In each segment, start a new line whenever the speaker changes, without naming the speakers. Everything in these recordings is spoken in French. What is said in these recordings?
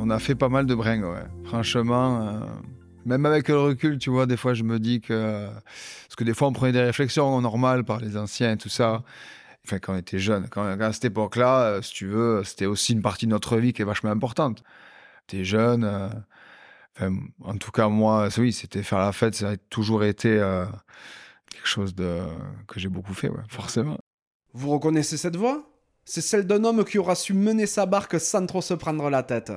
On a fait pas mal de bringues, ouais. Franchement, euh, même avec le recul, tu vois, des fois, je me dis que. Parce que des fois, on prenait des réflexions normales par les anciens et tout ça. Enfin, quand on était jeune. Quand, à cette époque-là, euh, si tu veux, c'était aussi une partie de notre vie qui est vachement importante. T'es jeune. euh, en tout cas, moi, oui, c'était faire la fête, ça a toujours été euh, quelque chose que j'ai beaucoup fait, ouais, forcément.
Vous reconnaissez cette voix? C'est celle d'un homme qui aura su mener sa barque sans trop se prendre la tête.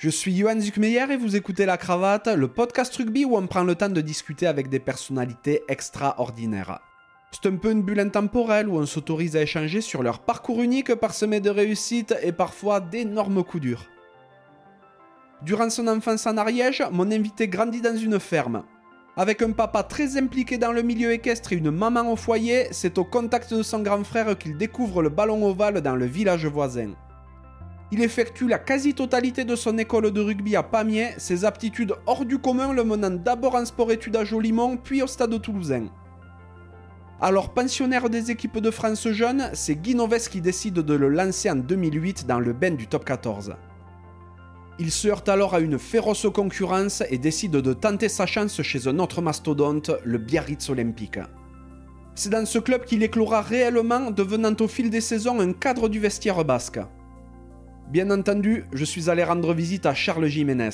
Je suis Johan Zuckmeyer et vous écoutez La Cravate, le podcast rugby où on prend le temps de discuter avec des personnalités extraordinaires. C'est un peu une bulle intemporelle où on s'autorise à échanger sur leur parcours unique parsemé de réussites et parfois d'énormes coups durs. Durant son enfance en Ariège, mon invité grandit dans une ferme. Avec un papa très impliqué dans le milieu équestre et une maman au foyer, c'est au contact de son grand frère qu'il découvre le ballon ovale dans le village voisin. Il effectue la quasi-totalité de son école de rugby à Pamiers, ses aptitudes hors du commun le menant d'abord en sport-études à Jolimont, puis au stade toulousain. Alors pensionnaire des équipes de France jeunes, c'est Guy Noves qui décide de le lancer en 2008 dans le bain du top 14. Il se heurte alors à une féroce concurrence et décide de tenter sa chance chez un autre mastodonte, le Biarritz Olympique. C'est dans ce club qu'il éclora réellement, devenant au fil des saisons un cadre du vestiaire basque. Bien entendu, je suis allé rendre visite à Charles Jiménez.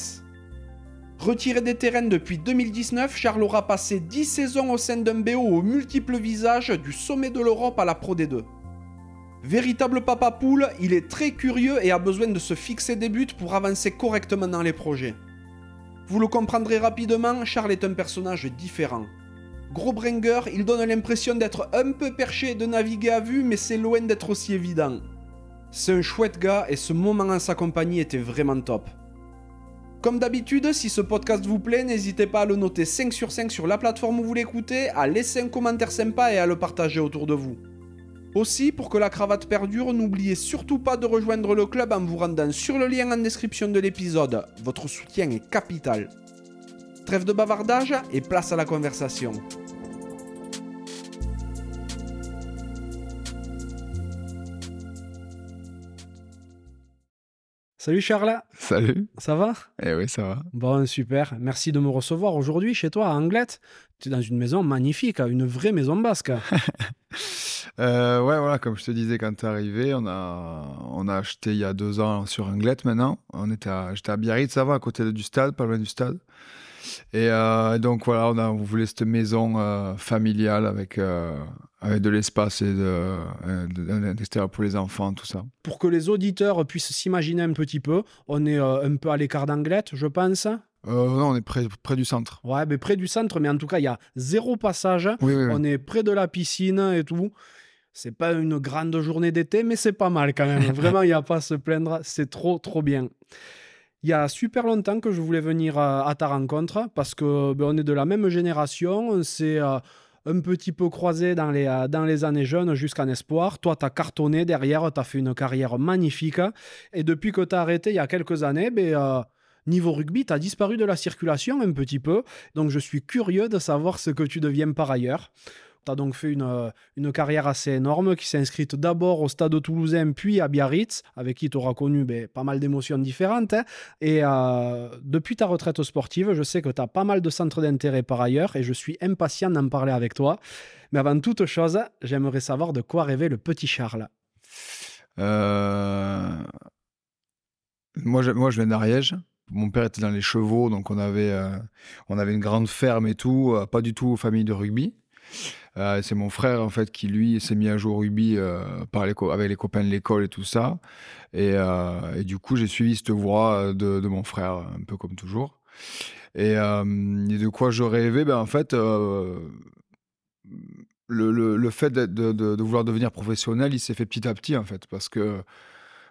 Retiré des terrains depuis 2019, Charles aura passé 10 saisons au sein d'un BO aux multiples visages, du sommet de l'Europe à la Pro D2. Véritable papa poule, il est très curieux et a besoin de se fixer des buts pour avancer correctement dans les projets. Vous le comprendrez rapidement, Charles est un personnage différent. Gros bringueur, il donne l'impression d'être un peu perché et de naviguer à vue, mais c'est loin d'être aussi évident. C'est un chouette gars et ce moment en sa compagnie était vraiment top. Comme d'habitude, si ce podcast vous plaît, n'hésitez pas à le noter 5 sur 5 sur la plateforme où vous l'écoutez, à laisser un commentaire sympa et à le partager autour de vous. Aussi, pour que la cravate perdure, n'oubliez surtout pas de rejoindre le club en vous rendant sur le lien en description de l'épisode. Votre soutien est capital. Trêve de bavardage et place à la conversation. Salut Charles,
Salut.
ça va?
Eh oui, ça va.
Bon, super. Merci de me recevoir aujourd'hui chez toi à Anglette. Tu es dans une maison magnifique, hein, une vraie maison basque.
Euh, ouais, voilà, comme je te disais quand t'es arrivé, on a, on a acheté il y a deux ans sur Anglette maintenant. On était j'étais à Biarritz, ça va, à côté du stade, pas loin du stade. Et euh, donc voilà, on, a, on voulait cette maison euh, familiale avec, avec de l'espace et de, euh, de, l'extérieur pour les enfants, tout ça.
Pour que les auditeurs puissent s'imaginer un petit peu, on est euh, un peu à l'écart d'Anglette, je pense.
Euh, non, on est près, près du centre.
Ouais, mais près du centre, mais en tout cas, il y a zéro passage.
Oui, oui, oui.
On est près de la piscine et tout. C'est pas une grande journée d'été, mais c'est pas mal quand même. Vraiment, il n'y a pas à se plaindre. C'est trop, trop bien. Il y a super longtemps que je voulais venir à, à ta rencontre parce que ben, on est de la même génération. Euh, un petit peu croisé dans les, euh, dans les années jeunes jusqu'en espoir. Toi, tu as cartonné derrière, tu as fait une carrière magnifique. Et depuis que tu as arrêté il y a quelques années, ben, euh, niveau rugby, tu as disparu de la circulation un petit peu. Donc, je suis curieux de savoir ce que tu deviens par ailleurs. Tu as donc fait une, euh, une carrière assez énorme qui s'est inscrite d'abord au stade toulousain puis à Biarritz, avec qui tu auras connu ben, pas mal d'émotions différentes. hein. Et euh, depuis ta retraite sportive, je sais que tu as pas mal de centres d'intérêt par ailleurs et je suis impatient d'en parler avec toi. Mais avant toute chose, j'aimerais savoir de quoi rêvait le petit Charles.
Euh, Moi, je, moi, je viens d'Ariège. Mon père était dans les chevaux, donc on avait, on avait une grande ferme et tout, pas du tout famille de rugby. Euh, c'est mon frère en fait qui lui s'est mis à jouer au rugby euh, avec les copains de l'école et tout ça. Et, euh, du coup, j'ai suivi cette voie de, mon frère, un peu comme toujours. Et, de quoi je rêvais, ben en fait, le, le, fait de, de, de vouloir devenir professionnel, il s'est fait petit à petit en fait, parce que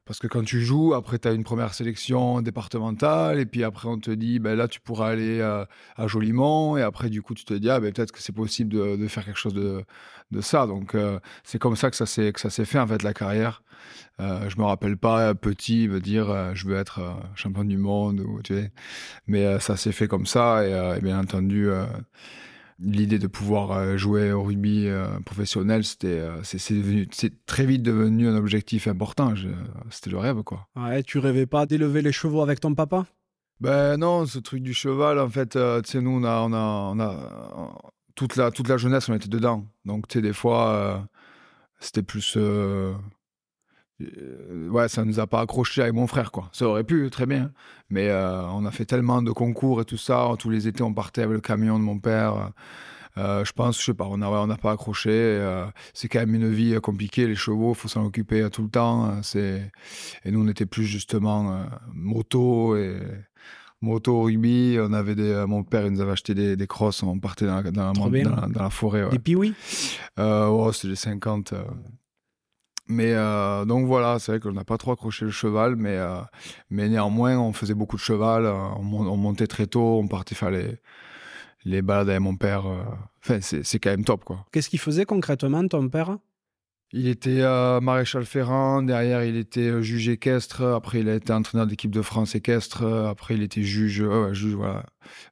parce que quand tu joues, après tu as une première sélection départementale, et puis après on te dit, ben là tu pourras aller euh, à Jolimont, et après du coup tu te dis, ah, ben, peut-être que c'est possible de, faire quelque chose de, ça. Donc euh, c'est comme ça que ça s'est fait en fait la carrière. Euh, je me rappelle pas petit me dire, euh, je veux être champion du monde, ou, tu sais. mais ça s'est fait comme ça, et bien entendu. L'idée de pouvoir euh, jouer au rugby euh, professionnel, c'était, euh, c'est, c'est devenu, c'est très vite devenu un objectif important. C'était le rêve, quoi.
Ouais, tu rêvais pas d'élever les chevaux avec ton papa?
Ben non, ce truc du cheval, en fait, euh, tu sais, nous, on a, on a, on a toute la, toute la jeunesse, on était dedans. Donc, tu sais, des fois, euh, c'était plus. euh, ouais, ça nous a pas accroché avec mon frère, quoi. Ça aurait pu, très bien. Mais euh, on a fait tellement de concours et tout ça. Tous les étés, on partait avec le camion de mon père. Euh, je pense, je sais pas, on n'a on n'a pas accroché. euh, c'est quand même une vie euh, compliquée, les chevaux, faut s'en occuper euh, tout le temps. euh, c'est... Et nous, on était plus justement euh, moto et moto rugby. On avait des, euh, mon père, il nous avait acheté des, des crosses. On partait dans la, dans la,
Trop
mon-
bien.
dans la- dans la forêt. ouais.
Des piouis
Euh, oh, c'est les 50. Mais euh, donc voilà, c'est vrai qu'on n'a pas trop accroché le cheval, mais, euh, mais néanmoins, on faisait beaucoup de cheval. euh, on, mon- on montait très tôt, on partait faire les, les balades avec mon père. Enfin, c'est quand même top, quoi.
Qu'est-ce qu'il faisait concrètement, ton père?
Il était euh, maréchal ferrant, derrière il était juge équestre, après il a été entraîneur d'équipe de France équestre, après il était juge, euh, ouais, juge voilà,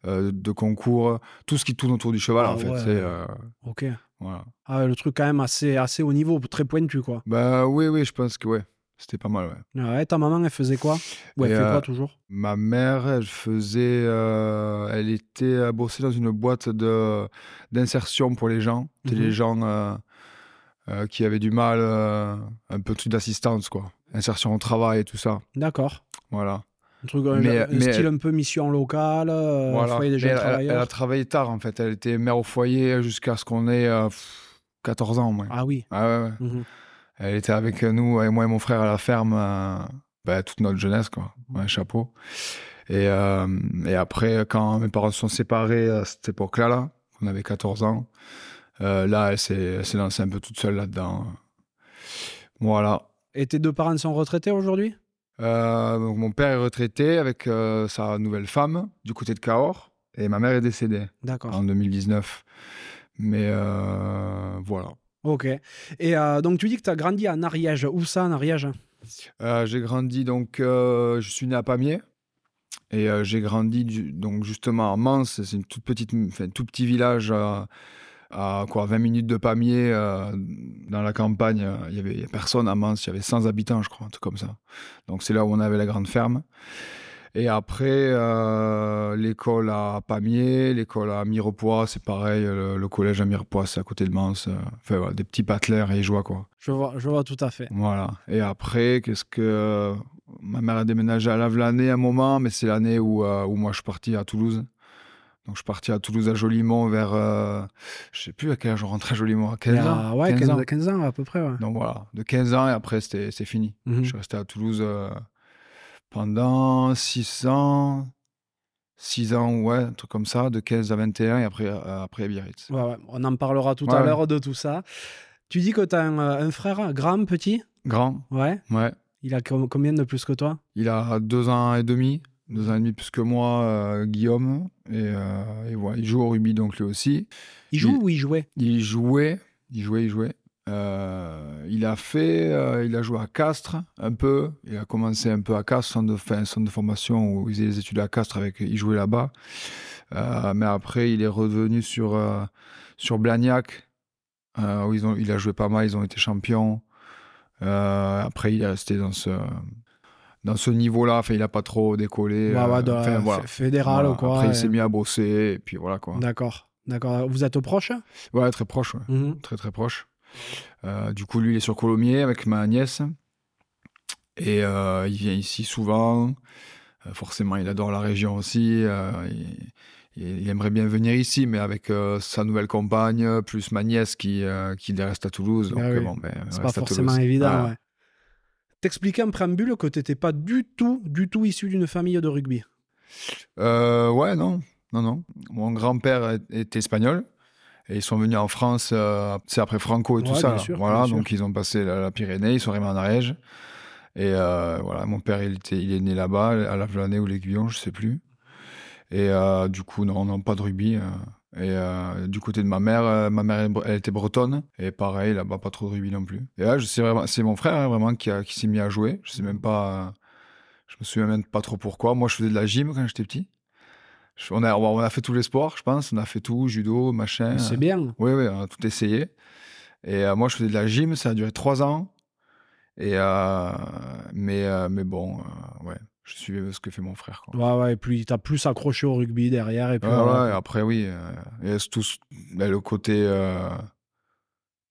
euh, de concours, tout ce qui tourne autour du cheval
Ah
en fait.
ouais.
c'est, euh,
Ok.
Voilà.
Ah, le truc quand même assez, assez haut niveau, très pointu, quoi.
Bah oui, oui, je pense que ouais, c'était pas mal. Ouais.
Ouais, ta maman, elle faisait quoi? Ou elle
Et,
fait
euh,
quoi toujours?
Ma mère, elle faisait, euh, elle était à bosser dans une boîte de d'insertion pour les gens,
Mhm.
les gens euh, qui avaient du mal, un peu de truc d'assistance quoi, insertion au travail et tout ça.
D'accord.
Voilà.
Un truc, un-
Mais-
un
mais-
style un peu mission locale, euh,
voilà.
foyer des jeunes
elle, elle- elle
travailleurs.
a travaillé tard en fait. Elle était mère au foyer jusqu'à ce qu'on ait euh, pff, 14 ans au moins.
Ah oui.
Ah ouais, ouais.
Mhm.
Elle était avec nous, avec moi et mon frère à la ferme, euh, bah, toute notre jeunesse, quoi. Ouais, chapeau. Et, euh, et après, quand mes parents se sont séparés à cette époque-là, là, on avait 14 ans, euh, là, elle s'est elle s'est lancée un peu toute seule là-dedans. Voilà.
Et tes deux parents sont retraités aujourd'hui?
Euh, donc mon père est retraité avec euh, sa nouvelle femme du côté de Cahors, et ma mère est décédée en 2019. Mais euh, voilà.
Ok. Et euh, donc, tu dis que tu as grandi en Ariège. Où ça, en Ariège
Euh, j'ai grandi donc, euh, je suis né à Pamiers et euh, j'ai grandi du- donc justement à Mans. C'est une toute petite, enfin, tout petit village euh, à quoi 20 minutes de Pamiers euh, dans la campagne. euh, Il y avait personne à Mans, il y avait 100 habitants, je crois, un truc comme ça. Donc c'est là où on avait la grande ferme. Et après, euh, l'école à Pamiers, l'école à Mirepoix, c'est pareil. Le, le collège à Mirepoix, c'est à côté de Mans. euh, Enfin, voilà, des petits patelers et joie, quoi.
je vois, je vois tout à fait.
Voilà. Et après, qu'est-ce que. Ma mère a déménagé à Lavelanet à un moment, mais c'est l'année où, euh, où moi je suis parti à Toulouse. Donc je suis parti à Toulouse à Jolimont vers. euh, je sais plus à quel âge je rentrais à Jolimont, à 15
Il y a-
ans.
ouais, 15,
ans.
15 ans à peu près. Ouais.
Donc voilà, de 15 ans et après c'était c'est fini.
Mhm.
Je suis resté à Toulouse euh, pendant 6 ans. 6 ans, ouais, un truc comme ça, de 15 à 21 et après, euh, après à Biarritz.
Ouais, ouais, On en parlera tout
Ouais,
à l'heure de tout ça. Tu dis que tu as un, euh, un frère, grand, petit?
Grand,
Ouais.
ouais.
Il a com- combien de plus que toi?
Il a deux ans et demi, deux ans et demi plus que moi, euh, Guillaume. Et, euh, et voilà, il joue au rugby donc lui aussi.
Il joue
Il-
ou il jouait?
Il jouait, il jouait, il jouait. Euh, il a fait, il a joué à Castres un peu. Il a commencé un peu à Castres, centre de, fin, centre de formation où il faisait les études à Castres avec, il jouait là-bas. Mais après, il est revenu sur sur Blagnac où ils ont, il a joué pas mal. Ils ont été champions. Après, il est resté dans ce dans ce niveau-là. Enfin, il a pas trop décollé.
Ouais, ouais,
euh,
de la
enfin, voilà.
f- fédérale
Voilà.
ou quoi
Après, il s'est mis à bosser et puis voilà quoi.
D'accord. D'accord. Vous êtes proches
Ouais, très proche. Ouais
Mhm.
très très proche. Euh, du coup, lui, il est sur Colomiers avec ma nièce. Et euh, il vient ici souvent. Euh, forcément, il adore la région aussi. Il, il aimerait bien venir ici, mais avec sa nouvelle compagne, plus ma nièce qui, qui reste à Toulouse. Donc,
Ah oui.
euh, bon, ben,
C'est pas forcément évident.
Ah.
ouais. T'expliquais en préambule que t'étais pas du tout, du tout issu d'une famille de rugby.
Euh, ouais, non. Non, non. Mon grand-père est- était espagnol. Et ils sont venus en France, euh, c'est après Franco et tout ça.
sûr,
voilà,
sûr.
donc ils ont passé la, la Pyrénées, ils sont arrivés en Ariège. Et euh, voilà, mon père, il, était, il est né là-bas, à la Vlanée ou l'Aiguillon, je sais plus. Et euh, du coup, non, non, pas de rugby. Et euh, du côté de ma mère, euh, ma mère, elle, était bretonne. Et pareil, là-bas, pas trop de rugby non plus. Et là, je sais vraiment, c'est mon frère, hein, vraiment, qui, a- qui s'est mis à jouer. Je sais même pas, euh, je me souviens même pas trop pourquoi. Moi, je faisais de la gym quand j'étais petit. Je- On a, on a fait tous les sports, je pense. On a fait tout, judo, machin.
C'est bien.
Oui, oui, on a tout essayé. Et euh, moi, je faisais de la gym, ça a duré trois ans. Et, mais, mais bon, ouais, je suivais ce que fait mon frère. Quoi.
Ouais, ouais, et puis t'as plus accroché au rugby derrière. Et puis
Ouais,
voilà.
ouais, après, oui. euh, et tout ben, le côté. euh,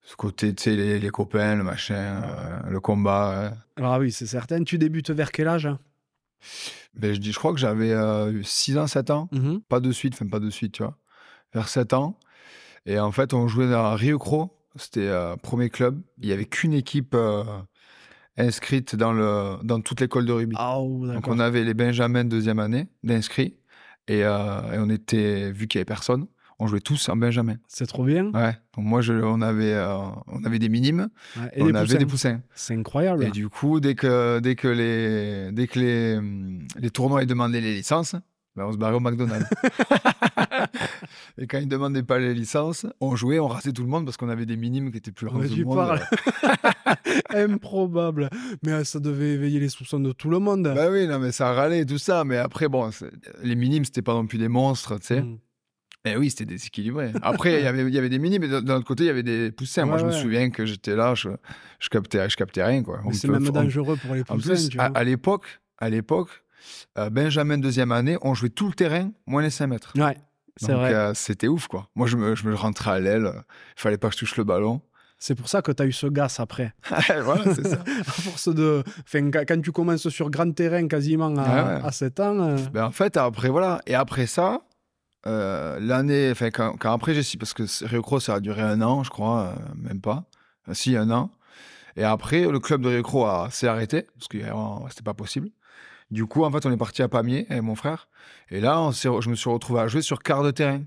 ce côté, tu sais, les, les copains, le machin, euh, le combat.
Ah oui, c'est certain. Tu débutes vers quel âge
Ben, je, dis, je crois que j'avais 6 ans, 7 ans.
Mhm.
Pas de suite, enfin pas de suite, tu vois. Vers 7 ans. Et en fait, on jouait à Rio Cro. C'était euh, premier club. Il n'y avait qu'une équipe euh, inscrite dans, le, dans toute l'école de rugby.
Ah, oh,
Donc on avait les Benjamins deuxième année d'inscrits. Et, euh, et on était, vu qu'il n'y avait personne, on jouait tous en Benjamin.
C'est trop bien.
Ouais. Donc moi, je, on, avait, euh, on avait des minimes,
Et
on avait
poussins.
des poussins.
C'est incroyable.
Et du coup, dès que, dès que, les, dès que les, hum, les tournois ils demandaient les licences, ben on se barrait au McDonald's. et quand ils ne demandaient pas les licences, on jouait, on rassait tout le monde parce qu'on avait des minimes qui étaient plus grands que le monde.
parles. Improbable. Mais euh, ça devait éveiller les soupçons de tout le monde.
Bah oui, non, mais ça râlait et tout ça. Mais après, bon, les minimes, c'était pas non plus des monstres, tu sais.
Mm.
Et oui, c'était déséquilibré. Après, il y avait- il y avait des minimes, mais d'un autre côté, il y avait des poussins. Moi,
Ouais,
je me souviens que j'étais là, je, je, captais, je captais rien, quoi.
C'est même
on-
dangereux pour les
En
poussins.
plus,
tu
à l'époque, à l'époque, euh, Benjamin deuxième année, on jouait tout le terrain, moins les 5 mètres.
Ouais, c'est vrai.
euh, c'était ouf, quoi. Moi, je me, je me rentrais à l'aile. Il fallait pas que je touche le ballon.
C'est pour ça que tu as eu ce gas après.
voilà, c'est ça.
à force de. Enfin, quand- tu commences sur grand terrain quasiment à,
Ouais, ouais.
à 7 ans. euh,
Ben, en fait, après, voilà. Et après ça, euh, l'année, enfin, quand, quand après j'ai parce que Rio ça a duré un an, je crois, euh, même pas. Euh, si, un an. Et après, le club de Rio Cro a- s'est arrêté, parce que euh, c'était pas possible. Du coup, en fait, on est parti à Pamiers avec mon frère. Et là, on je me suis retrouvé à jouer sur quart de terrain.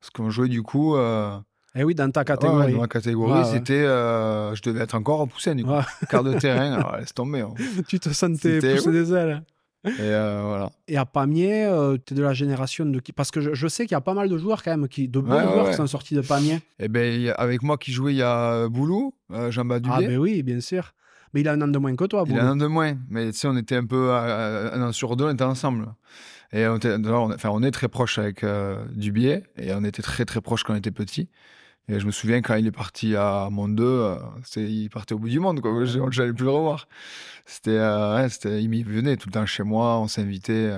Parce qu'on jouait du coup. euh,
Eh oui, dans ta catégorie.
ouais, dans la catégorie,
Ouais, ouais.
c'était. euh, je devais être encore en poussin, du coup. Quart de terrain, alors laisse tomber. hein.
tu te sentais pousser des ailes.
Et euh, voilà.
Et à Pamiers, tu es de la génération de qui Parce que je, je sais qu'il y a pas mal de joueurs quand même, qui, de bons
Ouais,
joueurs
ouais.
qui sont sortis de Pamiers.
Et ben, y a- avec moi qui jouait, il y a euh, Boulou, euh, Jean
Ah
Badulier.
ben oui, bien sûr. Mais il a un an de moins que toi,
Il a un an de moins, mais tu sais, on était un peu euh, un an sur deux, on était ensemble. Et on, était, d'ailleurs, on- enfin, on est très proche avec euh, Dubier, et on était très très proche quand on était petit. Et je me souviens quand il est parti à Monde 2, euh, il partait au bout du monde, quoi. Je n'allais plus le revoir. C'était, euh, ouais, c'était, il venait tout le temps chez moi, on s'invitait.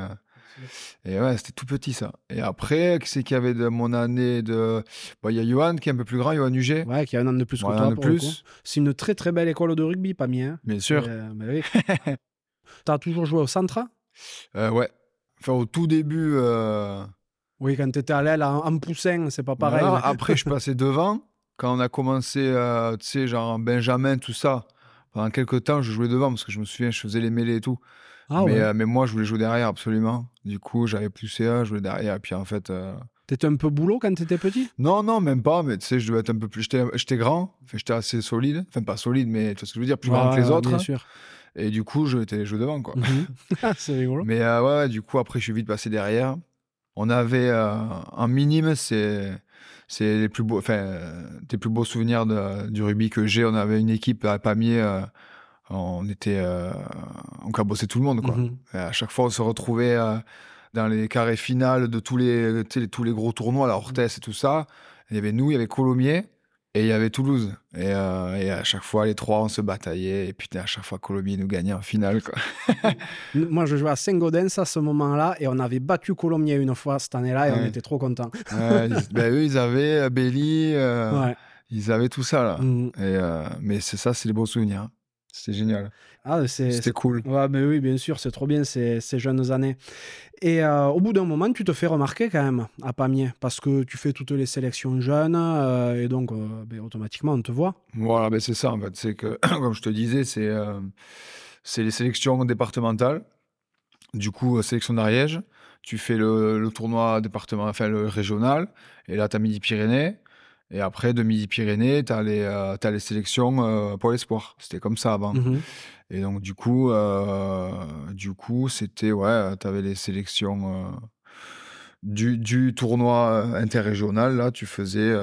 Euh, et ouais, c'était tout petit ça. Et après, qui c'est qu'il y avait de mon année de. Bon, il y a Johan qui est un peu plus grand, Johan Huget.
Ouais, qui a un an de plus que toi.
de
pour
plus.
C'est une très très belle école de rugby, Pamiers. hein.
Bien sûr.
Euh, ben oui. tu as toujours joué au centre
Euh, ouais. Enfin, au tout début. euh,
Oui, quand tu étais à l'aile en, en poussin, c'est pas pareil.
Voilà. Après, je passé devant. Quand on a commencé, euh, tu sais, genre Benjamin, tout ça, pendant quelques temps, je jouais devant parce que je me souviens, je faisais les mêlées et tout.
Ah
mais,
ouais.
euh, mais moi, je voulais jouer derrière, absolument. Du coup, j'avais plus CA, je jouais derrière. Et puis en fait. euh,
T'étais un peu boulot quand t'étais petit?
Non, non, même pas, mais tu sais, je devais être un peu plus. J'étais j'étais grand, j'étais assez solide. Enfin, pas solide, mais tu vois ce que je veux dire, plus grand que les autres.
Bien sûr.
Et du coup, je étais joué devant, quoi.
Mhm. C'est rigolo.
Mais euh, ouais, du coup, après, je suis vite passé derrière. On avait euh, en minime, c'est c'est les plus beaux, enfin, des plus beaux souvenirs de- du rugby que j'ai. On avait une équipe à Pamiers. On était, euh, on cabossait tout le monde, quoi.
Mhm.
À chaque fois, on se retrouvait euh, dans les carrés finales de tous les, tous les gros tournois, la Hortès et tout ça. Il y avait nous, il y avait Colomiers et il y avait Toulouse. Et, euh, et à chaque fois, les trois, on se bataillait. Et putain, à chaque fois, Colomiers nous gagnait en finale, quoi.
Moi, je jouais à Saint-Gaudens à ce moment-là et on avait battu Colomiers une fois cette année-là et on était trop contents.
Ouais, ils- ben, eux, ils avaient euh, Belly,
Ouais.
ils avaient tout ça, là.
Mhm.
Et, mais c'est ça, c'est les beaux souvenirs. C'était génial.
Ah, c'est,
C'était cool.
Ouais, mais oui, bien sûr, c'est trop bien ces, ces jeunes années. Et euh, au bout d'un moment, tu te fais remarquer quand même à Pamiers parce que tu fais toutes les sélections jeunes euh, et donc euh, ben, automatiquement on te voit.
Voilà, ben c'est ça, en fait. C'est que, comme je te disais, c'est c'est les sélections départementales. Du coup, sélection d'Ariège. Tu fais le, le tournoi département, enfin le régional. Et là, tu as Midi-Pyrénées. Et après, de Midi-Pyrénées, tu as, les, euh, les sélections euh, pour l'espoir. C'était comme ça avant.
Mhm.
Et donc, du coup, euh, du coup, c'était, ouais, tu avais les sélections euh, du, du tournoi euh, interrégional, là, tu faisais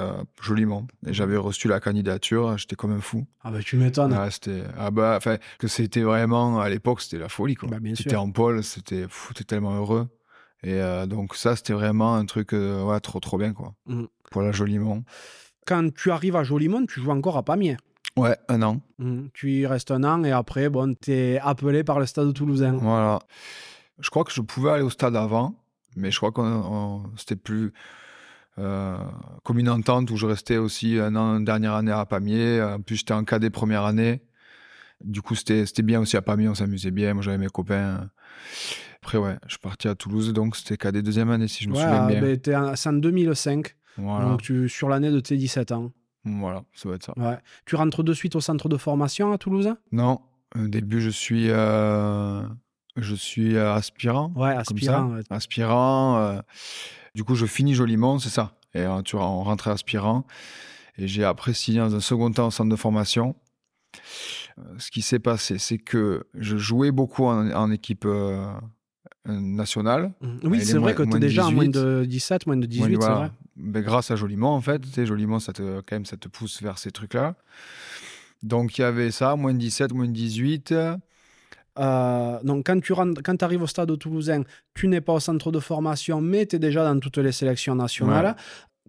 joliment. Et j'avais reçu la candidature, j'étais comme un fou.
Ah bah tu m'étonnes.
Ouais, c'était, ah bah, enfin, que c'était vraiment, à l'époque, c'était la folie, quoi.
Bah, bien sûr.
en pôle, c'était, t'étais tellement heureux. Et euh, donc ça, c'était vraiment un truc euh, ouais, trop trop bien quoi.
Mhm.
Pour la Jolimont.
Quand tu arrives à Jolimont, tu joues encore à Pamiers.
Ouais, un an.
Mhm. Tu y restes un an et après, bon, tu es appelé par le stade toulousain.
Voilà. Je crois que je pouvais aller au stade avant, mais je crois que c'était plus euh, comme une entente où je restais aussi un an, une dernière année à Pamiers. En plus, j'étais en cadet première année. Du coup, c'était bien aussi à Pamiers, on s'amusait bien. Moi, j'avais mes copains. Après, ouais, je suis parti à Toulouse, donc c'était cadet deuxième année, si je me
Ouais,
souviens
ah,
bien.
ben, t'es en- c'est en 2005,
Voilà.
donc tu, sur l'année de tes 17 ans.
voilà, ça va être ça.
Ouais. Tu rentres de suite au centre de formation à Toulouse?
Non, au début, je suis, euh, je suis euh, aspirant.
Ouais, aspirant. ouais.
Aspirant. euh, du coup, je finis joliment, c'est ça. Et tu vois, on rentrait aspirant. Et j'ai après signé dans un second temps au centre de formation. Euh, ce qui s'est passé, c'est que je jouais beaucoup en, en équipe nationale.
Mhm.
Elle
Oui,
est
c'est
moins-
vrai que tu
moins
es déjà à moins
18.
de 17, moins de 18,
Moi,
c'est
voilà.
vrai.
Ben, grâce à Joliment, en fait. Joliment, ça te, quand même, ça te pousse vers ces trucs-là. Donc, il y avait ça, moins de 17, moins de 18.
Euh, donc, quand tu rentres, quand arrives au stade toulousain, tu n'es pas au centre de formation, mais tu es déjà dans toutes les sélections nationales.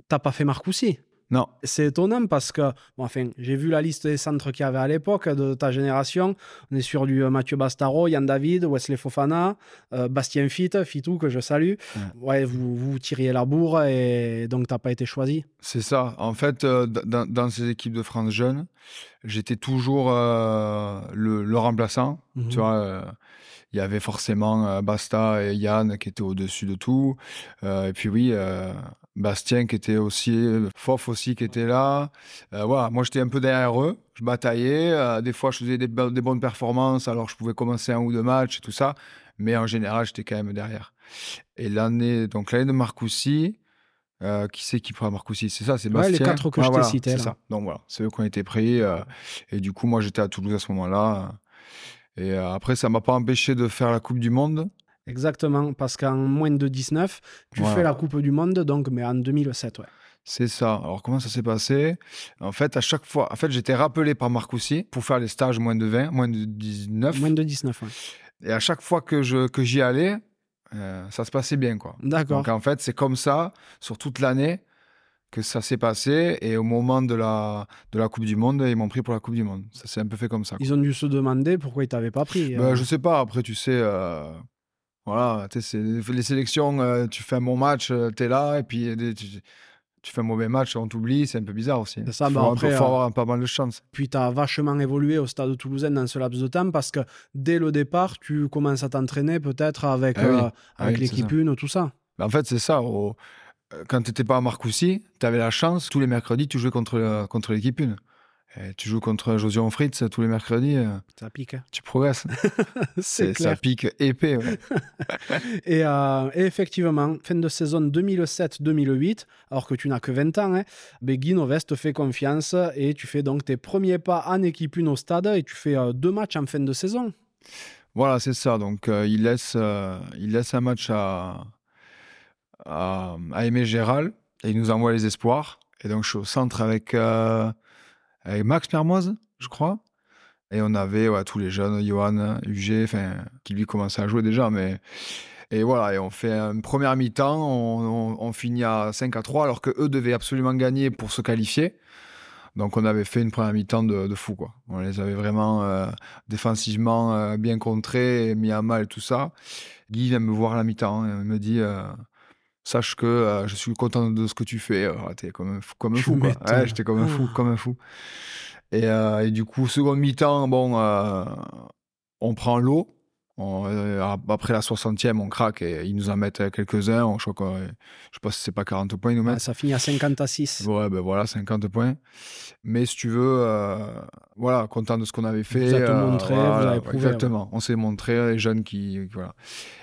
T'as pas fait Marcoussis.
Non,
C'est étonnant parce que, bon, enfin, j'ai vu la liste des centres qu'il y avait à l'époque de ta génération. On est sur du euh, Mathieu Bastaro, Yann David, Wesley Fofana, euh, Bastien Fitt, Fitou, que je salue. Ouais, vous, vous tiriez la bourre et donc t'as pas été choisi.
c'est ça. En fait, euh, dans, dans ces équipes de France jeunes, j'étais toujours euh, le, le remplaçant.
Mhm.
Tu vois, il y avait forcément Basta et Yann qui étaient au-dessus de tout. Euh, et puis oui, euh, Bastien qui était aussi, Fof aussi qui était là. Euh, voilà, moi j'étais un peu derrière eux. Je bataillais. euh, des fois, je faisais des, bo- des bonnes performances, alors je pouvais commencer un ou deux matchs et tout ça. Mais en général, j'étais quand même derrière. Et l'année, donc l'année de Marcoussis, euh, qui c'est qui prend Marcoussis? C'est ça, c'est
Ouais, les
Bastien.
quatre que je t'ai cités,
C'est ça. Donc voilà, c'est eux qui ont été pris. euh, et du coup, moi j'étais à Toulouse à ce moment-là. Et euh, après, ça m'a pas empêché de faire la Coupe du Monde.
Exactement, parce qu'en moins de 19, tu
Voilà.
fais la Coupe du Monde, donc, mais en 2007, ouais.
C'est ça. Alors, comment ça s'est passé? En fait, à chaque fois, en fait, j'étais rappelé par Marcoussis pour faire les stages moins de 20, moins de 19.
Moins de 19, ouais.
Et à chaque fois que je que j'y allais, euh, ça se passait bien, quoi.
D'accord.
Donc, en fait, c'est comme ça, sur toute l'année, que ça s'est passé. Et au moment de la, de la Coupe du Monde, ils m'ont pris pour la Coupe du Monde. Ça s'est un peu fait comme ça. quoi.
Ils ont dû se demander pourquoi ils t'avaient pas pris.
Ben,
euh.
je sais pas. Après, tu sais, euh, voilà, les sélections, euh, tu fais un bon match, tu es là, et puis euh, tu, tu fais un mauvais match, on t'oublie, c'est un peu bizarre aussi.
C'est ça,
faut,
bah,
un peu-
après,
faut
euh,
avoir un pas mal de chance.
Puis tu as vachement évolué au stade toulousain dans ce laps de temps parce que dès le départ, tu commences à t'entraîner peut-être avec,
Ah oui.
euh,
Ah
avec
oui,
l'équipe. 1, tout ça.
Ben, en fait, c'est ça. au- euh, quand tu n'étais pas à Marcoussis, tu avais la chance, tous les mercredis, tu jouais contre, euh, contre l'équipe 1. Et tu joues contre Josion Fritz tous les mercredis, euh,
Ça pique. hein.
tu progresses.
C'est
ça pique épais. ouais.
Et, euh, et effectivement, fin de saison 2007-2008, alors que tu n'as que 20 ans, hein, ben Guy Noves te fait confiance et tu fais donc tes premiers pas en équipe 1 au stade et tu fais euh, deux matchs en fin de saison.
Voilà, c'est ça. Donc, euh, il, laisse, euh, il laisse un match à, à, à Aimé Gérald et il nous envoie les espoirs. Et donc, je suis au centre avec, euh, avec Max Mermoz, je crois. Et on avait tous les jeunes, Johan, UG, qui lui commençait à jouer déjà. Mais... Et voilà, et on fait une première mi-temps, on, finit à 5 à 3, alors qu'eux devaient absolument gagner pour se qualifier. Donc on avait fait une première mi-temps de, fou, quoi. On les avait vraiment euh, défensivement euh, bien contrés, et mis à mal tout ça. Guy vient me voir à la mi-temps, hein, il me dit euh, Sache que euh, je suis content de ce que tu fais. Alors, T'es comme un fou, comme un
Tu
fou quoi.
m'étonnes.
Ouais, j'étais comme un fou,
Ah.
comme un fou. Et, euh, et du coup, seconde mi-temps, bon, euh, on prend l'eau. On- euh, après la 60e, on craque et ils nous en mettent quelques-uns. On- Je crois je sais pas si c'est pas 40 points, ils nous mettent.
Ouais, ça finit à 50 à 6.
Ouais, ben voilà, 50 points. Mais si tu veux, euh, voilà, content de ce qu'on avait fait.
Vous
euh,
montré, vous
voilà,
avez prouvé,
Exactement, on s'est montré, les jeunes qui. qui- voilà.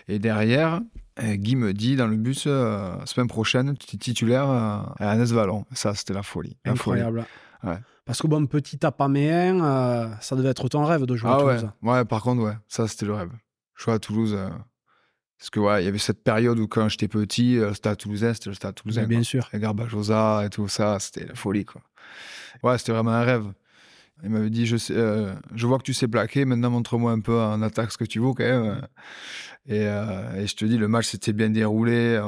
Et derrière, euh, Guy me dit dans le bus, euh, semaine prochaine, tu es titulaire euh, à Annès Vallon. Ça, c'était la folie. La folie.
Incroyable.
Ouais.
Parce que bon, petit tapaméen, euh, ça devait être ton rêve de jouer à
Ah ouais,
Toulouse.
ouais, par contre, ouais, ça, c'était le rêve. Jouer à Toulouse. euh, parce que, ouais, il y avait cette période où, quand j'étais petit, le stade toulousain, c'était le stade toulousain.
Mais
quoi.
bien sûr.
Et Garbajosa et tout ça, c'était la folie, quoi. Ouais, c'était vraiment un rêve. Il m'avait dit je, sais, euh, je vois que tu sais plaquer, maintenant montre-moi un peu en attaque ce que tu vaux quand même. Et, euh, et je te dis, le match s'était bien déroulé.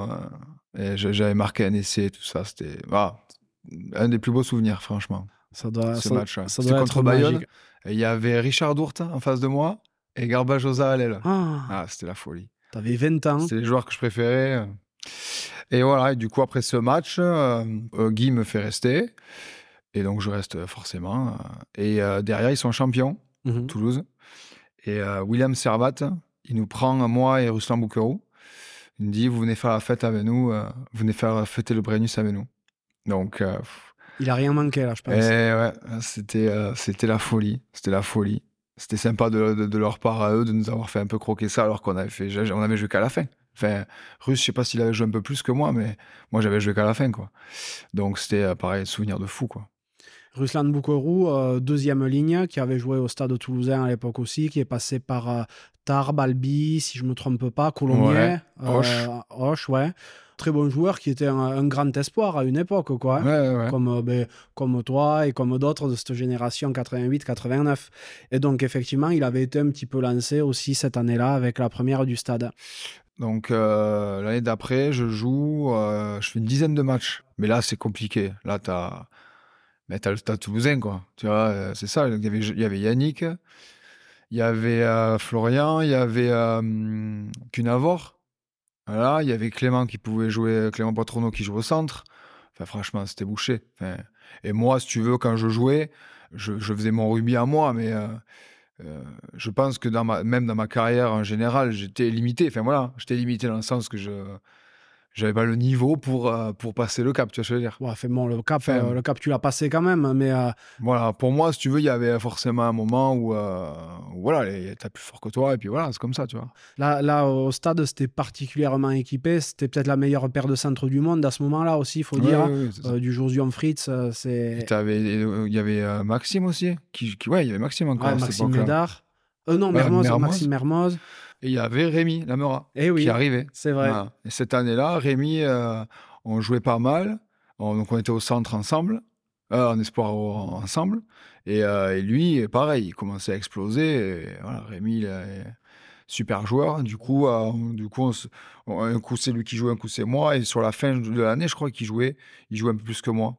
euh, j'avais marqué un essai, tout ça. C'était ah, un des plus beaux souvenirs, franchement.
Ça doit,
ce
ça,
match. C'était contre Bayonne. Et il y avait Richard Dourte en face de moi et Garbajosa à l'aile.
Ah,
Ah, c'était la folie.
t'avais 20 ans.
C'était les joueurs que je préférais. Et voilà, et du coup, après ce match, Guy me fait rester. Et donc, je reste euh, forcément. euh, Et euh, derrière, ils sont champions,
Mhm.
Toulouse. Et euh, William Servat, il nous prend, moi et Ruslan Boukerou. Il me dit Vous venez faire la fête avec nous, euh, vous venez faire fêter le Brennus avec nous. Donc,
Il a rien manqué là, je pense.
et ouais, c'était c'était la folie. C'était la folie. C'était sympa de, de- de leur part à eux de nous avoir fait un peu croquer ça alors qu'on avait fait on avait joué qu'à la fin. Enfin, Russe, je sais pas s'il avait joué un peu plus que moi, mais moi j'avais joué qu'à la fin quoi. Donc c'était euh, pareil, souvenir de fou quoi.
Ruslan Boukourou, euh, deuxième ligne, qui avait joué au stade toulousain à l'époque aussi, qui est passé par euh, Tarbes, Albi, si je me trompe pas, Colomiers,
Ouais,
euh,
Auch.
Auch, ouais. Très bon joueur qui était un, un grand espoir à une époque, quoi.
Ouais, ouais, ouais.
Comme, euh, ben, comme toi et comme d'autres de cette génération 88-89. Et donc, effectivement, il avait été un petit peu lancé aussi cette année-là avec la première du stade.
Donc euh, l'année d'après, je joue, euh, je fais une dizaine de matchs. Mais là, c'est compliqué. Là, t'as, mais t'as le Stade Toulousain, quoi. Tu vois, euh, c'est ça. Il y avait, il y avait Yannick, il y avait euh, Florian, il y avait euh, Cunavor. Voilà, il y avait Clément qui pouvait jouer, Clément Patronneau qui joue au centre. Enfin, franchement, c'était bouché. Enfin, et moi, si tu veux, quand je jouais, je, je faisais mon rugby à moi, mais euh, euh, je pense que même dans ma carrière en général, j'étais limité. Enfin voilà, j'étais limité dans le sens que je j'avais pas le niveau pour, euh, pour passer le cap, tu vois ce que je veux dire.
Ouais, fait bon, le cap,
Enfin,
euh, le cap, tu l'as passé quand même, mais euh,
Voilà, pour moi, si tu veux, il y avait forcément un moment où, euh, voilà, t'as plus fort que toi, et puis voilà, c'est comme ça, tu vois.
Là, là, au stade, c'était particulièrement équipé. C'était peut-être la meilleure paire de centre du monde à ce moment-là aussi, il faut
Ouais,
dire.
ouais.
Euh, du Josian Fritz, euh,
Et
c'est
Il y avait Maxime aussi, qui, qui- ouais, il y avait Maxime encore
ouais, Maxime. Médard. Non, Mermoz,
Mermoz.
Maxime Mermoz.
Et il y avait Rémi Lamera
Eh oui,
qui arrivait.
c'est vrai.
Voilà. Et cette année-là, Rémi, euh, on jouait pas mal. On- donc on était au centre ensemble, euh, en espoir ensemble. Et, euh, et lui, pareil, il commençait à exploser. Et voilà, Rémi, il est super joueur. Du coup, du coup on se- on- un coup c'est lui qui jouait, un coup c'est moi. Et sur la fin de l'année, je crois qu'il jouait, il jouait un peu plus que moi.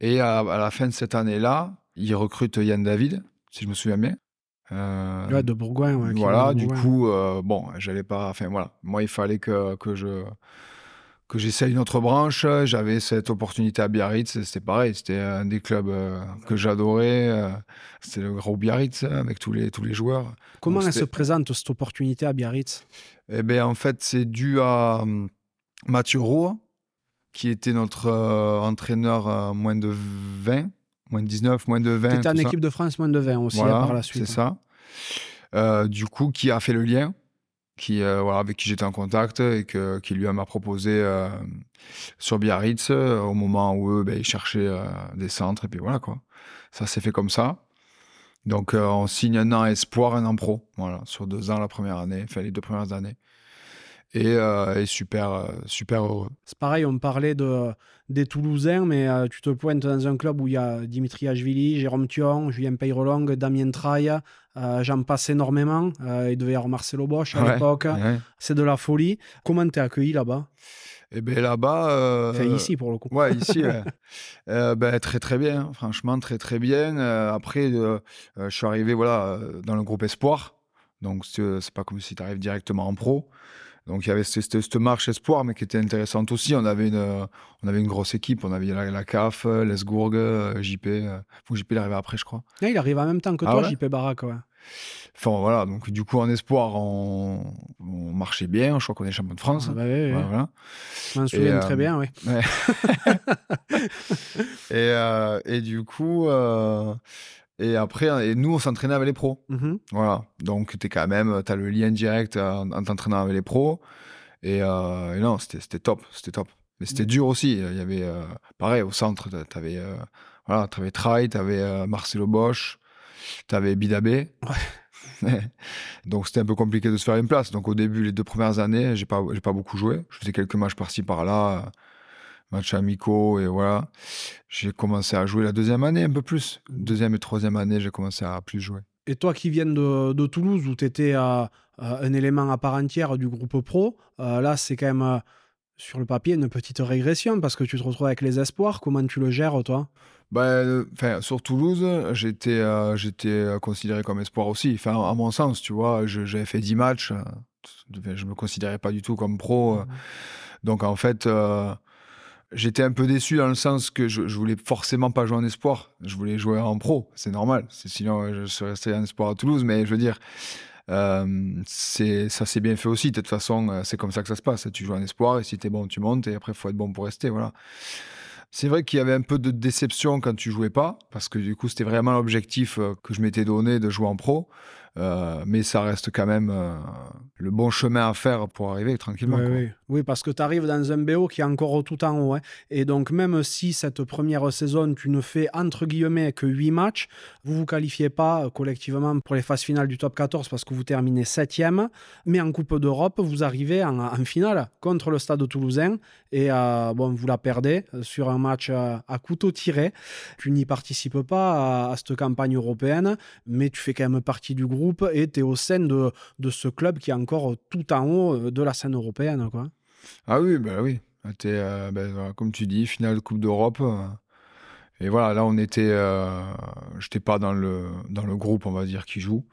Et à, à la fin de cette année-là, il recrute Yann David, si je me souviens bien. Euh,
Ouais, de Bourgoin. ouais,
voilà, du
Bourgoin.
coup, euh, bon, j'allais pas. Enfin, voilà. Moi, il fallait que, que je que j'essaye une autre branche. J'avais cette opportunité à Biarritz. C'était pareil. C'était un des clubs euh, que j'adorais. C'était le gros Biarritz hein, avec tous les, tous les joueurs.
Comment
donc
elle se présente, cette opportunité à Biarritz?
Eh bien, en fait, c'est dû à hum, Mathieu Roux, qui était notre entraîneur moins de 20, moins de 19, moins de 20.
Tu étais en
ça.
équipe de France moins de 20 aussi hein,
Voilà,
par la suite.
C'est ça. Euh, du coup, qui a fait le lien, qui, euh, voilà, avec qui j'étais en contact et que, qui lui m'a proposé euh, sur Biarritz au moment où eux, ben, ils cherchaient des centres. Et puis voilà, quoi. Ça s'est fait comme ça. Donc, on signe un an espoir, un an pro. Voilà, sur deux ans la première année, enfin les deux premières années. Et, euh, et super, euh, super heureux.
C'est pareil, on parlait de, des Toulousains, mais euh, tu te pointes dans un club où il y a Dimitri Ashvili, Jérôme Thion, Julien Peyrelong, Damien Traille, euh, j'en passe énormément. Il devait y avoir Marcelo Bosch à
Ouais,
l'époque.
ouais.
C'est de la folie. Comment t'es accueilli là-bas?
Et bien là-bas. euh,
Enfin, ici pour le coup.
Ouais, ici, ouais. Euh, ben, très très bien, franchement, très très bien. Euh, après, je suis arrivé voilà, dans le groupe Espoir, donc c'est pas comme si tu arrives directement en pro. Donc il y avait cette, marche Espoir, mais qui était intéressante aussi. On avait une, euh, on avait une grosse équipe, on avait la, la CAF, euh, Lesgourg, euh, JP. faut que JP il arrive après, je crois.
Ah, il arrive en même temps que
Ah
toi,
ouais
JP Barak. Ouais.
Enfin voilà, donc du coup en Espoir, on, on marchait bien. Je crois qu'on est champion de France.
Ah, bah.
Voilà, voilà.
Je m'en souviens
euh,
très bien, oui.
Et, euh, et du coup, euh, et après, et nous, on s'entraînait avec les pros.
Mhm.
Voilà. Donc, tu quand même, tu as le lien direct en, en t'entraînant avec les pros. Et, euh, et non, c'était top. C'était top. Mais c'était dur aussi. Il y avait, euh, pareil, au centre, tu avais, euh, voilà, avais Trai, tu avais Marcelo Bosch, tu avais Bidabé. Donc, c'était un peu compliqué de se faire une place. Donc, au début, les deux premières années, j'ai pas, pas beaucoup joué. Je faisais quelques matchs par-ci, par-là. Matchs amicaux et voilà. J'ai commencé à jouer la deuxième année un peu plus. Deuxième et troisième année, j'ai commencé à plus jouer.
Et toi qui viens de, Toulouse, où tu étais un élément à part entière du groupe pro, là c'est quand même sur le papier une petite régression parce que tu te retrouves avec les espoirs. Comment tu le gères toi?
Ben, sur Toulouse, j'étais j'étais considéré comme espoir aussi. Enfin, à mon sens, tu vois, j'avais fait 10 matchs. Je me considérais pas du tout comme pro. Mmh Donc, en fait, j'étais un peu déçu dans le sens que je, je, voulais forcément pas jouer en espoir. Je voulais jouer en pro. C'est normal. Sinon, je serais resté en espoir à Toulouse. Mais je veux dire, c'est ça s'est bien fait aussi. De toute façon, c'est comme ça que ça se passe. Tu joues en espoir et si tu es bon, tu montes. Et après, il faut être bon pour rester. Voilà. C'est vrai qu'il y avait un peu de déception quand tu jouais pas, parce que du coup, c'était vraiment l'objectif euh, que je m'étais donné de jouer en pro. Euh, mais ça reste quand même euh, le bon chemin à faire pour arriver tranquillement.
Oui, parce que tu arrives dans un BO qui est encore tout en haut. Hein. Et donc, même si cette première saison, tu ne fais entre guillemets que 8 matchs, vous ne vous qualifiez pas euh, collectivement pour les phases finales du top 14 parce que vous terminez 7e. Mais en Coupe d'Europe, vous arrivez en, finale contre le Stade toulousain. Et bon, vous la perdez sur un match à couteau tiré. Tu n'y participes pas à, à cette campagne européenne, mais tu fais quand même partie du groupe et tu es au sein de, de, ce club qui est encore tout en haut euh, de la scène européenne. Quoi.
Ah oui, bah oui. Ah, es, euh, ben, comme tu dis, finale Coupe d'Europe. Euh, et voilà, là, on était. Euh, J'étais pas dans le, dans le groupe, on va dire, qui joue.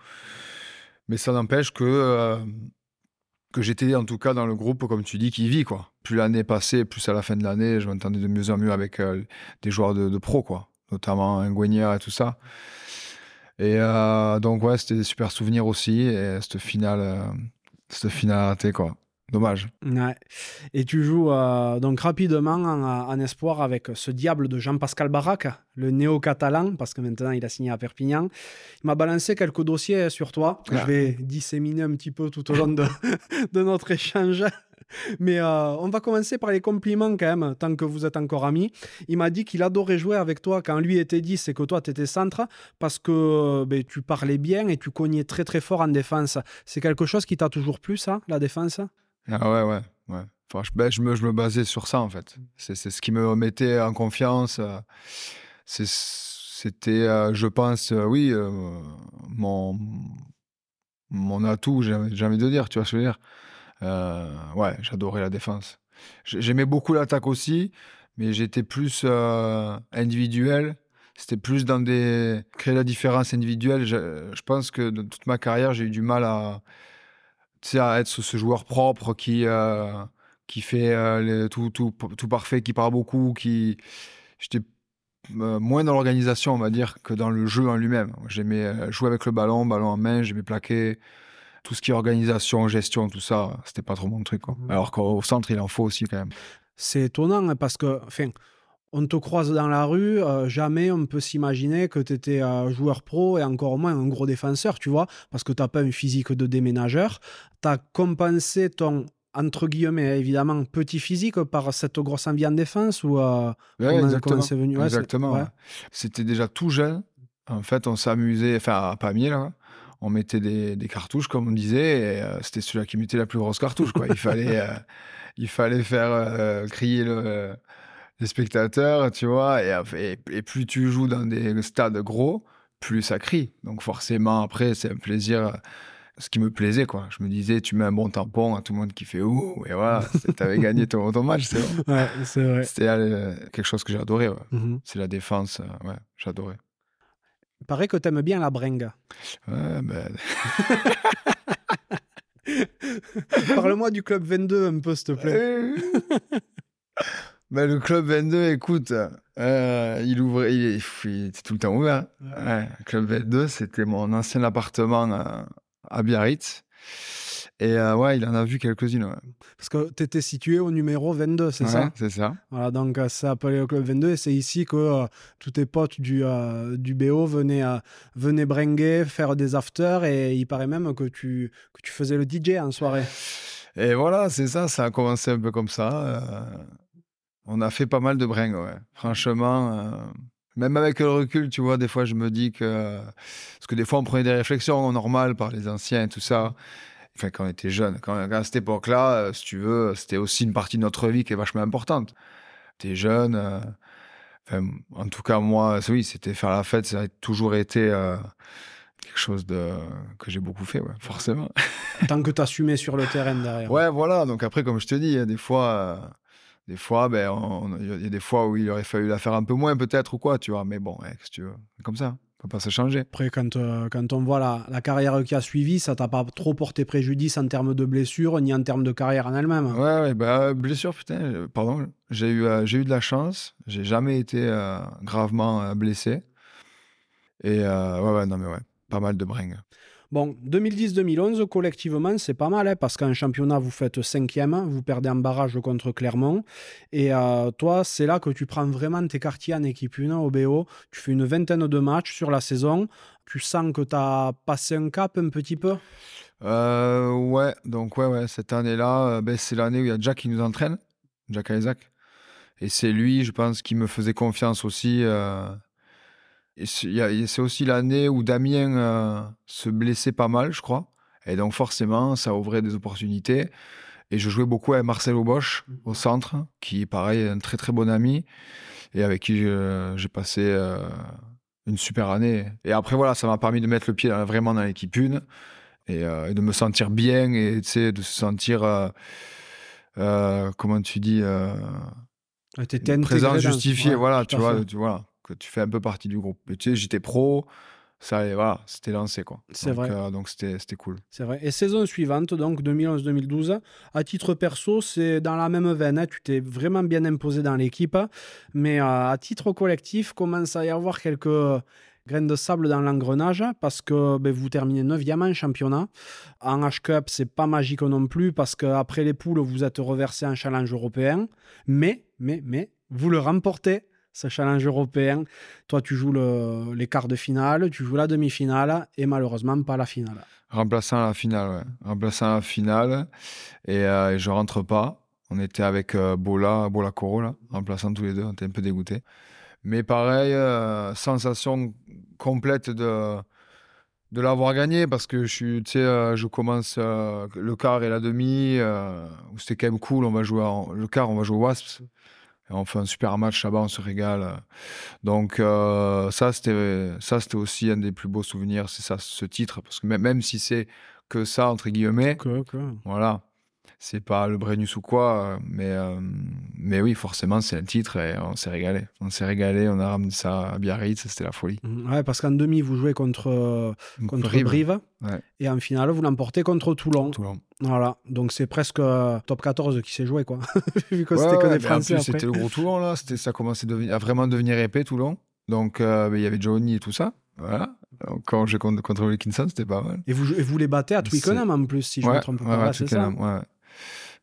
Mais ça n'empêche que. que j'étais en tout cas dans le groupe, comme tu dis, qui vit. Quoi. Plus l'année passait, plus à la fin de l'année, je m'entendais de mieux en mieux avec des joueurs de, pro, quoi. notamment Nguenière et tout ça. Et euh, donc, ouais, c'était des super souvenirs aussi. Et cette finale, euh, cette finale ratée, quoi. Dommage.
Ouais. Et tu joues euh, donc rapidement en, espoir avec ce diable de Jean-Pascal Barak, le néo-catalan, parce que maintenant il a signé à Perpignan. Il m'a balancé quelques dossiers sur toi. Je vais disséminer un petit peu tout au long de, de notre échange. Mais euh, on va commencer par les compliments quand même, tant que vous êtes encore amis. Il m'a dit qu'il adorait jouer avec toi quand lui était dit c'est que toi tu étais centre parce que euh, ben, tu parlais bien et tu cognais très très fort en défense. C'est quelque chose qui t'a toujours plu ça, la défense?
Ah ouais, ouais, ouais. Ben, je, me, je me basais sur ça en fait. C'est ce qui me mettait en confiance. C'était, euh, je pense, oui, mon, mon atout, j'ai envie de dire, tu vois ce que je veux dire? Euh, ouais, j'adorais la défense. J'aimais beaucoup l'attaque aussi, mais j'étais plus euh, individuel. C'était plus dans des. créer la différence individuelle. Je, pense que dans toute ma carrière, j'ai eu du mal à, à être ce, joueur propre qui, euh, qui fait tout, tout, tout, parfait, qui part beaucoup, qui. J'étais moins dans l'organisation, on va dire, que dans le jeu en lui-même. J'aimais jouer avec le ballon, ballon en main, j'aimais plaquer tout ce qui est organisation, gestion, tout ça, c'était pas trop mon truc. Quoi. Mmh. Alors qu'au centre, il en faut aussi quand même.
C'est étonnant hein, parce que, enfin, on te croise dans la rue, euh, jamais on peut s'imaginer que tu étais un joueur pro et encore moins un gros défenseur, tu vois, parce que tu n'as pas une physique de déménageur. Tu as compensé ton, entre guillemets, évidemment, petit physique par cette grosse ambiance en défense ou
euh, exactement. c'est venu? Exactement. C'était déjà tout jeune. En fait, on s'amusait, enfin, à Pamiers, là, on mettait des, cartouches, comme on disait, et euh, c'était celui-là qui mettait la plus grosse cartouche. Quoi. Il, fallait, euh, il fallait faire euh, crier les spectateurs, tu vois, et, et, plus tu joues dans des stades gros, plus ça crie. Donc forcément, après, c'est un plaisir ce qui me plaisait, quoi. Je me disais, tu mets un bon tampon à tout le monde qui fait ouh, et voilà, t'avais gagné ton, ton, match, c'est.
Ouais, c'est vrai.
C'était quelque chose que j'adorais, mmh C'est la défense, ouais, j'adorais.
Il paraît que tu aimes bien la bringue.
Ouais, ben...
Parle-moi du Club 22 un peu, s'il te plaît.
ben, le Club 22, écoute, euh, il ouvrait, il, était tout le temps ouvert. Ouais. Club 22, c'était mon ancien appartement à, à Biarritz. Et euh, ouais, il en a vu quelques-unes.
Parce que tu étais situé au numéro 22, c'est ça?
C'est ça.
Voilà, donc euh, ça s'appelait le Club 22 et c'est ici que euh, tous tes potes du, du BO venaient, venaient bringuer, faire des afters et il paraît même que tu, que tu faisais le DJ en soirée.
Et voilà, c'est ça, ça a commencé un peu comme ça. on a fait pas mal de bringues, ouais. Franchement même avec le recul, tu vois, des fois, je me dis que. Parce que des fois, on prenait des réflexions normales par les anciens et tout ça enfin, quand on était jeune. Quand, à cette époque-là, euh, si tu veux, c'était aussi une partie de notre vie qui est vachement importante. T'es jeune. euh, enfin, en tout cas, moi, oui, c'était faire la fête. Ça a toujours été euh, quelque chose de, que j'ai beaucoup fait, ouais, forcément.
Tant que t'assumais sur le terrain derrière.
Ouais, voilà. Donc après, comme je te dis, il y a des fois, euh, des fois, ben, il y a des fois où il aurait fallu la faire un peu moins, peut-être ou quoi, tu vois. Mais bon, ouais, qu'est-ce que tu veux, comme ça. On peut pas se changer.
Après, quand, euh, quand on voit la, la carrière qui a suivi, ça t'a pas trop porté préjudice en termes de blessures ni en termes de carrière en elle-même.
Ouais, ouais, bah, blessure, putain, euh, pardon. J'ai eu, euh, j'ai eu de la chance. J'ai jamais été euh, gravement blessé. Et ouais, ouais, non, mais ouais, pas mal de bringues.
Bon, 2010-2011, collectivement, c'est pas mal, hein, parce qu'en championnat, vous faites cinquième, vous perdez en barrage contre Clermont. Et euh, toi, c'est là que tu prends vraiment tes quartiers en équipe 1 au BO. Tu fais une vingtaine de matchs sur la saison. Tu sens que tu as passé un cap un petit peu?
Euh, ouais, donc ouais, ouais, cette année-là, euh, ben, c'est l'année où il y a Jack qui nous entraîne, Jack Isaac. Et c'est lui, je pense, qui me faisait confiance aussi. C'est aussi l'année où Damien euh, se blessait pas mal, je crois. Et donc forcément, ça ouvrait des opportunités. Et je jouais beaucoup avec Marcelo Bosch au centre, qui pareil, est un très très bon ami, et avec qui j'ai passé euh, une super année. Et après, voilà, ça m'a permis de mettre le pied dans- vraiment dans l'équipe une et, euh, et de me sentir bien et tu sais, de se sentir, euh, comment tu dis, présent, justifié,
Ouais,
voilà, tu vois, tu vois, que tu fais un peu partie du groupe. Et tu sais, j'étais pro, ça, et voilà, c'était lancé, quoi.
C'est vrai.
euh, donc c'était c'était cool.
C'est vrai. Et saison suivante, donc 2011-2012, à titre perso, c'est dans la même veine. hein. Tu t'es vraiment bien imposé dans l'équipe. Mais euh, à titre collectif, commence à y avoir quelques graines de sable dans l'engrenage parce que ben, vous terminez 9e en championnat. En H-Cup, c'est pas magique non plus parce qu'après les poules, vous êtes reversé en challenge européen. Mais, mais, mais, vous le remportez. Ce challenge européen, toi tu joues le- les quarts de finale, tu joues la demi-finale et malheureusement pas la finale.
Remplaçant la finale, ouais. Remplaçant la finale, et, euh, je rentre pas. On était avec euh, Bola, Bola Coro, là, remplaçant tous les deux, on était un peu dégoûtés. Mais pareil, euh, sensation complète de, de l'avoir gagné parce que je commence le quart et la demi, euh, c'était quand même cool. On va jouer le quart, on va jouer au Wasps. On fait un super match là-bas, on se régale. Donc euh, ça, c'était ça, c'était aussi un des plus beaux souvenirs, c'est ça, ce titre, parce que même, si c'est que ça entre guillemets, voilà, c'est pas le Brennus ou quoi, euh, mais euh, mais oui, forcément, c'est un titre et on s'est régalé. On s'est régalé, on a ramené ça à Biarritz, c'était la folie.
Mhm. Ouais, parce qu'en demi, vous jouez contre, contre
Rive,
Brive.
Ouais.
Et en finale, vous l'emportez contre Toulon.
Toulon.
Voilà. Donc c'est presque euh, top 14 qui s'est joué, quoi. Vu que
Ouais,
c'était que des Français
c'était le gros Toulon là, ça commençait à, vraiment devenir épais Toulon. Donc euh, il y avait Johnny et tout ça, voilà. Donc, quand j'ai contre, contre Wilkinson, c'était pas mal.
Et vous, et vous les battez à Twickenham en plus, si je ne me trompe pas.
ouais,
c'est ça.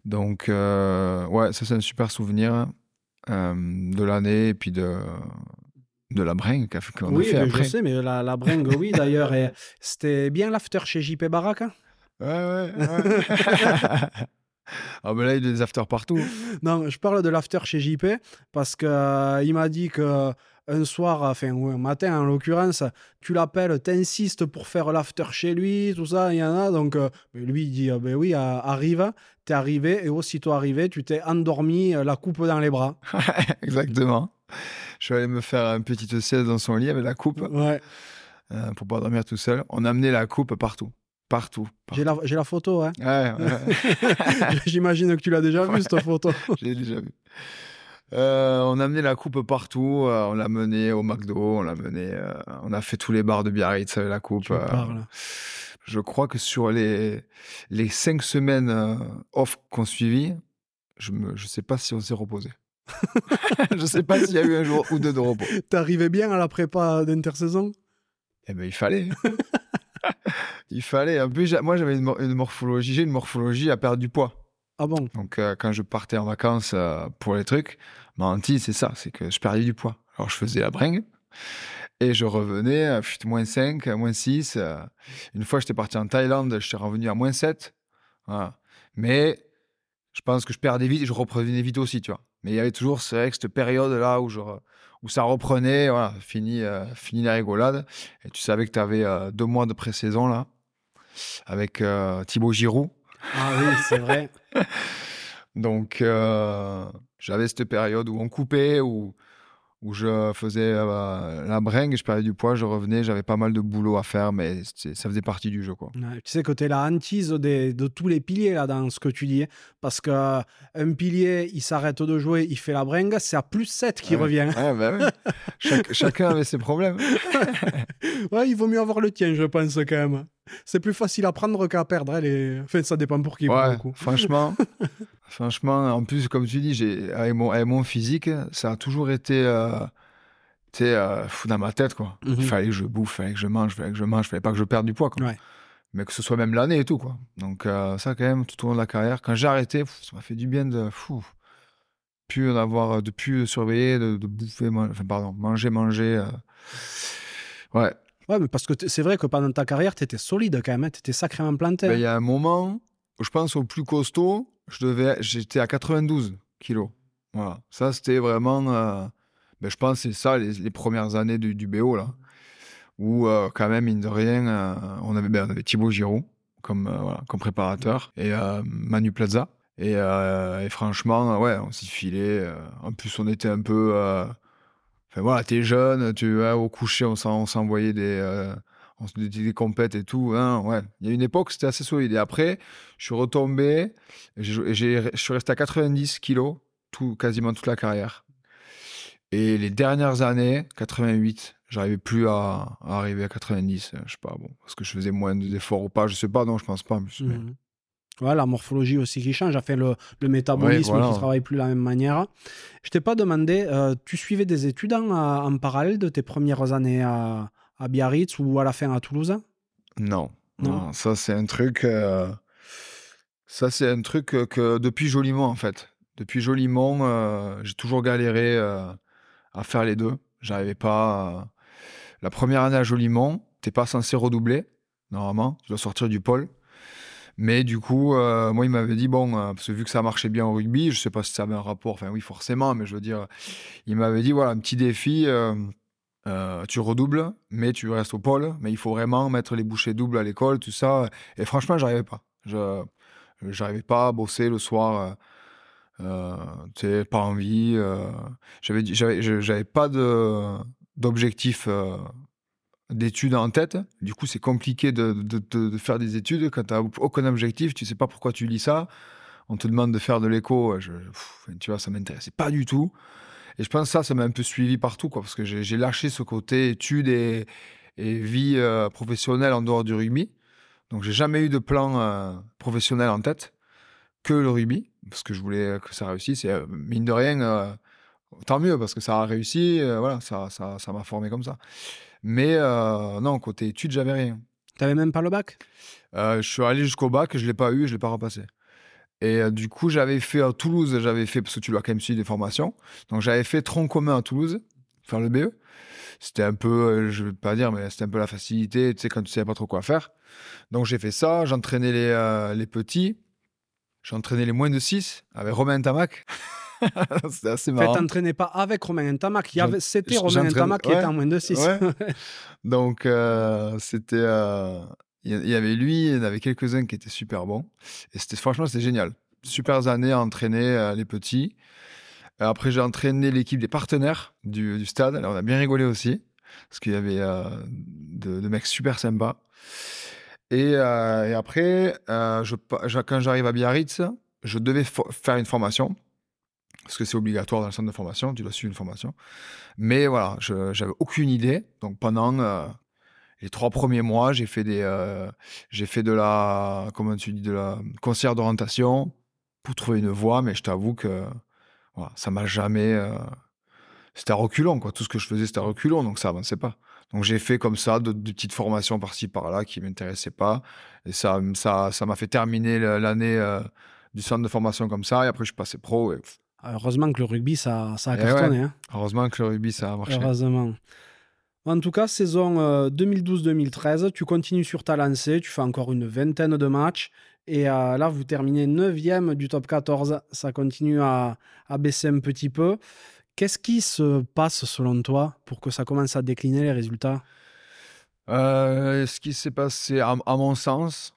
Donc, euh, ouais, ça, c'est un super souvenir euh, de l'année et puis de, de la bringue qu'on
Oui,
a fait après.
je sais, mais la, la bringue, oui, d'ailleurs. et C'était bien l'after chez JP Barak. hein
Ouais, ouais, ouais. ah, mais là, il y a des afters partout.
Non, je parle de l'after chez JP parce que euh, il m'a dit que un soir, enfin ou un matin en l'occurrence, tu l'appelles, t'insistes pour faire l'after chez lui, tout ça, il y en a. Donc euh, lui il dit euh, ben oui, arrive, t'es arrivé et aussitôt arrivé, tu t'es endormi, euh, la coupe dans les bras.
Exactement. Je suis allé me faire une petite sieste dans son lit avec la coupe
Ouais,
euh, pour pas dormir tout seul. On a amené la coupe partout. Partout. partout.
j'ai la, j'ai la photo, hein.
Ouais, ouais.
J'imagine que tu l'as déjà vue cette photo.
Je l'ai déjà vu. Euh, on a amené la coupe partout. euh, on l'a mené au McDo. On l'a mené. euh, on a fait tous les bars de Biarritz avec la coupe.
Tu me parles.
je crois que sur les, les cinq semaines off qu'on suivit, je ne je sais pas si on s'est reposé. je sais pas s'il y a eu un jour ou deux de repos.
T'arrivais bien à la prépa d'intersaison?
Eh ben, il fallait. il fallait. En plus, moi, j'avais une morphologie. J'ai une morphologie à perdre du poids.
Ah bon?
Donc, euh, quand je partais en vacances euh, pour les trucs, ma hantise, c'est ça, c'est que je perdais du poids. Alors, je faisais la bringue et je revenais à pff, moins 5, à moins 6. euh. Une fois, j'étais parti en Thaïlande, j'étais revenu à moins 7. Voilà. Mais je pense que je perdais vite et je reprenais vite aussi, tu vois. Mais il y avait toujours vrai cette période-là où, je, où ça reprenait, voilà, fini, euh, fini la rigolade. Et tu savais que tu avais deux mois de pré-saison, là, avec euh, Thibaut Giroud.
Ah oui, c'est vrai.
Donc, euh, j'avais cette période où on coupait, où, où je faisais euh, la bringue, je perdais du poids, je revenais, j'avais pas mal de boulot à faire, mais ça faisait partie du jeu. Quoi.
tu sais que tu es la hantise de tous les piliers là, dans ce que tu dis. Hein. Parce qu'un pilier, il s'arrête de jouer, il fait la bringue, c'est à plus 7 qui revient.
Ouais, bah chacun avait ses problèmes.
ouais, il vaut mieux avoir le tien, je pense, quand même. C'est plus facile à prendre qu'à perdre. Hein. Enfin, ça dépend pour qui.
Ouais, franchement, franchement, en plus, comme tu dis, avec mon, avec mon physique, ça a toujours été euh, euh, fou dans ma tête. Quoi. Il mhm. fallait que je bouffe, il fallait que je mange, il fallait que je mange, il fallait pas que je perde du poids. Quoi. Mais que ce soit même l'année et tout. Quoi. Donc, euh, ça, quand même, tout au long de la carrière, quand j'ai arrêté, ça m'a fait du bien de. Fou, plus d'avoir, de plus surveiller, de, de bouffer, enfin, pardon, manger, manger. Ouais,
Ouais, mais parce que c'est vrai que pendant ta carrière, tu étais solide quand même, hein. tu étais sacrément planté.
Ben, il y a un moment, où je pense au plus costaud, je devais, j'étais à 92 kilos. Voilà. Ça, c'était vraiment. Euh, ben, je pense que c'est ça, les, premières années du, du BO, là. Où, euh, quand même, mine de rien, euh, on, avait, ben, on avait Thibaut Giroud comme, voilà, comme préparateur et Manu Plaza. Et, et, franchement, ouais, on s'y filait. en plus, on était un peu Enfin voilà, t'es jeune, tu au coucher, on s'envoyait des, euh, des compètes et tout. Hein, ouais. Il y a une époque, c'était assez solide. Et après, je suis retombé, je suis resté à 90 kilos tout, quasiment toute la carrière. Et les dernières années, 88, j'arrivais plus à, arriver à 90. Je sais pas, bon, parce que je faisais moins d'efforts ou pas, je sais pas, non, je pense pas. Mmh
la morphologie aussi qui change, fait le, le métabolisme qui ne travaille plus de la même manière. Je t'ai pas demandé, euh, tu suivais des études en, parallèle de tes premières années à, à, Biarritz ou à la fin à Toulouse?
Non. non? ça c'est un truc. Euh, ça c'est un truc que, depuis Jolimont en fait. Depuis Jolimont, euh, j'ai toujours galéré à faire les deux. J'arrivais pas. La première année à Jolimont, t'es pas censé redoubler normalement. Tu dois sortir du pôle. Mais du coup, euh, moi, il m'avait dit, bon, euh, parce que vu que ça marchait bien au rugby, je sais pas si ça avait un rapport, enfin oui, forcément, mais je veux dire, il m'avait dit, voilà, un petit défi, euh, tu redoubles, mais tu restes au pôle, mais il faut vraiment mettre les bouchées doubles à l'école, tout ça. Et franchement, j'arrivais pas. Je n'arrivais pas à bosser le soir. Tu pas envie. j'avais, j'avais pas de, d'objectif d'études en tête. Du coup, c'est compliqué de, faire des études quand tu n'as aucun objectif, tu sais pas pourquoi tu lis ça. On te demande de faire de l'écho, tu vois, ça m'intéressait pas du tout. Et je pense que ça, ça m'a un peu suivi partout, quoi, parce que j'ai lâché ce côté études et, vie euh, professionnelle en dehors du rugby. Donc, j'ai jamais eu de plan euh, professionnel en tête, que le rugby, parce que je voulais que ça réussisse. Et euh, mine de rien, tant mieux, parce que ça a réussi, voilà, ça ça, m'a formé comme ça. Mais euh, non, côté études, j'avais rien.
T'avais même pas le bac?
Euh, Je suis allé jusqu'au bac, je l'ai pas eu, je l'ai pas repassé. Et euh, du coup, j'avais fait à Toulouse, j'avais fait, parce que tu dois quand même suivre des formations, donc j'avais fait tronc commun à Toulouse, faire le BE. C'était un peu, je vais pas dire, mais c'était un peu la facilité, tu sais, quand tu savais pas trop quoi faire. Donc j'ai fait ça, j'entraînais les, les petits, j'entraînais les moins de 6 avec Romain Tamac.
C'était assez marrant. Fait, pas avec Romain Ntamak. C'était Romain Ntamak qui était en moins de 6.
Donc, euh, c'était. Euh, il y avait lui, il y en avait quelques-uns qui étaient super bons. Et c'était franchement, c'était génial. Super années à entraîner euh, les petits. Après, j'ai entraîné l'équipe des partenaires du, stade. Alors, on a bien rigolé aussi. Parce qu'il y avait de, mecs super sympas. Et, et après, je, quand j'arrive à Biarritz, je devais faire une formation parce que c'est obligatoire dans le centre de formation, tu dois suivre une formation. Mais voilà, je j'avais aucune idée. Donc pendant euh, les trois premiers mois, j'ai fait des, euh, j'ai fait de la, comment tu dis, de la concert d'orientation pour trouver une voie. Mais je t'avoue que voilà, ça m'a jamais, euh, c'était à reculons quoi. Tout ce que je faisais, c'était à reculons, donc ça avançait pas. Donc j'ai fait comme ça de, petites formations par-ci par-là qui m'intéressaient pas, et ça, ça, ça m'a fait terminer l'année du centre de formation comme ça. Et après je suis passé pro. Et,
Heureusement que le rugby, ça, ça a eh cartonné. Hein.
Heureusement que le rugby, ça a marché.
Heureusement. En tout cas, saison 2012-2013, euh, tu continues sur ta lancée, tu fais encore une vingtaine de matchs. Et euh, là, vous terminez 9e du top 14. Ça continue à, à baisser un petit peu. Qu'est-ce qui se passe selon toi pour que ça commence à décliner les résultats?
Euh, Ce qui s'est passé, à, mon sens,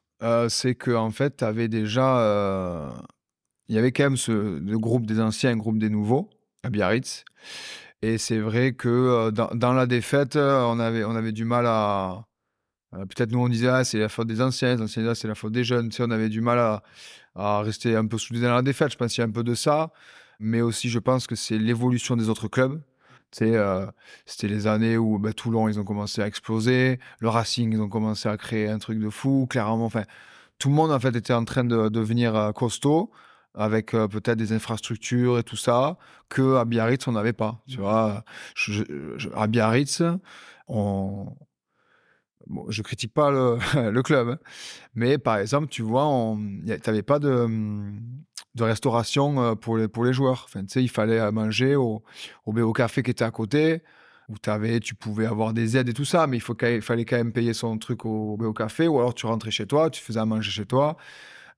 c'est que en fait, tu avais déjà il y avait quand même ce le groupe des anciens, un groupe des nouveaux à Biarritz. Et c'est vrai que euh, dans, la défaite, euh, on avait, on avait du mal à. euh, Peut-être nous on disait ah, c'est la faute des anciens, les anciens c'est la faute des jeunes. Tu on avait du mal à, rester un peu soudés dans la défaite. Je pense qu'il y a un peu de ça, mais aussi je pense que c'est l'évolution des autres clubs. Euh, c'était les années où bah, Toulon ils ont commencé à exploser, le Racing ils ont commencé à créer un truc de fou. Clairement, enfin tout le monde en fait était en train de devenir costaud avec euh, peut-être des infrastructures et tout ça que à Biarritz on n'avait pas. Tu vois, Je- je- à Biarritz, on Bon, je critique pas le, le club, hein. mais par exemple, tu vois, tu n'avais pas de, de restauration euh, pour les, pour les joueurs. Enfin, tu sais, il fallait manger au, au BO Café qui était à côté, où t'avais, tu pouvais avoir des aides et tout ça, mais il faut, il fallait quand même payer son truc au BO Café, ou alors tu rentrais chez toi, tu faisais à manger chez toi.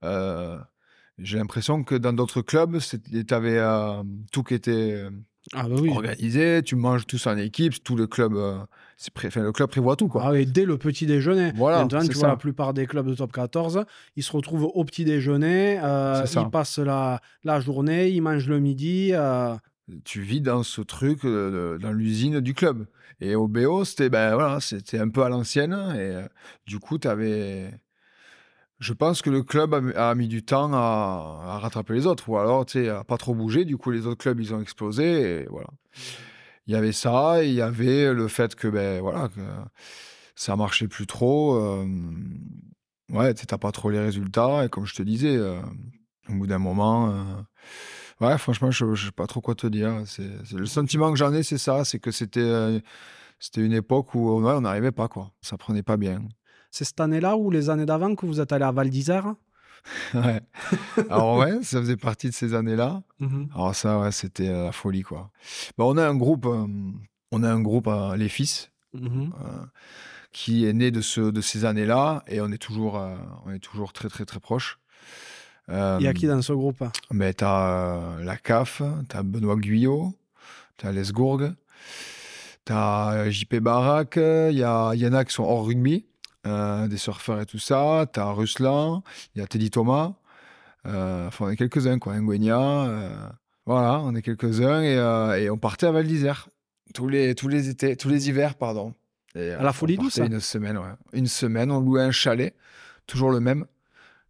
Euh, J'ai l'impression que dans d'autres clubs, tu avais tout qui était euh,
Ah bah oui.
organisé, tu manges tous en équipe, tout le club, euh, enfin, le club prévoit tout. Quoi.
Ah oui, dès le petit déjeuner.
Voilà,
Maintenant, tu
ça.
vois, la plupart des clubs de top 14, ils se retrouvent au petit déjeuner, euh, ils passent la, la journée, ils mangent le midi. euh,
tu vis dans ce truc, euh, dans l'usine du club. Et au BO, c'était ben, voilà, un peu à l'ancienne. Et euh, du coup, tu avais. Je pense que le club a, mis du temps à, rattraper les autres. Ou alors, tu sais, à pas trop bouger. Du coup, les autres clubs, ils ont explosé. Et voilà. Il y avait ça. Il y avait le fait que, ben, voilà, que ça marchait plus trop. euh, ouais, tu t'as pas trop les résultats. Et comme je te disais, euh, au bout d'un moment. euh, Ouais, franchement, je ne sais pas trop quoi te dire. C'est, le sentiment que j'en ai, c'est ça, c'est que c'était, c'était une époque où ouais, on n'arrivait pas, quoi. Ça prenait pas bien.
C'est cette année-là ou les années d'avant que vous êtes allé à Val d'Isère?
Ouais. Alors ouais, ça faisait partie de ces années-là.
Mhm.
Alors ça, ouais, c'était euh, la folie, quoi. Bah, on a un groupe, euh, on a un groupe, euh, les fils,
Mhm.
euh, qui est né de, ce, de ces années-là, et on est toujours, on est toujours très, très, très proches.
Il y a qui dans ce groupe?
Mais t'as la CAF, t'as Benoît Guyot, t'as Lesgourg, t'as euh, JP Barak, il y, a- il y en a qui sont hors rugby, euh, des surfeurs et tout ça, t'as Ruslan, il y a Teddy Thomas, euh, enfin on est quelques-uns quoi, Nguenia, euh, voilà, on est quelques-uns et, euh, et on partait à Val d'Isère tous les, tous les étés, tous les hivers, pardon. Et,
À la Folie Douce, ça?
Une semaine, ouais. Une semaine, on louait un chalet, toujours le même,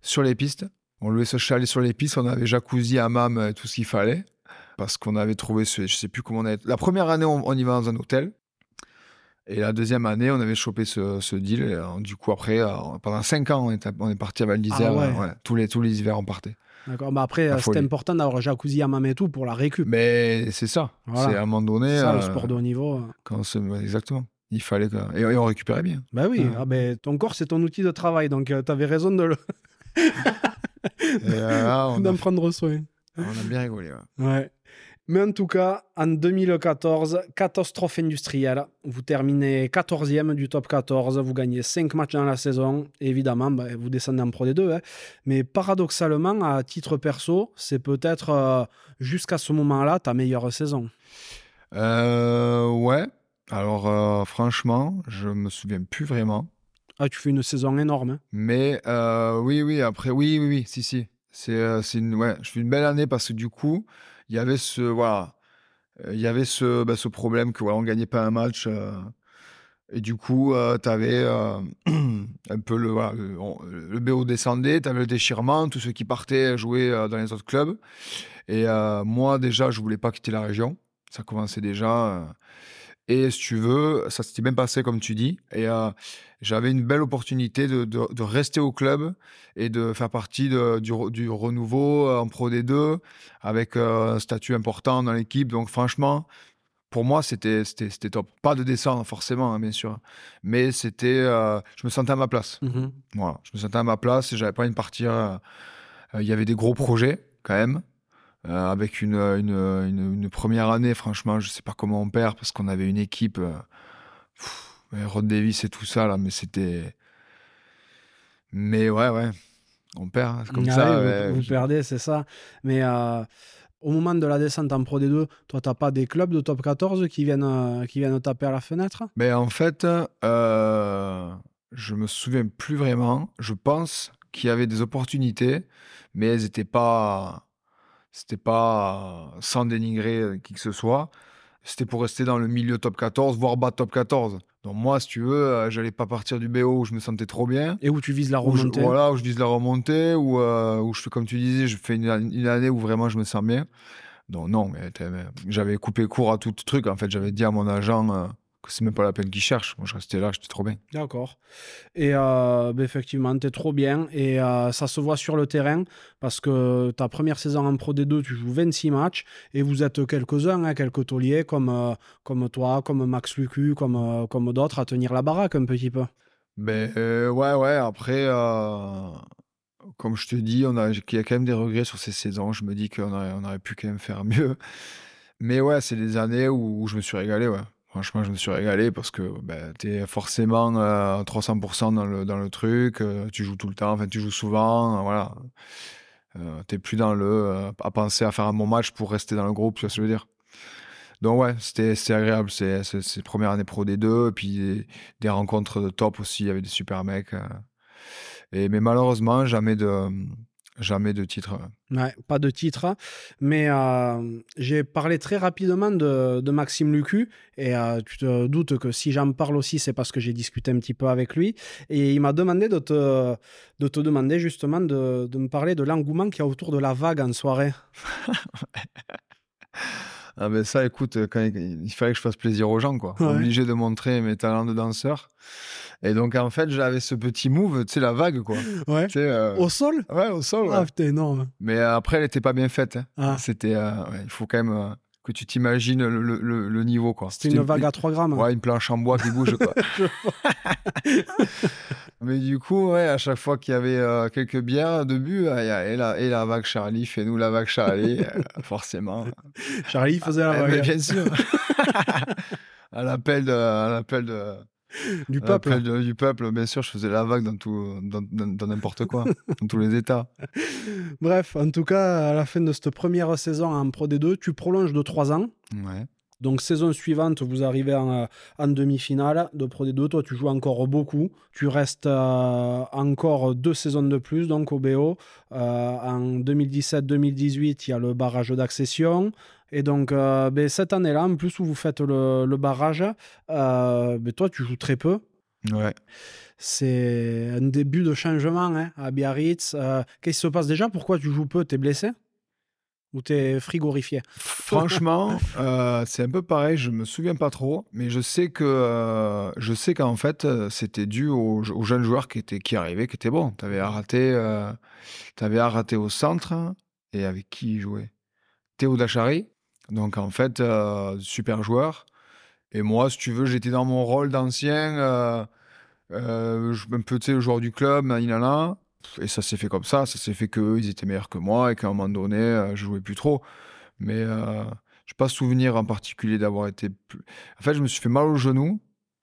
sur les pistes. On louait ce chalet sur les pistes, on avait jacuzzi, hammam, euh, tout ce qu'il fallait. Parce qu'on avait trouvé, ce, je sais plus comment on avait... La première année, on, on y va dans un hôtel. Et la deuxième année, on avait chopé ce, ce deal. Et, euh, du coup, après, euh, pendant cinq ans, on est, on est parti à Val d'Isère.
Ah ouais.
euh, ouais. tous, les, tous les hivers, on partait.
D'accord. Bah après, c'était important d'avoir jacuzzi à mam et tout pour la récup.
Mais c'est ça.
Voilà.
C'est à un moment donné.
ça, le sport de haut niveau.
quand Exactement. Il fallait que... et, et on récupérait bien.
Bah oui,
Ouais.
ah ben, ton corps, c'est ton outil de travail, donc tu avais raison de le- d'en prendre soin.
on a bien rigolé. ouais.
Ouais. Mais en tout cas, en 2014, catastrophe industrielle. Vous terminez 14e du top 14, vous gagnez 5 matchs dans la saison. Et évidemment, bah, vous descendez en Pro D2. hein. Mais paradoxalement, à titre perso, c'est peut-être euh, jusqu'à ce moment-là ta meilleure saison.
Euh, ouais. Alors, euh, franchement, je me souviens plus vraiment.
Ah, tu fais une saison énorme. hein.
Mais euh, oui, oui, après, oui, oui, oui, si, si. C'est c'est une, ouais, je fais une belle année parce que du coup, il y avait euh, bah, ce problème que voilà, on gagnait pas un match. euh, et du coup, tu avais un peu le, le, BO descendait, tu avais le déchirement, tous ceux qui partaient jouer euh, dans les autres clubs. Et euh, moi, déjà, je voulais pas quitter la région. Ça commençait déjà. euh, et si tu veux, ça s'était bien passé comme tu dis. Euh, j'avais une belle opportunité de, de- de rester au club et de faire partie de- du, re- du renouveau euh, en Pro D2 avec euh, un statut important dans l'équipe. Donc franchement, pour moi, c'était top. Pas de descendre forcément, hein, bien sûr. Mais c'était, euh, je me sentais à ma place. Voilà, je me sentais à ma place et j'avais pas envie de partir. euh, euh, Il y avait des gros projets quand même. euh, avec une, une, une- une première année, franchement, je sais pas comment on perd parce qu'on avait une équipe. pff, Rod Davis et tout ça, là, mais c'était. Mais ouais, ouais, on perd. hein, c'est comme
Ah
ça.
oui, vous-
ouais,
vous,
je-
perdez, c'est ça. Mais euh, au moment de la descente en Pro D2, toi, t'as pas des clubs de top 14 qui viennent, euh, qui viennent taper à la fenêtre?
Mais en fait, euh, je me souviens plus vraiment. Je pense qu'il y avait des opportunités, mais elles n'étaient pas. C'était pas sans dénigrer qui que ce soit. C'était pour rester dans le milieu top 14, voire bas top 14. Donc moi, si tu veux, euh, j'allais pas partir du BO où je me sentais trop bien.
Et où tu vises la
Où je-
remontée
voilà, où je vise la remontée, où, euh, où je fais comme tu disais, je fais une, une année où vraiment je me sens bien. Donc non, mais, j'avais coupé court à tout truc. En fait, j'avais dit à mon agent euh, c'est même pas la peine qu'il cherche. Moi, je restais là, j'étais trop bien.
D'accord. Et euh, ben, effectivement, tu es trop bien. Et euh, ça se voit sur le terrain parce que ta première saison en Pro D2, tu joues 26 matchs et vous êtes quelques-uns, hein, quelques tauliers comme, euh, comme toi, comme Max Lucu, comme, euh, comme d'autres à tenir la baraque un petit peu.
Mais euh, ouais, ouais, après, comme je te dis, on a, il y a quand même des regrets sur ces saisons. Je me dis qu'on aurait, on aurait pu quand même faire mieux. Mais ouais, c'est des années où, où je me suis régalé, ouais. Franchement, je me suis régalé parce que ben, tu es forcément euh, 300% dans le, dans le truc. euh, tu joues tout le temps, enfin, tu joues souvent. euh, voilà. Euh, tu plus dans le euh, à penser à faire un bon match pour rester dans le groupe, tu vois ce que je veux dire? Donc ouais, c'était agréable. C'est c'est- première année pro des deux, et puis des, rencontres de top aussi. Il y avait des super mecs. euh. Et mais malheureusement, jamais de jamais de titre. ouais.
Ouais, pas de titre. Mais euh, j'ai parlé très rapidement de, de Maxime Lucu. Et euh, tu te doutes que si j'en parle aussi, c'est parce que j'ai discuté un petit peu avec lui. Et il m'a demandé de te, de te demander justement de, de me parler de l'engouement qu'il y a autour de la vague en soirée.
Ah ben ça, écoute, euh, quand il, il fallait que je fasse plaisir aux gens, quoi.
Ouais.
Obligé de montrer mes talents de danseur. Et donc en fait, j'avais ce petit move, tu sais, la vague, quoi.
Ouais.
Euh,
Au sol?
Ouais, au sol. ouais.
Ah putain, énorme.
Mais après, elle était pas bien faite. hein.
Ah.
C'était, euh, ouais, il faut quand même que tu t'imagines le, le- le- niveau, quoi.
C'était une vague à 3 grammes.
Ouais, une planche en bois qui bouge, quoi. Mais du coup, ouais, à chaque fois qu'il y avait euh, quelques bières de but, euh, il y a- et, la, et la vague Charlie, fais-nous la vague Charlie, euh, forcément.
Charlie faisait la
mais
vague.
bien sûr. à l'appel de, à l'appel de,
Du peuple.
de- du peuple, bien sûr, je faisais la vague dans tout, dans, n'importe quoi, dans tous les états.
Bref, en tout cas, à la fin de cette première saison en Pro D2, tu prolonges de 3 ans.
Ouais.
Donc, saison suivante, vous arrivez en, euh, en demi-finale de Pro D2. Toi, tu joues encore beaucoup. Tu restes euh, encore deux saisons de plus, donc au BO. Euh, en 2017-2018, il y a le barrage d'accession. Et donc, euh, ben, cette année-là, en plus où vous faites le, le barrage, euh, ben, toi, tu joues très peu.
Ouais.
C'est un début de changement hein, à Biarritz. Euh, Qu'est-ce qui se passe déjà? Pourquoi tu joues peu? T'es blessé? Ou t'es frigorifié?
Franchement, euh, c'est un peu pareil, je me souviens pas trop, mais je sais que euh, je sais qu'en fait c'était dû aux, aux jeunes joueurs qui étaient qui arrivaient, qui étaient bons. T'avais raté, euh, t'avais raté au centre et avec qui il jouait? Théo Dachary. Donc en fait, euh, super joueur. Et moi, si tu veux, j'étais dans mon rôle d'ancien, euh, euh, un peu tu sais, le joueur du club, nanana. Et ça s'est fait comme ça, ça s'est fait qu'eux, ils étaient meilleurs que moi et qu'à un moment donné, euh, je jouais plus trop. Mais euh, je n'ai pas souvenir en particulier d'avoir été. plus- En fait, je me suis fait mal au genou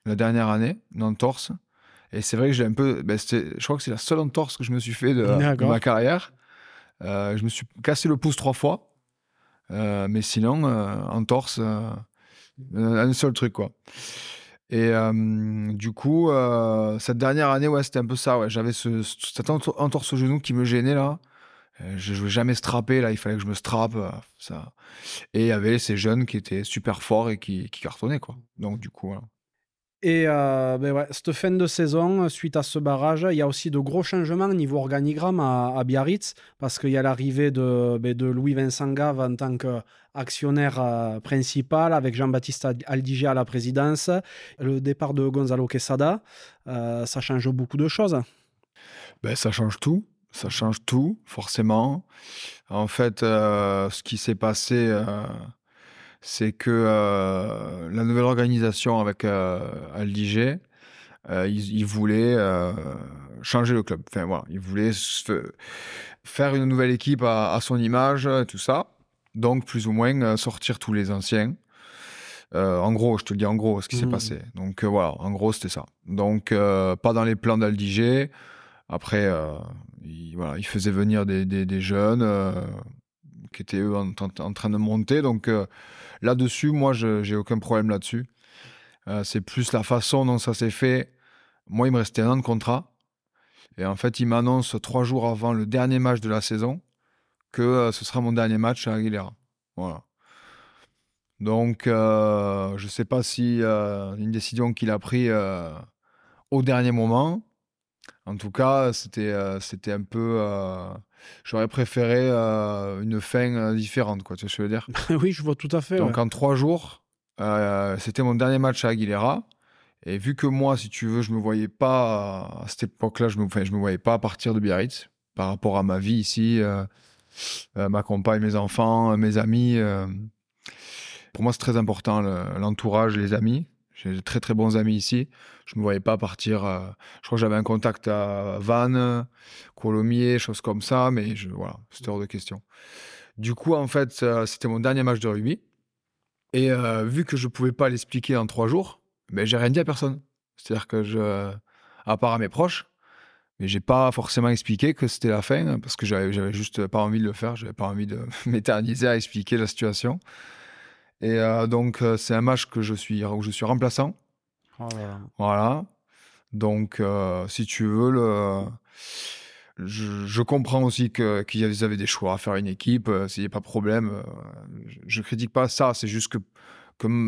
la dernière année, une entorse. Et c'est vrai que j'ai un peu. ben, je crois que c'est la seule entorse que je me suis fait de, de ma carrière. Je me suis cassé le pouce trois fois. Euh, mais sinon, euh, entorse, euh, un seul truc, quoi. Et du coup, cette dernière année, ouais, c'était un peu ça. Ouais. J'avais ce, ce- cette entor- entorse au genou qui me gênait, là. Je ne jouais jamais strapper, là, il fallait que je me strappe. ça. Et il y avait ces jeunes qui étaient super forts et qui, qui cartonnaient, quoi. Donc, du coup, voilà.
Et euh, ben ouais, cette fin de saison, suite à ce barrage, il y a aussi de gros changements niveau organigramme à, Biarritz, parce qu'il y a l'arrivée de, ben, Louis-Vincent Gave en tant qu'actionnaire euh, principal, avec Jean-Baptiste Al- Aldiger à la présidence, le départ de Gonzalo Quesada, euh, ça change beaucoup de choses.
Ben, ça change tout. Ça change tout, forcément. En fait, euh, ce qui s'est passé, euh, c'est que euh, la nouvelle organisation avec euh, Aldiger, euh, ils, ils voulaient euh, changer le club. Enfin, voilà, ils voulaient faire une nouvelle équipe à, à son image, euh, tout ça. Donc, plus ou moins, euh, sortir tous les anciens. Euh, en gros, je te le dis en gros ce qui s'est
Mhm.
passé. Donc euh, voilà, en gros, c'était ça. Donc, euh, pas dans les plans d'Aldiger. Après, euh, il, voilà, il faisait venir des, des- des jeunes euh, qui étaient eux en, en- en train de monter. Donc euh, là-dessus, moi, je j'ai aucun problème là-dessus. Euh, c'est plus la façon dont ça s'est fait. Moi, il me restait un an de contrat. Et en fait, il m'annonce trois jours avant le dernier match de la saison que euh, ce sera mon dernier match à Aguilera. Voilà. Donc, euh, je ne sais pas si une décision qu'il a prise au dernier moment. En tout cas, c'était un peu. J'aurais préféré une fin différente, quoi. Tu vois ce que je veux dire?
Oui, je vois tout à fait.
Donc,
ouais.
en trois jours, c'était mon dernier match à Aguilera. Et vu que moi, si tu veux, je me voyais pas à cette époque-là, je me, enfin, je me voyais pas partir de Biarritz par rapport à ma vie ici, euh, euh, ma compagne, mes enfants, euh, mes amis. euh. Pour moi, c'est très important le- l'entourage, les amis. J'ai de très très bons amis ici. Je me voyais pas partir. euh, je crois que j'avais un contact à Vannes, Colomiers, choses comme ça, mais voilà, c'était hors de question. Du coup, en fait, euh, c'était mon dernier match de rugby. Et euh, vu que je pouvais pas l'expliquer en trois jours, ben, j'ai rien dit à personne. C'est-à-dire que à part à mes proches, mais j'ai pas forcément expliqué que c'était la fin parce que j'avais, j'avais juste pas envie de le faire. J'avais pas envie de m'éterniser à expliquer la situation. Et euh, donc, euh, c'est un match que je suis, où je suis remplaçant.
Oh là là.
Voilà. Donc, euh, si tu veux, le... je, je comprends aussi qu'ils avaient des choix à faire une équipe. euh, S'il n'y a pas de problème, euh, je, je critique pas ça. C'est juste que,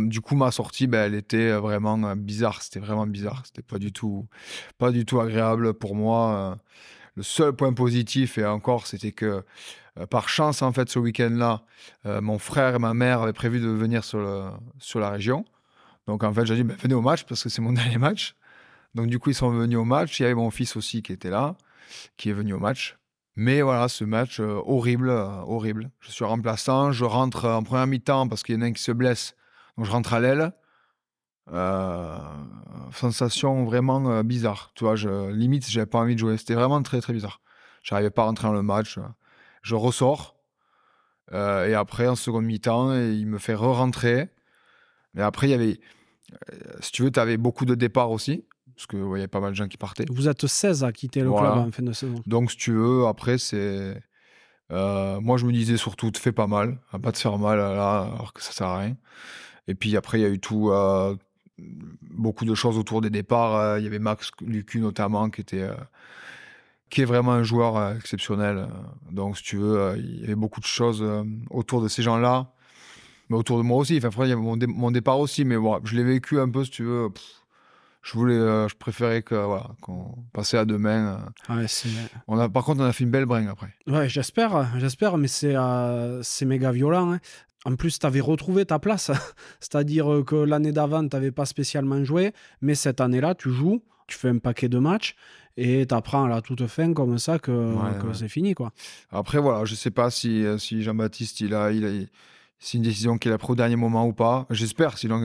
du coup, ma sortie, ben, elle était vraiment euh, bizarre. C'était vraiment bizarre. C'était pas du tout, pas du tout agréable pour moi. Le seul point positif, et encore, c'était que euh, par chance, en fait, ce week-end-là, euh, mon frère et ma mère avaient prévu de venir sur, la région. Donc, en fait, j'ai dit, ben, venez au match parce que c'est mon dernier match. Donc, du coup, ils sont venus au match. Il y avait mon fils aussi qui était là, qui est venu au match. Mais voilà, ce match euh, horrible, horrible. Je suis remplaçant, je rentre en première mi-temps parce qu'il y en a un qui se blesse. Donc, je rentre à l'aile. Sensation vraiment bizarre. Tu vois, je, limite, j'avais pas envie de jouer. C'était vraiment très, très bizarre. J'arrivais pas à rentrer dans le match. Je ressors. Euh, et après, en seconde mi-temps, il me fait re-rentrer. Mais après, il y avait, euh, si tu veux, tu avais beaucoup de départs aussi. Parce qu'il ouais, y avait pas mal de gens qui partaient.
Vous êtes 16 à quitter le
Voilà.
club en fin de saison.
Donc, si tu veux, après, c'est. euh, moi, je me disais surtout, te fais pas mal, à pas te faire mal là, alors que ça sert à rien. Et puis après, il y a eu tout, euh, beaucoup de choses autour des départs. Il y avait Max Lucu notamment, qui était, qui est vraiment un joueur euh, exceptionnel. Euh, Donc, si tu veux, euh, il y avait beaucoup de choses autour de ces gens-là, mais autour de moi aussi. Enfin, après, il y avait mon, dé- mon départ aussi, mais bon, je l'ai vécu un peu, si tu veux. pff, je voulais, je préférais que voilà, qu'on passait à demain.
Ouais,
On a, par contre, on a fait une belle bringue après.
ouais, j'espère, j'espère, mais c'est euh, c'est méga violent. hein. En plus, tu avais retrouvé ta place. C'est-à-dire que l'année d'avant, tu n'avais pas spécialement joué, mais cette année-là, tu joues, tu fais un paquet de matchs et tu apprends à la toute fin comme ça que,
Ouais,
que
ouais.
c'est fini. quoi.
Après, voilà, je sais pas si, euh, si Jean-Baptiste, il a, il a, c'est une décision qu'il a prise au dernier moment ou pas. J'espère, sinon,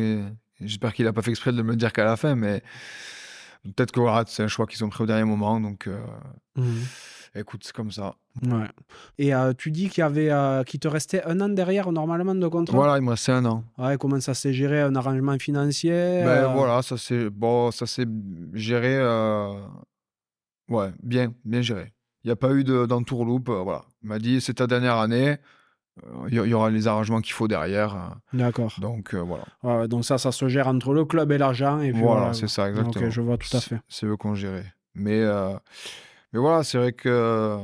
j'espère qu'il a pas fait exprès de me le dire qu'à la fin, mais peut-être que voilà, c'est un choix qu'ils ont pris au dernier moment. Donc, euh, écoute, c'est comme ça.
Ouais. Et euh, tu dis qu'il y avait, euh, qu'il te restait un an derrière normalement de contrat?
Voilà, il me restait un an.
Ouais, comment ça s'est géré un arrangement financier
Ben
euh,
voilà, ça s'est bon, ça s'est géré. Ouais, bien, bien géré. Il n'y a pas eu de- d'entourloupe. euh, voilà. Il m'a dit c'est ta dernière année. euh, Il y, aura les arrangements qu'il faut derrière. euh,
D'accord.
Donc euh, voilà.
Ouais, donc ça, ça se gère entre le club et l'argent. Et puis
Voilà, c'est ça, exactement.
Ok, je vois tout à fait.
C'est eux qu'on gérait. Mais, euh, mais voilà, c'est vrai que.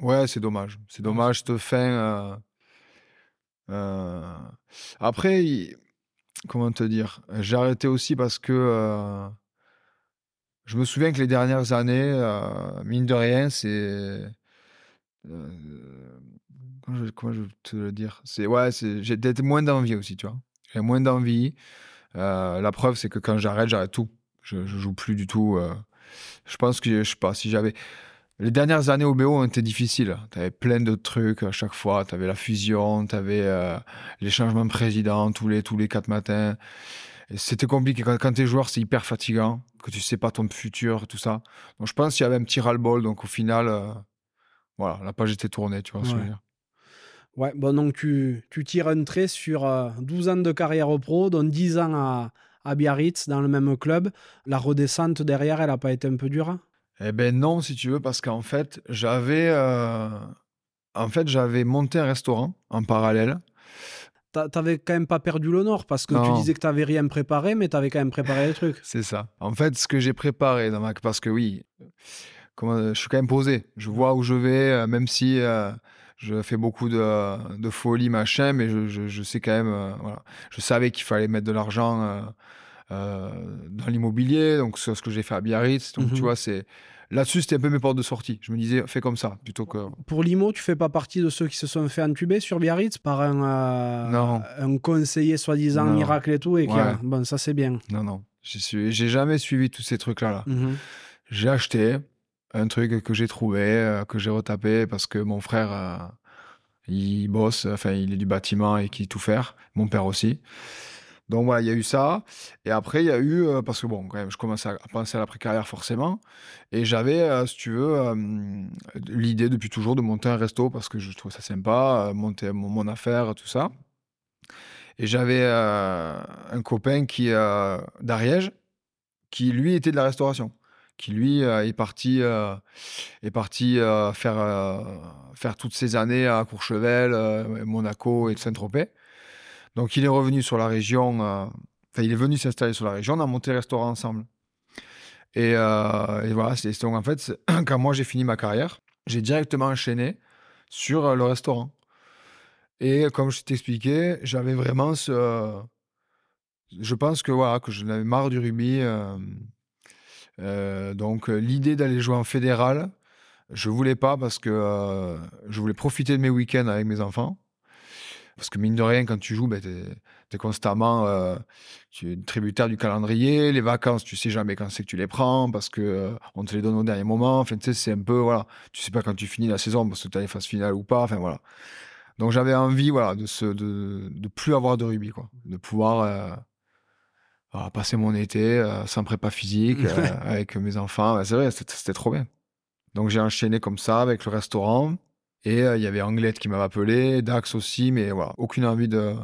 Ouais, c'est dommage. C'est dommage, cette fin. Après, comment te dire? J'ai arrêté aussi parce que. Je me souviens que les dernières années, euh, mine de rien, c'est. euh, Comment je, comment je te le dire? C'est ouais, j'ai peut-être moins d'envie aussi, tu vois. J'ai moins d'envie. Euh, la preuve, c'est que quand j'arrête, j'arrête tout. Je, je joue plus du tout. Je pense que je sais pas si j'avais. Les dernières années au BO ont été difficiles. Tu avais plein de trucs à chaque fois. Tu avais la fusion, tu avais les changements de président tous les, tous les quatre matins. C'était compliqué. Quand, quand tu es joueur, c'est hyper fatigant, que tu sais pas ton futur, tout ça. Donc je pense qu'il y avait un petit ras-le-bol. Donc au final, euh, voilà, la page était tournée, tu vois ce que je veux
Ouais.
dire.
Ouais, bon, donc tu, tu tires un trait sur euh, 12 ans de carrière pro, dont 10 ans à, à Biarritz, dans le même club. La redescente derrière, elle n'a pas été un peu dure?
Eh ben non, si tu veux, parce qu'en fait, j'avais, euh, en fait, j'avais monté un restaurant en parallèle.
T'a- T'avais quand même pas perdu nord, parce que tu disais que t'avais rien préparé, mais t'avais quand même préparé des trucs.
C'est ça. En fait, ce que j'ai préparé dans ma... Parce que oui, comment, je suis quand même posé. Je vois où je vais, euh, même si euh, je fais beaucoup de, de folie, machin, mais je, je- je sais quand même, euh, voilà. Je savais qu'il fallait mettre de l'argent euh, dans l'immobilier, donc c'est ce que j'ai fait à Biarritz. Donc,
Mhm.
tu vois, c'est là-dessus, c'était un peu mes portes de sortie. Je me disais, fais comme ça, plutôt que.
Pour Limo, tu fais pas partie de ceux qui se sont fait entuber sur Biarritz par un, euh, un conseiller soi-disant miracle et tout. Et a-. Bon, ça c'est bien.
Non, non. J'ai su- j'ai jamais suivi tous ces trucs-là. Là.
Mhm.
J'ai acheté un truc que j'ai trouvé, euh, que j'ai retapé parce que mon frère, euh, il bosse, enfin, il est du bâtiment et qui tout faire. Mon père aussi. Donc voilà, il y a eu ça. Et après, il y a eu, euh, parce que bon, quand même, je commençais à penser à l'après-carrière forcément. Et j'avais, euh, si tu veux, euh, l'idée depuis toujours de monter un resto parce que je trouve ça sympa, monter mon, affaire, tout ça. Et j'avais un copain qui, d'Ariège qui, lui, était de la restauration. Qui, lui, est parti, est parti faire, faire toutes ces années à Courchevel, Monaco et Saint-Tropez. Donc, il est revenu sur la région. euh, Enfin, il est venu s'installer sur la région. On a monté le restaurant ensemble. Et, euh, voilà, c'est donc en fait, quand moi j'ai fini ma carrière, j'ai directement enchaîné sur euh, le restaurant. Et comme je t'expliquais, j'avais vraiment ce. Je pense que voilà, que je n'avais marre du rugby. donc l'idée d'aller jouer en fédéral, je voulais pas parce que je voulais profiter de mes week-ends avec mes enfants. Parce que mine de rien, quand tu joues, ben, tu es, constamment euh, tu es tributaire du calendrier. Les vacances, tu sais jamais quand c'est que tu les prends parce que euh, on te les donne au dernier moment. Enfin, tu sais, c'est un peu, voilà, tu sais pas quand tu finis la saison parce que tu as les phases finales ou pas. Enfin, voilà. Donc j'avais envie, voilà, de se, de, de plus avoir de rugby, quoi. De pouvoir euh, voilà, passer mon été euh, sans prépa physique, euh, avec mes enfants. Ouais, c'est vrai, c'était trop bien. Donc j'ai enchaîné comme ça avec le restaurant. Et euh, il y avait Anglette qui m'avait appelé, Dax aussi, mais voilà, aucune envie de,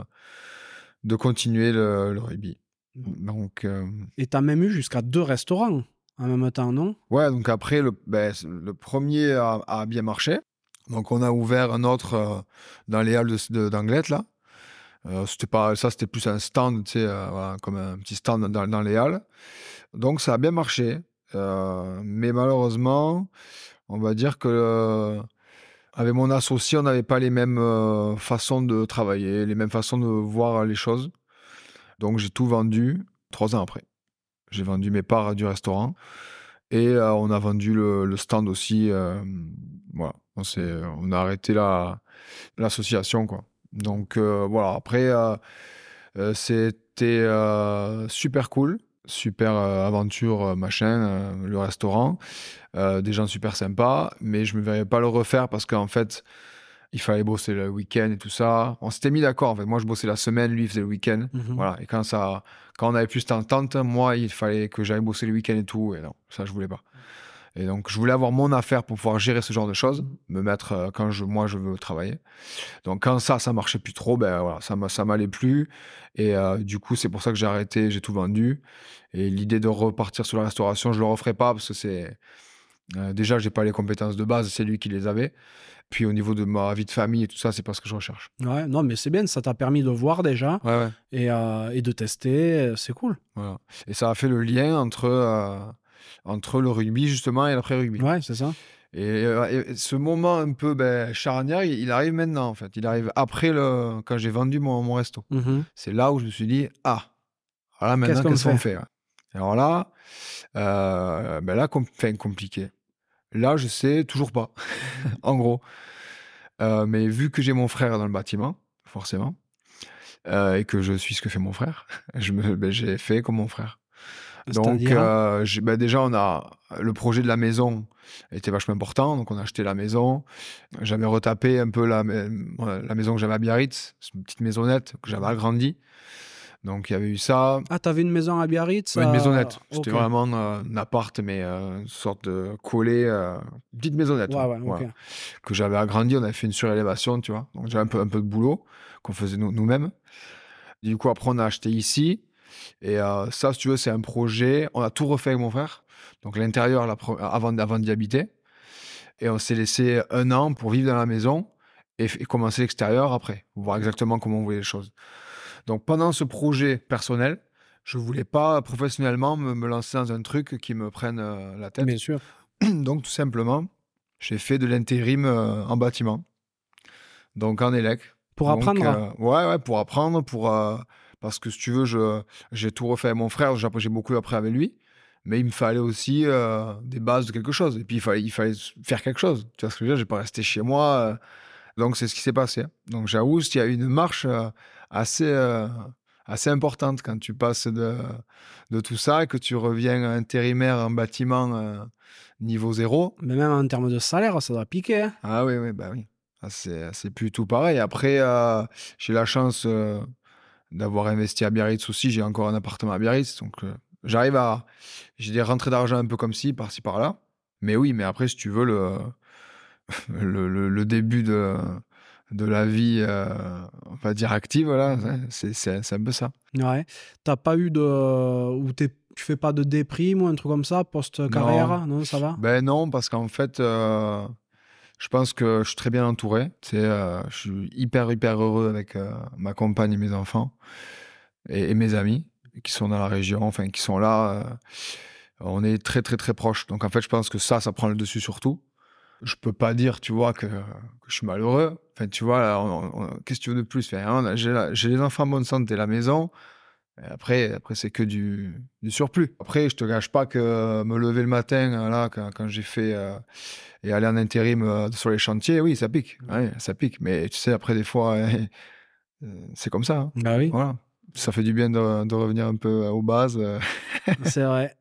de continuer le, le rugby. Donc, euh,
Et t'as même eu jusqu'à deux restaurants en même temps, non?
Ouais, donc après, le, ben, le premier a, a bien marché. Donc on a ouvert un autre euh, dans les halles d'Anglette, là. Euh, c'était pas, ça, c'était plus un stand, tu sais, voilà, comme un petit stand dans, dans les halles. Donc ça a bien marché. Mais malheureusement, on va dire que avec mon associé, on n'avait pas les mêmes euh, façons de travailler, les mêmes façons de voir les choses. Donc j'ai tout vendu trois ans après. J'ai vendu mes parts du restaurant et euh, on a vendu le, stand aussi. euh, voilà, on, on a arrêté la, l'association. Donc voilà, après c'était super cool, super euh, aventure euh, machin, euh, le restaurant, des gens super sympas, mais je me verrais pas le refaire parce qu'en fait il fallait bosser le week-end et tout ça. On s'était mis d'accord. En fait, moi je bossais la semaine, lui il faisait le week-end.
Mhm.
Voilà. Et quand ça, quand on avait plus cette entente, moi, il fallait que j'aille bosser le week-end et tout. Et non, ça, je voulais pas. Et donc, je voulais avoir mon affaire pour pouvoir gérer ce genre de choses, me mettre euh, quand je, moi, je veux travailler. Donc, quand ça, ça marchait plus trop, ben voilà, ça, ça m'allait plus. Et euh, du coup, c'est pour ça que j'ai arrêté, j'ai tout vendu. Et l'idée de repartir sur la restauration, je le referai pas parce que c'est. euh, déjà, j'ai pas les compétences de base, c'est lui qui les avait. Puis au niveau de ma vie de famille et tout ça, c'est pas ce que je recherche.
Ouais, non, mais c'est bien, ça t'a permis de voir déjà
Ouais, ouais.
et, euh, et de tester, c'est cool.
Voilà. Et ça a fait le lien entre, entre le rugby, justement, et l'après-rugby.
Ouais, c'est ça.
Et, euh, et ce moment un peu ben, charnière, il, il arrive maintenant, en fait. Il arrive après, le, quand j'ai vendu mon, mon resto.
Mhm.
C'est là où je me suis dit, ah, voilà, maintenant,
Qu'est-ce qu'on fait
fait, ouais. Alors là, euh, ben là, com- compliqué. Là, je sais toujours pas, en gros. Euh, mais vu que j'ai mon frère dans le bâtiment, forcément, euh, et que je suis ce que fait mon frère, je me, ben, j'ai fait comme mon frère. Donc, euh, ben, déjà, on a le projet de la maison était vachement important. Donc, on a acheté la maison. J'avais retapé un peu la, la maison que j'avais à Biarritz. C'est une petite maisonnette que j'avais agrandie. Donc, il y avait eu ça.
Ah, t'avais une maison à Biarritz
Ouais, une
euh,
maisonnette. C'était vraiment euh, un appart, mais euh, une sorte de collé. euh, petite maisonnette.
Ouais, ouais.
Que j'avais agrandi. On avait fait une surélévation, tu vois. Donc, j'avais un peu, un peu de boulot qu'on faisait nous- nous-mêmes. Du coup, après, on a acheté ici. Et euh, ça, si tu veux, c'est un projet. On a tout refait avec mon frère. Donc, l'intérieur, la avant, avant d'y habiter. Et on s'est laissé un an pour vivre dans la maison et, commencer l'extérieur après, voir exactement comment on voulait les choses. Donc, pendant ce projet personnel, je voulais pas professionnellement me, me lancer dans un truc qui me prenne euh, la tête
Bien sûr.
Donc, tout simplement, j'ai fait de l'intérim euh, en bâtiment. Donc, en élec.
Pour
Donc,
apprendre
euh, Ouais, ouais, pour apprendre, pour, parce que si tu veux, je, j'ai tout refait avec mon frère, j'ai beaucoup appris avec lui, mais il me fallait aussi euh, des bases de quelque chose. Et puis, il fallait, il fallait faire quelque chose. Tu vois ce que je veux dire J'ai pas resté chez moi. euh, donc, c'est ce qui s'est passé. Donc, j'avoue, il y a une marche euh, assez, assez importante quand tu passes de, de tout ça et que tu reviens intérimaire en bâtiment niveau zéro.
Mais même en termes de salaire, ça doit piquer. hein.
Ah oui, oui, bah oui. Ah, c'est, c'est plus tout pareil. Après, euh, j'ai la chance euh, d'avoir investi à Biarritz aussi. J'ai encore un appartement à Biarritz. Donc, euh, j'arrive à. J'ai des rentrées d'argent un peu comme ci, par-ci, par-là. Mais oui, mais après, si tu veux, le, le, le- le début de, de la vie, euh, on va dire active, là, c'est, c'est, c'est un peu ça.
Ouais. T'as pas eu de. Ou t'es- tu fais pas de déprime ou un truc comme ça, post-carrière? Non. ça va?
Ben non, parce qu'en fait, euh, je pense que je suis très bien entouré. Tu sais, euh, je suis hyper, hyper heureux avec euh, ma compagne et mes enfants et, mes amis qui sont dans la région, enfin, qui sont là. euh, on est très, très, très proches. Donc, en fait, je pense que ça, ça prend le dessus sur tout. Je peux pas dire, tu vois, que, je suis malheureux. Enfin, tu vois, qu'est-ce que tu veux de plus? A- J'ai les enfants en bonne santé la maison. Après, après c'est que du, du surplus. Après, je te gâche pas que me lever le matin, euh, là, quand, quand j'ai fait euh, et aller en intérim euh, sur les chantiers, oui, ça pique. Ouais, ça pique. Mais tu sais, après, des fois, euh, c'est comme ça. hein.
Bah oui,
Voilà. Ça fait du bien de, de revenir un peu aux bases. euh.
c'est vrai.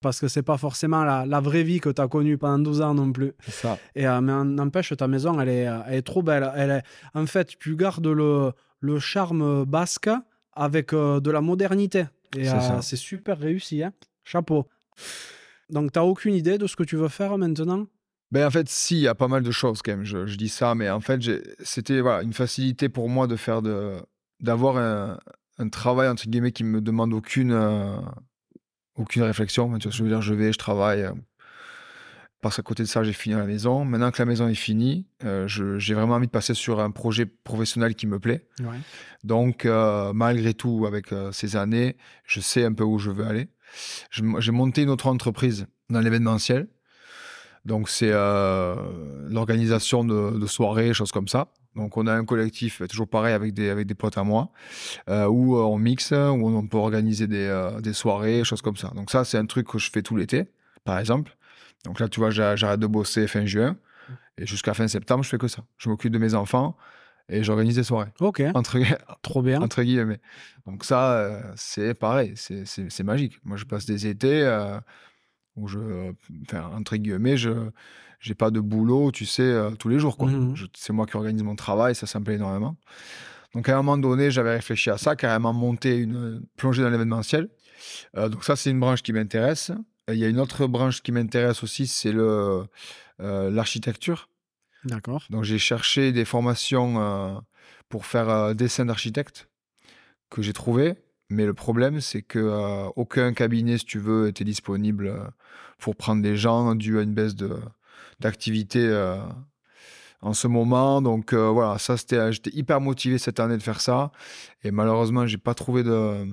Parce que c'est pas forcément la, la vraie vie que tu as connue pendant 12 ans non plus.
ça.
Et euh, mais n'empêche, ta maison, elle est, elle est trop belle. Elle est, en fait, tu gardes le, le charme basque avec euh, de la modernité. Et
C'est
euh, c'est super réussi. Hein Chapeau. Donc, tu n'as aucune idée de ce que tu veux faire maintenant?
Ben, en fait, si, il y a pas mal de choses quand même. Je, je dis ça, mais en fait, c'était voilà, une facilité pour moi de faire de, d'avoir un, un travail entre guillemets qui me demande aucune, euh, aucune réflexion. Tu vois je veux dire? Je vais, je travaille. Parce qu'à côté de ça, j'ai fini à la maison. Maintenant que la maison est finie, euh, j'ai vraiment envie de passer sur un projet professionnel qui me plaît.
Ouais.
Donc, euh, malgré tout, avec euh, ces années, je sais un peu où je veux aller. J'ai monté une autre entreprise dans l'événementiel. Donc, c'est l'organisation de, de soirées, choses comme ça. Donc, on a un collectif, toujours pareil, avec des, avec des potes à moi, euh, où on mixe, où on peut organiser des, euh, des soirées, choses comme ça. Donc, ça, c'est un truc que je fais tout l'été, par exemple. Donc là, tu vois, j'a- j'arrête de bosser fin juin. Et jusqu'à fin septembre, je fais que ça. Je m'occupe de mes enfants et j'organise des soirées.
Ok,
Entre,
trop bien.
entre guillemets. Donc ça, euh, c'est pareil, c'est- magique. Moi, je passe des étés euh, où je, euh, enfin, entre guillemets, je j'ai pas de boulot, tu sais, euh, tous les jours. quoi. Je- C'est moi qui organise mon travail, ça, ça me plaît énormément. Donc à un moment donné, j'avais réfléchi à ça, carrément monter une plongée dans l'événementiel. Donc ça, c'est une branche qui m'intéresse. Il y a une autre branche qui m'intéresse aussi, c'est le euh, l'architecture.
D'accord.
Donc j'ai cherché des formations euh, pour faire euh, dessin d'architecte que j'ai trouvé. Mais le problème, c'est que aucun cabinet, si tu veux, était disponible pour prendre des gens dû à une baisse de d'activité en ce moment. Donc euh, voilà, ça c'était, j'étais hyper motivé cette année de faire ça. Et malheureusement, j'ai pas trouvé de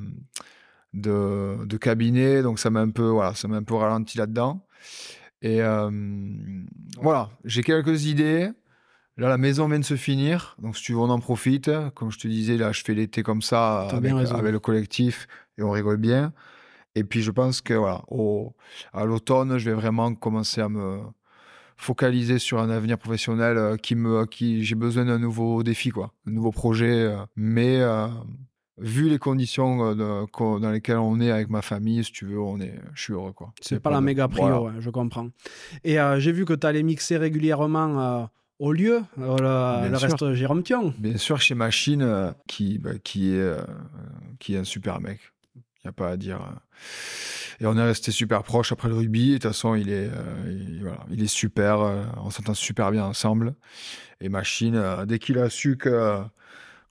de, de cabinet, donc ça m'a un peu voilà, ça m'a un peu ralenti là-dedans. Et euh, voilà, j'ai quelques idées. Là, la maison vient de se finir, donc si tu veux, on en profite. Comme je te disais, là, je fais l'été comme ça avec, le collectif et on rigole bien. Et puis, je pense que voilà, au, à l'automne, je vais vraiment commencer à me focaliser sur un avenir professionnel euh, qui me, qui j'ai besoin d'un nouveau défi, quoi, un nouveau projet. euh, mais euh, vu les conditions euh, de- dans lesquelles on est avec ma famille, si tu veux, on est, je suis heureux, quoi.
C'est pas la
de-
méga prio,
voilà.
ouais, je comprends. Et euh, j'ai vu que tu allais mixer régulièrement euh, au lieu, euh, le,
Bien
le
sûr.
reste Jérôme Thion.
Bien sûr, chez Machine, qui, bah, qui, est, qui est un super mec. Il n'y a pas à dire. Et on est resté super proches après le rugby. De toute façon, il est, il, voilà, il est super. on s'entend super bien ensemble. Et Machine, dès qu'il a su que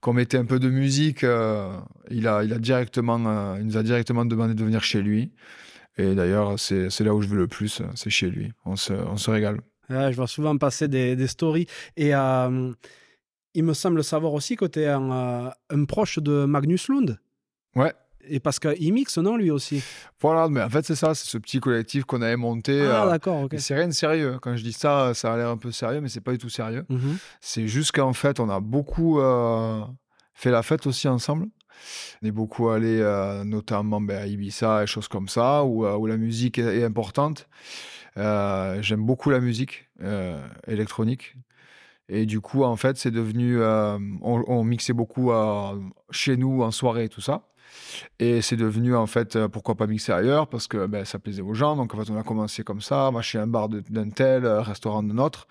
qu'on mettait un peu de musique, euh, il, a, il, a directement, euh, il nous a directement demandé de venir chez lui. Et d'ailleurs, c'est là où je vais le plus, c'est chez lui. On se, on se régale.
Ouais, je vois souvent passer des, des stories. Et euh, il me semble savoir aussi que tu es un, un proche de Magnus Lund?
Ouais,
Et parce qu'il mixe, non, lui aussi
Voilà, mais en fait, c'est ça, c'est ce petit collectif qu'on avait monté.
Ah,
euh,
d'accord, ok.
c'est rien de sérieux. Quand je dis ça, ça a l'air un peu sérieux, mais c'est pas du tout sérieux.
Mhm.
C'est juste qu'en fait, on a beaucoup euh, fait la fête aussi ensemble. On est beaucoup allé, euh, notamment ben, à Ibiza et choses comme ça, où, où la musique est, est importante. J'aime beaucoup la musique électronique. Et du coup, en fait, c'est devenu. on, on mixait beaucoup chez nous en soirée et tout ça. Et c'est devenu, en fait, euh, pourquoi pas mixer ailleurs Parce que ben, ça plaisait aux gens. Donc, en fait, on a commencé comme ça, chez un bar d'un tel, euh, restaurant d'un autre.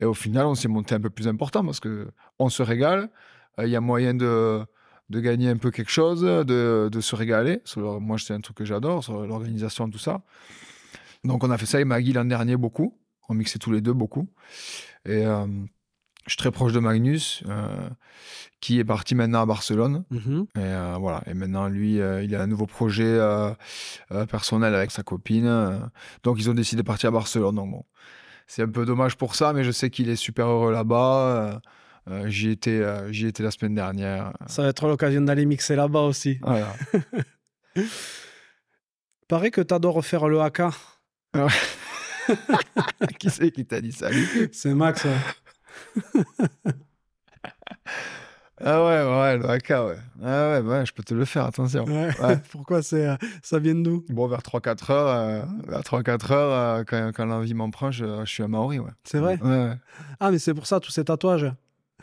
Et au final, on s'est monté un peu plus important parce que on se régale. Euh, Il y a moyen de, de gagner un peu quelque chose, de, de se régaler. Moi, c'est un truc que j'adore, sur l'organisation, tout ça. Donc, on a fait ça avec Maggie l'an dernier beaucoup. On mixait tous les deux beaucoup. Et je suis très proche de Magnus, euh, qui est parti maintenant à Barcelone.
Mhm.
Et euh, voilà. Et maintenant, lui, euh, il a un nouveau projet personnel avec sa copine. donc, ils ont décidé de partir à Barcelone. Donc, bon, c'est un peu dommage pour ça, mais je sais qu'il est super heureux là-bas. j'y étais, j'y étais la semaine dernière.
Ça va être l'occasion d'aller mixer là-bas aussi.
Voilà.
Paraît que t'adores faire le haka.
qui c'est qui t'a dit ça
C'est Max. ouais.
Ah ouais, ouais, le haka, ouais. Ah ouais, ouais, je peux te le faire, attention.
Ouais.
Ouais.
Pourquoi c'est, euh, ça vient d'où?
Bon, vers 3-4 heures, euh, vers 3-4 heures, euh, quand, quand l'envie m'en prend, je, je suis à Maori, ouais.
C'est vrai?
Ouais.
Ah, mais c'est pour ça, tous ces tatouages.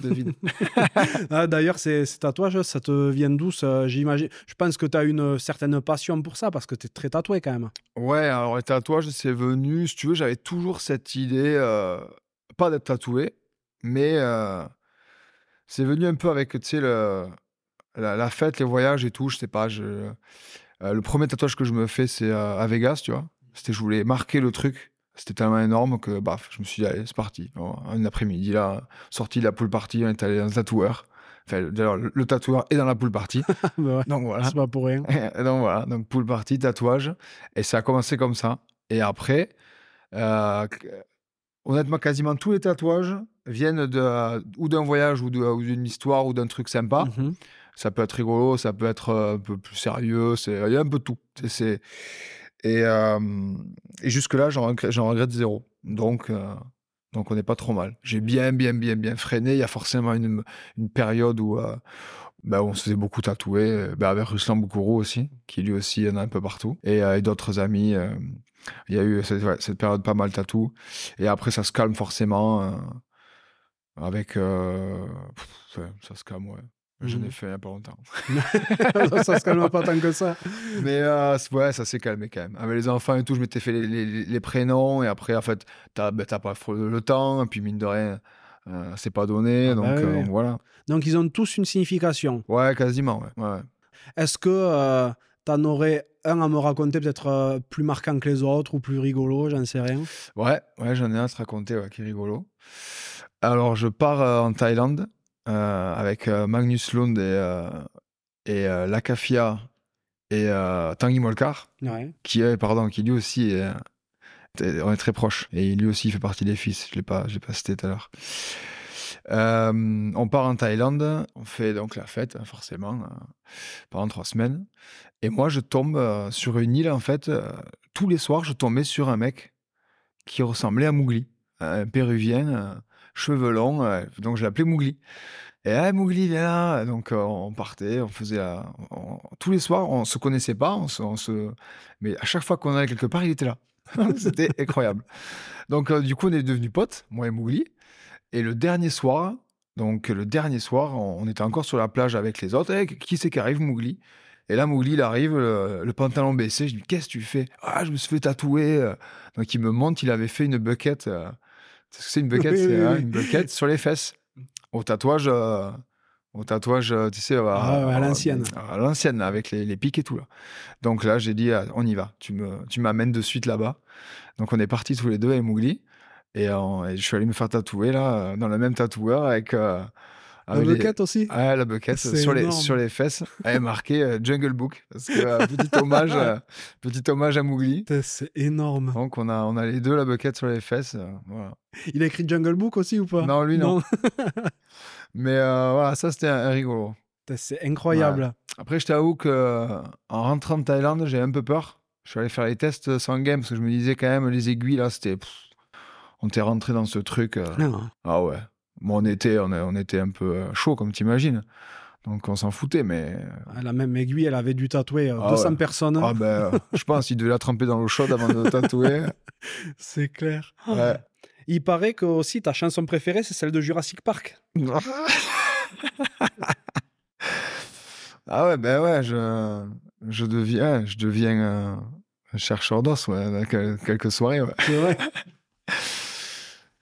David.
Ah, D'ailleurs, ces, ces tatouages, ça te vient d'où J'imagine. Je pense que tu as une certaine passion pour ça parce que tu es très tatoué quand même.
Ouais, alors les tatouages, c'est venu, si tu veux, j'avais toujours cette idée, euh, pas d'être tatoué, mais euh, c'est venu un peu avec, tu sais, le- la, la fête, les voyages et tout, je sais pas. Je, euh, le premier tatouage que je me fais, c'est à Vegas, tu vois. C'était, je voulais marquer le truc. C'était tellement énorme que, baf, je me suis dit, allez, c'est parti. Un après-midi, là, sorti de la pool party, on est allé dans le tatoueur. Enfin, d'ailleurs, le, tatoueur est dans la pool party.
Bah ouais,
Donc voilà.
C'est pas pour rien.
Donc voilà, donc pool party, tatouage. Et ça a commencé comme ça. Et après, euh, honnêtement, quasiment tous les tatouages viennent de, ou d'un voyage ou d'une histoire ou d'un truc sympa.
Mhm.
Ça peut être rigolo, ça peut être euh, un peu plus sérieux. Il y a un peu tout. C'est- Et, euh, et jusque-là, j'en regrette, zéro. Donc, euh, donc on n'est pas trop mal. J'ai bien, bien, bien, bien freiné. Il y a forcément une, une période où, euh, bah, on se faisait beaucoup tatouer, bah, avec Ruslan Boukourou aussi, qui lui aussi en a un peu partout, et, et d'autres amis. il y a eu cette, ouais, cette période pas mal tatou. Et après, ça se calme forcément. Euh, avec. euh, pff, ça se calme, ouais. Je
Mhm.
n'ai fait il n'y a pas longtemps.
ça se calme pas tant que ça.
Mais euh, ouais, ça s'est calmé quand même. Avec les enfants et tout, je m'étais fait les, les- les prénoms. Et après, en fait, t'as ben, t'as pas le temps. Et puis, mine de rien, euh, c'est pas donné.
Ah
donc,
bah oui,
euh, voilà.
Donc, ils ont tous une signification.
Ouais, quasiment. Ouais. ouais.
Est-ce que tu en aurais un à me raconter, peut-être euh, plus marquant que les autres ou plus rigolo, j'en sais rien?
Ouais, ouais, j'en ai un à te raconter ouais, qui est rigolo. Alors, je pars euh, en Thaïlande euh, avec euh, Magnus Lund et, et Lakafia et Tanguy Molkar,
Ouais.
qui, pardon, qui lui aussi est, on est très proches. Et lui aussi, il fait partie des fils. Je ne l'ai pas, pas cité tout à l'heure. Euh, on part en Thaïlande, on fait donc la fête, hein, forcément, euh, pendant trois semaines. Et moi, je tombe euh, sur une île, en fait. tous les soirs, je tombais sur un mec qui ressemblait à Mowgli, un péruvien, cheveux longs. donc, je l'appelais Mowgli. Et ah, Mowgli, viens là. Donc, euh, on partait, on faisait. on- tous les soirs, on se connaissait pas, on se, mais à chaque fois qu'on allait quelque part, il était là. C'était incroyable. Donc, euh, du coup, on est devenus potes, moi et Mowgli. Et le dernier soir, donc le dernier soir, on, était encore sur la plage avec les autres. Eh, qui c'est qui arrive, Mowgli Et là, Mowgli, il arrive, le, pantalon baissé. Je dis, qu'est-ce que tu fais? Ah, je me suis fait tatouer. euh. Donc, il me montre, il avait fait une bucket. C'est ce que c'est une bucket?
Oui,
C'est
oui,
hein,
oui.
une bucket sur les fesses. Au tatouage, euh, au tatouage, euh, tu sais, à,
Ah à l'ancienne.
À l'ancienne, avec les, les pics et tout. Là. Donc là, j'ai dit, ah, on y va. Tu me, tu m'amènes de suite là-bas. Donc, on est partis tous les deux avec Mowgli. Et, euh, et je suis allé me faire tatouer là, euh, dans le même tatoueur avec. euh,
La
avec les-
bucket aussi?
Ah, la bucket sur les, sur les fesses. Elle est marquée euh, Jungle Book. Parce que euh, petit, hommage, euh, petit hommage à Mowgli.
C'est énorme.
Donc, on a, on a les deux la bucket sur les fesses. voilà.
Il a écrit Jungle Book aussi ou pas?
Non, lui, non. Mais voilà, ça, c'était un, un rigolo.
C'est incroyable.
Après, je t'avoue que en rentrant de Thaïlande, j'ai un peu peur. Je suis allé faire les tests sans game parce que je me disais quand même, les aiguilles, là, c'était. On était rentré dans ce truc.
Non.
Ah ouais. Bon, on était, on, était un peu euh, chaud, comme t'imagines. Donc, on s'en foutait, mais.
La même aiguille, elle avait dû tatouer euh,
Ah
200
ouais.
personnes.
Ah ben, euh, je pense qu'il devait la tremper dans l'eau chaude avant de tatouer.
C'est clair.
Ouais.
Il paraît que aussi ta chanson préférée, c'est celle de Jurassic Park.
ah ouais, ben ouais, je, je deviens, je deviens euh, un chercheur d'os, ouais, dans quel- quelques soirées, ouais.
C'est vrai.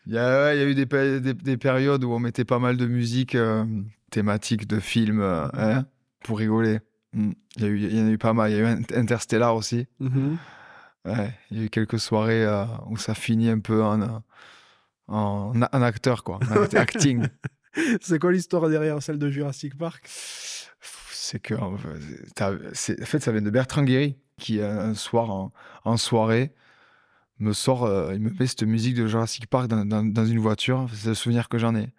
Il y a, ouais, il y a eu des, péri- des, des périodes où on mettait pas mal de musique euh, thématique de films euh, hein, pour rigoler. Mm. Il y, a eu, il y en a eu pas mal. Il y a eu Int- Interstellar aussi.
Mhm.
Ouais, il y a eu quelques soirées euh, où ça finit un peu en, en, en acteur, quoi. en act- acting.
C'est quoi l'histoire derrière celle de Jurassic Park?
C'est que, en fait, ça vient de Bertrand Guéry, qui un soir, en, en soirée, me sort, euh, il me met cette musique de Jurassic Park dans, dans- dans une voiture. C'est le souvenir que j'en ai.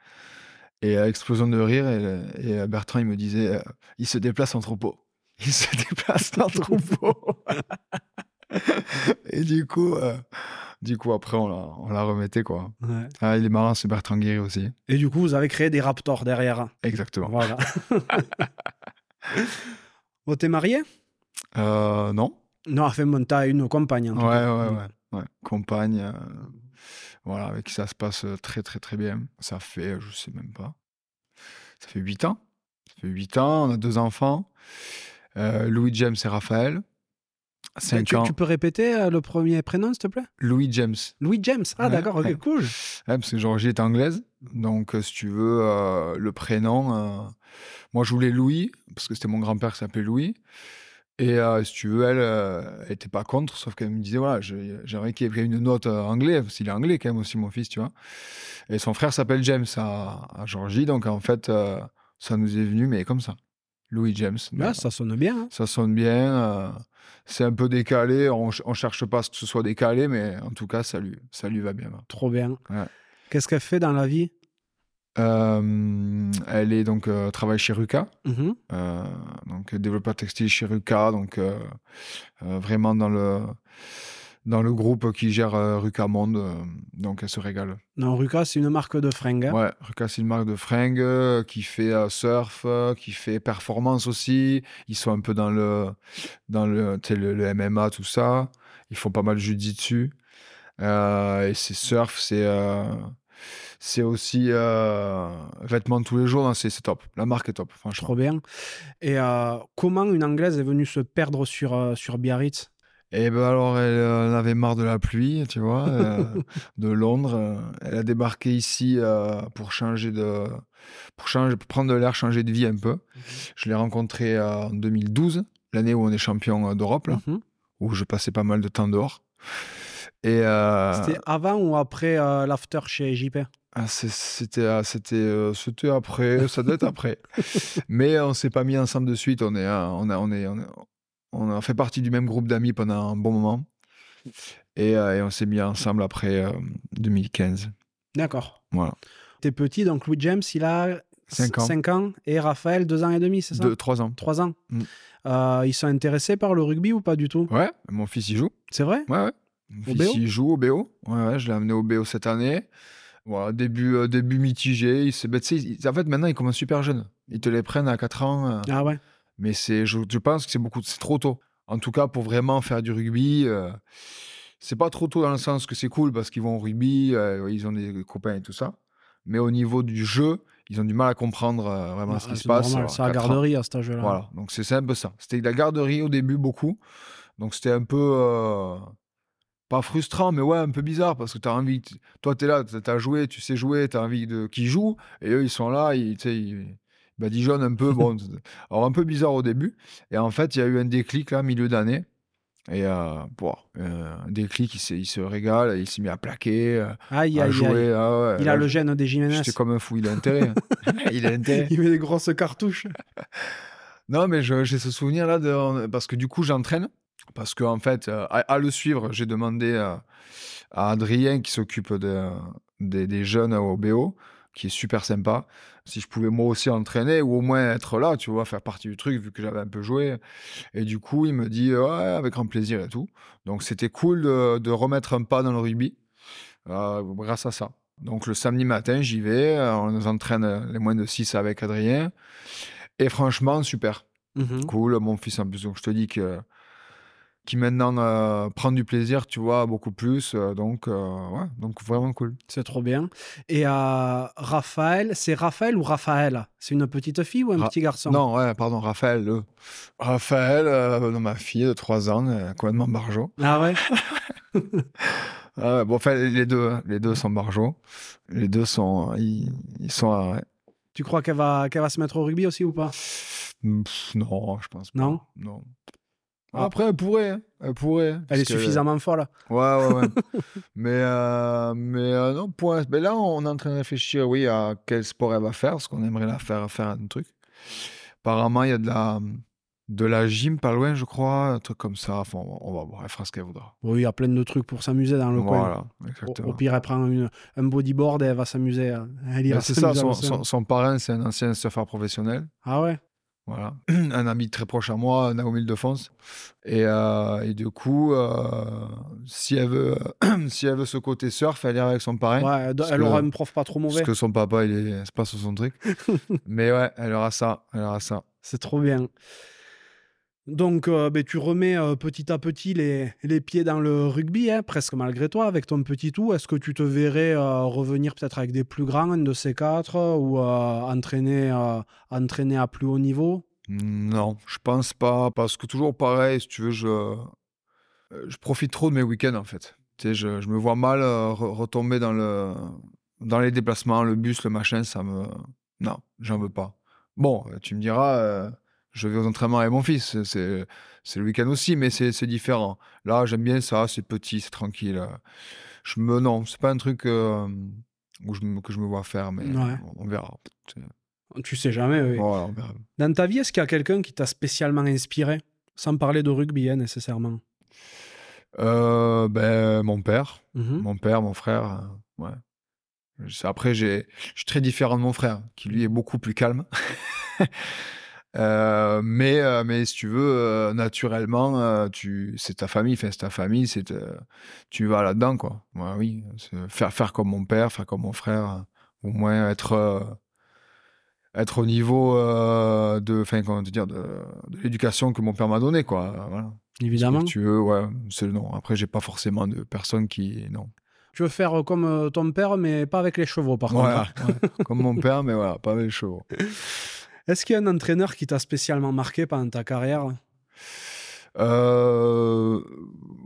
Et euh, explosion de rire. Et, et, euh, Bertrand, il me disait, euh, il se déplace en troupeau. Il se déplace en troupeau. et du coup, euh, du coup, après, on la, on la remettait, quoi.
Ouais.
Ah, il est marrant, c'est Bertrand Guéry aussi.
Et du coup, vous avez créé des Raptors derrière.
Exactement.
Voilà. t'es marié?
Euh, non.
Non, enfin, bon, t'as une compagne. en tout
Ouais,
cas.
ouais, ouais, ouais. Compagne, euh, voilà, avec qui ça se passe euh, très, très, très bien. Ça fait, je sais même pas, ça fait 8 ans. Ça fait 8 ans, on a deux enfants, euh, Louis James et Raphaël. 5
tu,
ans.
tu peux répéter le premier prénom, s'il te plaît?
Louis James.
Louis James. Ah,
Ouais,
d'accord, ok,
ouais.
cool.
Ouais, parce que Georgie est anglaise. Donc, si tu veux, euh, le prénom. moi, je voulais Louis, parce que c'était mon grand-père qui s'appelait Louis. Et euh, si tu veux, elle, euh, elle était pas contre, sauf qu'elle me disait voilà, j'aimerais qu'il ait une note euh, anglais, parce qu'il est anglais quand même aussi, mon fils, tu vois. Et son frère s'appelle James à, à Georgie, donc en fait, euh, ça nous est venu, mais comme ça. Louis James. Mais,
ça sonne bien. hein.
ça sonne bien. euh, c'est un peu décalé. On, on cherche pas à ce que ce soit décalé, mais en tout cas, ça lui, ça lui va bien. là.
Trop bien.
Ouais.
Qu'est-ce qu'elle fait dans la vie?
Euh, elle est donc euh, travaille chez Ruka,
Mhm.
euh, donc développeur textile chez Ruka, donc vraiment dans le dans le groupe qui gère Ruka Monde, donc elle se régale.
Non, Ruka, c'est une marque de fringues. hein.
Ouais, Ruka c'est une marque de fringues qui fait surf, qui fait performance aussi. Ils sont un peu dans le dans le le, le MMA tout ça. Ils font pas mal de dessus. et c'est surf, c'est c'est aussi euh, vêtements de tous les jours. hein, c'est top. La marque est top, franchement.
Trop bien. Et euh, comment une Anglaise est venue se perdre sur, euh, sur Biarritz?
Et ben alors, elle euh, en avait marre de la pluie, tu vois, euh, de Londres. Elle a débarqué ici euh, pour changer de, pour changer, pour prendre de l'air, changer de vie un peu. Je l'ai rencontrée euh, en 2012, l'année où on est champion d'Europe,
Mhm.
où je passais pas mal de temps dehors. Et
C'était avant ou après l'after chez JP
ah, c'était, ah, c'était, euh, c'était après, ça doit être après. Mais on s'est pas mis ensemble de suite. On est, euh, on a, on est, on est- on a fait partie du même groupe d'amis pendant un bon moment. Et, euh, et on s'est mis ensemble après euh, 2015.
D'accord.
Voilà.
T'es petit, donc Louis James, il a
Cinq ans.
5 ans. Et Raphaël, 2 ans et demi, c'est ça?
Deux, trois ans.
3 ans.
Mm.
Euh, ils sont intéressés par le rugby ou pas du tout?
Ouais, mon fils y joue.
C'est vrai?
Ouais, ouais. Mon
Au
fils
BO?
il joue au BO. Ouais, ouais, je l'ai amené au BO cette année. Voilà, début, euh, début mitigé. Il ben, il- en fait, maintenant, il commence super jeune. Ils te les prennent à 4 ans. euh,
Ah ouais
Mais c'est, je, je pense que c'est beaucoup, c'est trop tôt. En tout cas, pour vraiment faire du rugby, euh, c'est pas trop tôt dans le sens que c'est cool parce qu'ils vont au rugby, euh, ils ont des copains et tout ça. Mais au niveau du jeu, ils ont du mal à comprendre euh, vraiment
Ah,
ce qui
c'est
se passe.
normal,
Alors,
C'est la
quatre ans.
garderie à cet âge-là.
Voilà, donc c'est c'est un peu ça. C'était de la garderie au début beaucoup. Donc c'était un peu euh, pas frustrant, mais ouais, un peu bizarre parce que tu as envie. Toi, tu es là, tu as joué, tu sais jouer, tu as envie de qu'ils jouent. Et eux, ils sont là, ils, ils badigeonnent un peu. Bon, alors un peu bizarre au début. Et en fait, il y a eu un déclic là, milieu d'année. Et euh, bon, euh, un déclic, il, il se régale, il s'est mis à plaquer, euh,
Aïe,
à
aïe,
jouer.
aïe.
ah ouais,
Il
là,
a le gène des Jiménez.
J'étais comme un fou, il a intérêt. hein. il a intérêt.
Il met des grosses cartouches.
Non, mais je- j'ai ce souvenir-là de, parce que du coup, j'entraîne. Parce qu'en en fait, euh, à, à le suivre, j'ai demandé euh, à Adrien, qui s'occupe de- des- des jeunes au BO, qui est super sympa. Si je pouvais moi aussi entraîner ou au moins être là, tu vois, faire partie du truc vu que j'avais un peu joué. Et du coup, il me dit ouais, avec grand plaisir et tout. Donc c'était cool de, de remettre un pas dans le rugby euh, grâce à ça. Donc le samedi matin, j'y vais, euh, on nous entraîne les moins de 6 avec Adrien. Et franchement, super.
Mhm.
Cool, mon fils en plus. Donc je te dis que qui maintenant euh, prend du plaisir, tu vois, beaucoup plus. euh, donc, euh, ouais, donc vraiment cool.
C'est trop bien. Et euh, Raphaël, c'est Raphaël ou Raphaël? C'est une petite fille ou un
Ra-
petit garçon?
Non, ouais, pardon, Raphaël. le- Raphaël, non, ma fille de 3 ans, complètement barjo.
Ah ouais?
Ah ouais, bon, enfin, les deux, hein, les deux sont barjo. Les deux sont, ils, ils sont, ouais.
Tu crois qu'elle va, qu'elle va se mettre au rugby aussi ou pas?
Pff, non, je pense pas.
Non?
Non.
Ah.
Après, elle pourrait, hein, elle pourrait.
Elle est suffisamment folle.
Ouais, ouais, ouais. mais mais, mais euh, non, point. Mais là, on est en train de réfléchir, oui, à quel sport elle va faire, parce qu'on aimerait la faire faire un truc. Apparemment, il y a de la, de la gym pas loin, je crois, un truc comme ça. Enfin, on va voir, elle fera ce qu'elle voudra.
Oui, il y a plein de trucs pour s'amuser dans le coin.
Voilà, exactement.
au pire, elle prend une- un bodyboard et elle va s'amuser. euh, Elle ira
Ben, c'est ça, son, son, son parrain, c'est un ancien surfeur professionnel.
Ah ouais?
Voilà. un ami très proche à moi, Naomi Ildefonse. Et, euh, et du coup, euh, si, elle veut, si elle veut ce côté surf, elle ira avec son parrain.
Ouais, elle,
parce
elle
que-
aura un prof pas trop mauvais.
Parce que son papa, il est, c'est pas sur son truc. Mais ouais, elle aura ça. Elle aura ça.
C'est trop bien. Donc, euh, ben, tu remets euh, petit à petit les, les pieds dans le rugby, hein, presque malgré toi, avec ton petit tout. Est-ce que tu te verrais euh, revenir peut-être avec des plus grands, un de ces quatre, ou entraîner, entraîner à plus haut niveau?
Non, je pense pas. Parce que toujours pareil, si tu veux, je, je profite trop de mes week-ends en fait. Tu sais, je, je me vois mal re- retomber dans, le, dans les déplacements, le bus, le machin, ça me. Non, j'en veux pas. Bon, tu me diras, je vais aux entraînements avec mon fils, c'est c'est le week-end aussi, mais c'est c'est différent. Là, j'aime bien ça, c'est petit, c'est tranquille. Je me. Non, c'est pas un truc euh, où je que je me vois faire, mais
Ouais.
on, on verra.
Tu sais jamais, oui.
Voilà, on verra.
Dans ta vie, est-ce qu'il y a quelqu'un qui t'a spécialement inspiré Sans parler de rugby, hein, nécessairement?
Euh, ben, mon père.
Mhm.
Mon père, mon frère, euh, ouais. Après, j'ai, je suis très différent de mon frère, qui lui est beaucoup plus calme. Euh, mais, euh, mais si tu veux, euh, naturellement, tu, c'est ta famille, c'est ta famille, c'est, tu vas là-dedans, quoi. Ouais, oui, faire, faire comme mon père, faire comme mon frère, euh, au moins être, être au niveau de, enfin, comment te dire, de, de l'éducation que mon père m'a donnée, quoi. Voilà.
Évidemment.
Si tu veux, ouais, c'est le nom. Après, j'ai pas forcément de personnes qui, non.
Tu veux faire comme ton père, mais pas avec les chevaux, par contre.
ouais, comme mon père, mais voilà, pas avec les chevaux.
Est-ce qu'il y a un entraîneur qui t'a spécialement marqué pendant ta carrière?
Euh,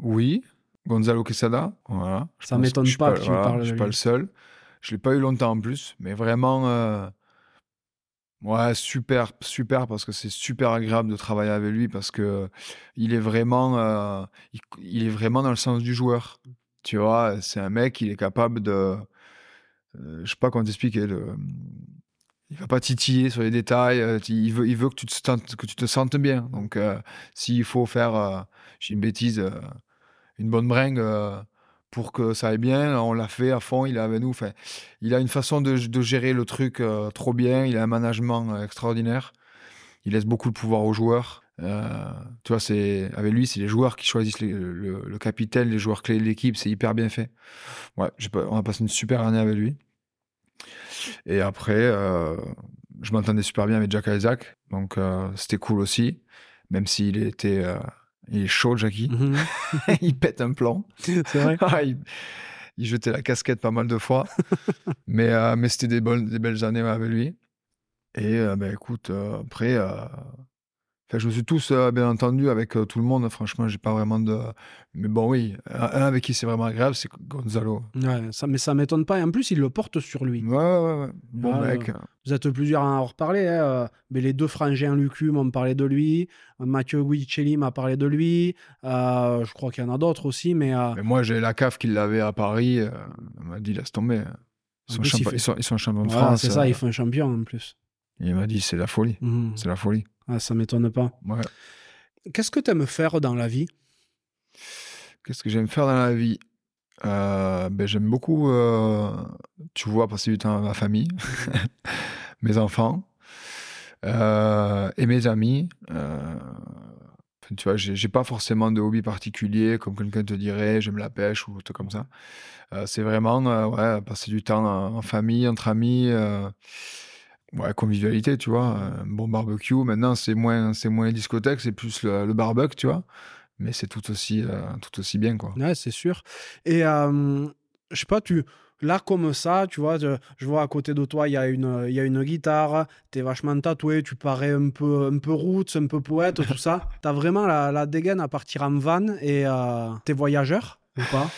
oui, Gonzalo Quesada. Voilà. Je
Ça m'étonne pas que tu me
voilà,
parles de
Je suis pas le seul. Je l'ai pas eu longtemps en plus, mais vraiment, euh, ouais, super, super parce que c'est super agréable de travailler avec lui parce que il est vraiment, euh, il, il est vraiment dans le sens du joueur. Tu vois, c'est un mec, il est capable de, euh, je sais pas comment t'expliquer, il va pas titiller sur les détails. euh, il veut, il veut que tu te que tu te sentes bien. Donc, euh, s'il faut faire, euh, j'ai une bêtise, euh, une bonne bringue pour que ça aille bien, on l'a fait à fond. Il est avec nous. Il a une façon de, gérer le truc trop bien. Il a un management extraordinaire. Il laisse beaucoup de pouvoir aux joueurs. Tu vois, c'est avec lui, c'est les joueurs qui choisissent le, capitaine, les joueurs clés de l'équipe. C'est hyper bien fait. Ouais, on a passé une super année avec lui. Et après, euh, je m'entendais super bien avec Jack Isaac, donc euh, c'était cool aussi, même s'il était, euh, il est chaud, Jackie.
Mhm.
il pète un plomb.
C'est vrai
Ah, il, il jetait la casquette pas mal de fois, mais, mais c'était des, des belles années avec lui. Et ben, écoute, après, je me suis tous euh, bien entendu avec euh, tout le monde. Franchement, j'ai pas vraiment de. Mais bon, oui, un, avec qui c'est vraiment agréable, c'est Gonzalo.
Ouais, ça, mais ça m'étonne pas. Et en plus, il le porte sur lui.
Ouais, ouais, ouais. Bon
Ah,
mec.
Vous êtes plusieurs à en reparler. hein, euh, Mais les deux frangins Lucu m'ont parlé de lui. Mathieu Guicelli m'a parlé de lui. Je crois qu'il y en a d'autres aussi. Mais
Mais moi, j'ai la CAF qui l'avait à Paris. elle m'a dit, laisse tomber. Ils sont,
plus, il
champions-
fait-
ils sont, ils sont champions de France.
c'est ça, il fait un champion en plus.
Il m'a dit, c'est la folie.
Mhm.
C'est la folie.
Ah, ça m'étonne pas.
Ouais.
Qu'est-ce que tu aimes faire dans la vie?
Qu'est-ce que j'aime faire dans la vie? Euh, ben, j'aime beaucoup, euh, tu vois, passer du temps avec ma famille, mes enfants euh, et mes amis. tu vois, j'ai pas forcément de hobby particulier, comme quelqu'un te dirait, j'aime la pêche ou tout comme ça. c'est vraiment, ouais, passer du temps en famille, entre amis. Ouais, convivialité, tu vois. Un bon barbecue. Maintenant, c'est moins, c'est moins discothèque, c'est plus le, le barbecue, tu vois mais c'est tout aussi, euh, tout aussi bien. Quoi.
Ouais, c'est sûr. Et euh, je sais pas, tu, là, comme ça, tu vois, je, vois à côté de toi, il y, a une, y a une guitare, tu es vachement tatoué, tu parais un peu, un peu roots, un peu poète, tout ça. Tu as vraiment la, la, dégaine à partir en van et euh, tu es voyageur ou pas?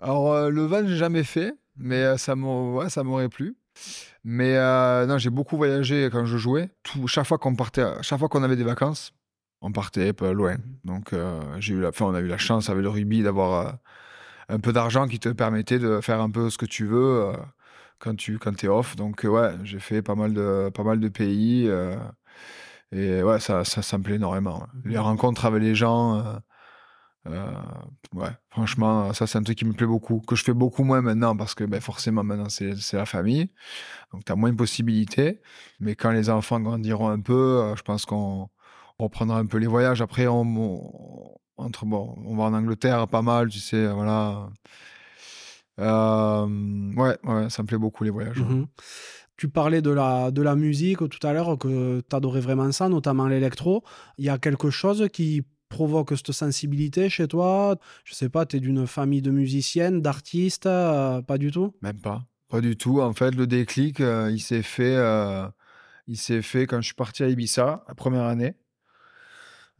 Alors, euh, le van, j'ai jamais fait, mais ça m'aurait plu. Mais non, j'ai beaucoup voyagé quand je jouais. Chaque fois qu'on partait, chaque fois qu'on avait des vacances, on partait pas loin. Donc, euh, j'ai eu la, on a eu la chance avec le rugby d'avoir euh, un peu d'argent qui te permettait de faire un peu ce que tu veux euh, quand tu quand es off. Donc, ouais, j'ai fait pas mal de, pas mal de pays. et ouais, ça, ça, ça, me plaît énormément. Les rencontres avec les gens. Ouais, franchement, ça c'est un truc qui me plaît beaucoup, que je fais beaucoup moins maintenant parce que ben, forcément maintenant c'est la famille, donc tu as moins de possibilités. Mais quand les enfants grandiront un peu, je pense qu'on on reprendra un peu les voyages. Après, on, entre, bon, on va en Angleterre pas mal, tu sais, voilà. Euh, ouais, ouais, ça me plaît beaucoup les voyages.
Mmh tu parlais de la, de la musique tout à l'heure, que tu adorais vraiment ça, notamment l'électro. Il y a quelque chose qui provoque cette sensibilité chez toi? Je sais pas, tu es d'une famille de musiciennes, d'artistes euh, Pas du tout?
Même pas. Pas du tout. En fait, le déclic, euh, il s'est fait, s'est fait quand je suis parti à Ibiza, la première année.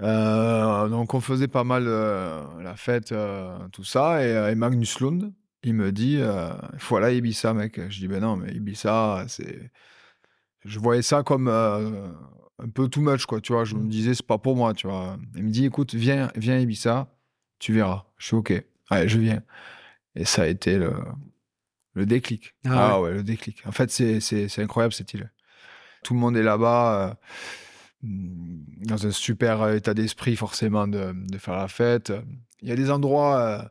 Euh, donc on faisait pas mal euh, la fête, euh, tout ça, et, Magnus Lund, il me dit, il faut Ibiza, mec. Je dis, ben non, mais Ibiza, c'est... Je voyais ça comme un peu too much, quoi, tu vois. Je me mmh. disais, c'est pas pour moi, tu vois. Il me dit, écoute, viens, viens Ibiza, tu verras. Je suis OK. Allez, je viens. Et ça a été le, le déclic. Ah, ah ouais. le déclic. En fait, c'est incroyable cette île. Tout le monde est là-bas. Mmh, dans un super euh, état d'esprit forcément de, faire la fête. Il y a des endroits euh,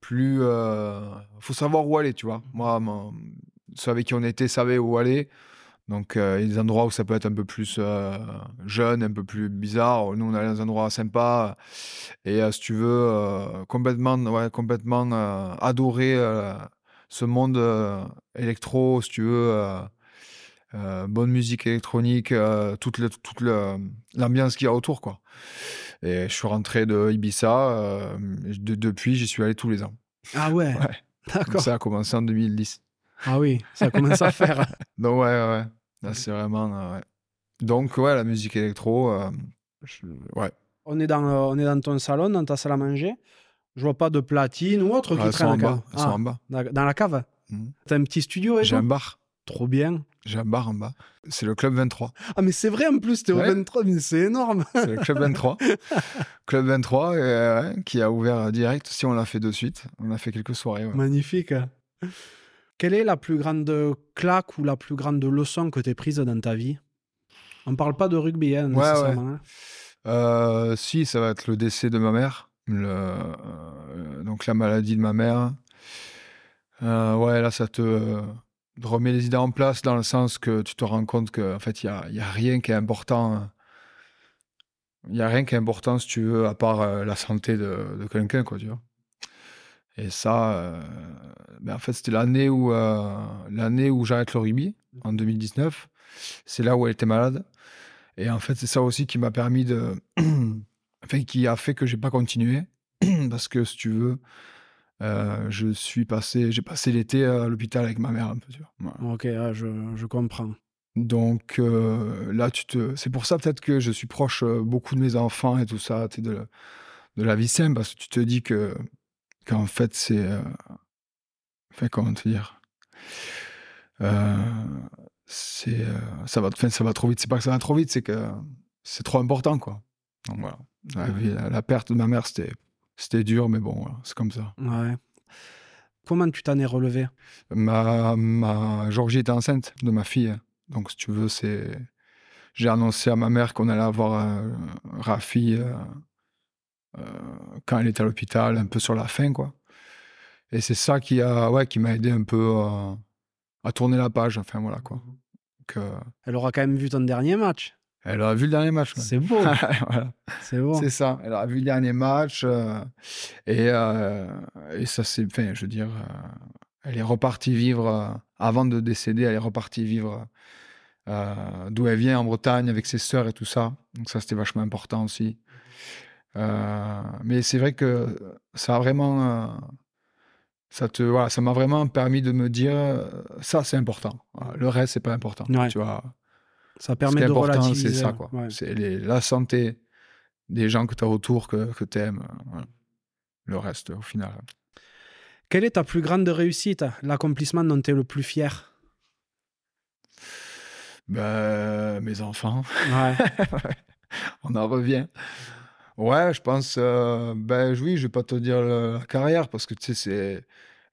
plus... Il euh, faut savoir où aller, tu vois. Moi, ceux avec qui on était savaient où aller. Donc, il y a des endroits où ça peut être un peu plus jeune, un peu plus bizarre. Nous, on allait dans des endroits sympas. Et si tu veux, complètement, ouais, complètement adorer ce monde électro, si tu veux euh, bonne musique électronique, euh, toute, toute l'ambiance qu'il y a autour. Quoi. Et je suis rentré de Ibiza. Euh, depuis, j'y suis allé tous les ans.
Ah ouais, D'accord.
Ça a commencé en 2010.
Ah oui, ça commence à faire.
Donc ouais, ouais. Là, c'est vraiment... ouais. Donc ouais, la musique électro, ouais.
On est, dans, on est dans ton salon, dans ta salle à manger. Je vois pas de platine ou autre qui
ah, traîne. En bas. Ah, en bas.
Dans la cave. Mmh. T'as un petit studio et
J'ai un bar.
Trop bien.
J'ai un bar en bas. C'est le Club 23.
Ah, mais c'est vrai en plus, t'es au 23, mais c'est énorme.
C'est le Club 23. Club 23 euh, qui a ouvert direct. Si on l'a fait de suite, on a fait quelques soirées.
Magnifique. Quelle est la plus grande claque ou la plus grande leçon que tu prise dans ta vie? On parle pas de rugby, hein, nécessairement. Hein.
Euh, si, ça va être le décès de ma mère. Le, euh, donc la maladie de ma mère. ouais, là, ça te remets les idées en place dans le sens que tu te rends compte qu'en fait, il n'y a, y a, rien qui est important. Il n'y a rien qui est important, si tu veux, à part euh, la santé de, quelqu'un, quoi, tu vois. Et ça, euh, ben en fait, c'était l'année où, euh, l'année où j'arrête le rugby, en 2019. C'est là où elle était malade. Et en fait, c'est ça aussi qui m'a permis de. enfin, qui a fait que j'ai pas continué. Parce que, si tu veux, euh, je suis passé, j'ai passé l'été à l'hôpital avec ma mère un peu.
Vois. Ok, je, je, comprends.
Donc euh, là, tu te, c'est pour ça peut-être que je suis proche beaucoup de mes enfants et tout ça, de, de la vie simple, parce que tu te dis que qu'en fait c'est, enfin comment te dire, c'est, ça va, ça va trop vite. C'est pas que ça va trop vite, c'est que c'est trop important quoi. Donc voilà, la, la perte de ma mère, c'était c'était dur, mais bon, c'est comme ça.
Ouais. Comment tu t'en es relevé?
Ma, ma Georgie était enceinte de ma fille. Donc, si tu veux, c'est. J'ai annoncé à ma mère qu'on allait avoir euh, Rafi euh, euh, quand elle était à l'hôpital, un peu sur la fin, quoi. Et c'est ça qui a, ouais, qui m'a aidé un peu à, à tourner la page. Enfin, voilà, quoi. Donc, euh,
Elle aura quand même vu ton dernier match.
elle a vu le dernier match.
C'est beau.
Voilà.
C'est beau.
C'est ça. Elle a vu le dernier match euh, et, euh, et ça s'est fait. Je veux dire, euh, elle est repartie vivre euh, avant de décéder. Elle est repartie vivre euh, d'où elle vient en Bretagne avec ses sœurs et tout ça. Donc ça, c'était vachement important aussi. Euh, mais c'est vrai que ça a vraiment, euh, ça te, voilà, ça m'a vraiment permis de me dire, euh, ça c'est important. Le reste c'est pas important.
Ouais.
Tu vois.
Ça
Ce
permet
qui est
de
important,
relativiser.
c'est ça, quoi.
Ouais.
C'est la santé des gens que tu as autour, que, que tu aimes. Le reste, au final.
Quelle est ta plus grande réussite L'accomplissement dont tu es le plus fier?
Ben, mes enfants,
Ouais.
on en revient. Ouais, je pense, euh, ben oui, je vais pas te dire la carrière, parce que tu sais, c'est.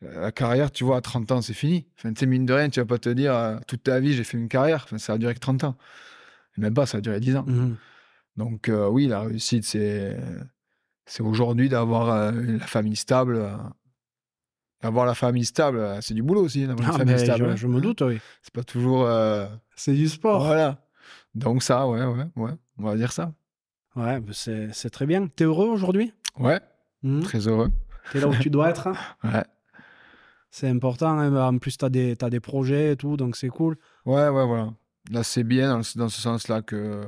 La carrière, tu vois, à 30 ans, c'est fini. Enfin, tu sais, mine de rien, tu vas pas te dire euh, toute ta vie, j'ai fait une carrière. Enfin, ça a duré que 30 ans. Et même pas, ça a duré 10 ans.
Mhm.
Donc euh, oui, la réussite, c'est c'est aujourd'hui d'avoir la famille stable. D'avoir la famille stable, c'est du boulot aussi, d'avoir
Ah,
une famille
ben,
stable.
je,
hein.
je me doute, oui.
C'est pas toujours... euh,
C'est du sport.
Voilà. Donc ça, ouais, ouais, ouais, on va dire ça.
Ouais, ben, c'est très bien. T'es heureux aujourd'hui?
Ouais,
Mhm.
très heureux.
T'es là où tu dois être
Ouais,
C'est important. hein. En plus, t'as des, t'as des projets et tout, donc c'est cool.
ouais, ouais, voilà. Là, c'est bien dans, ce- dans ce sens-là que,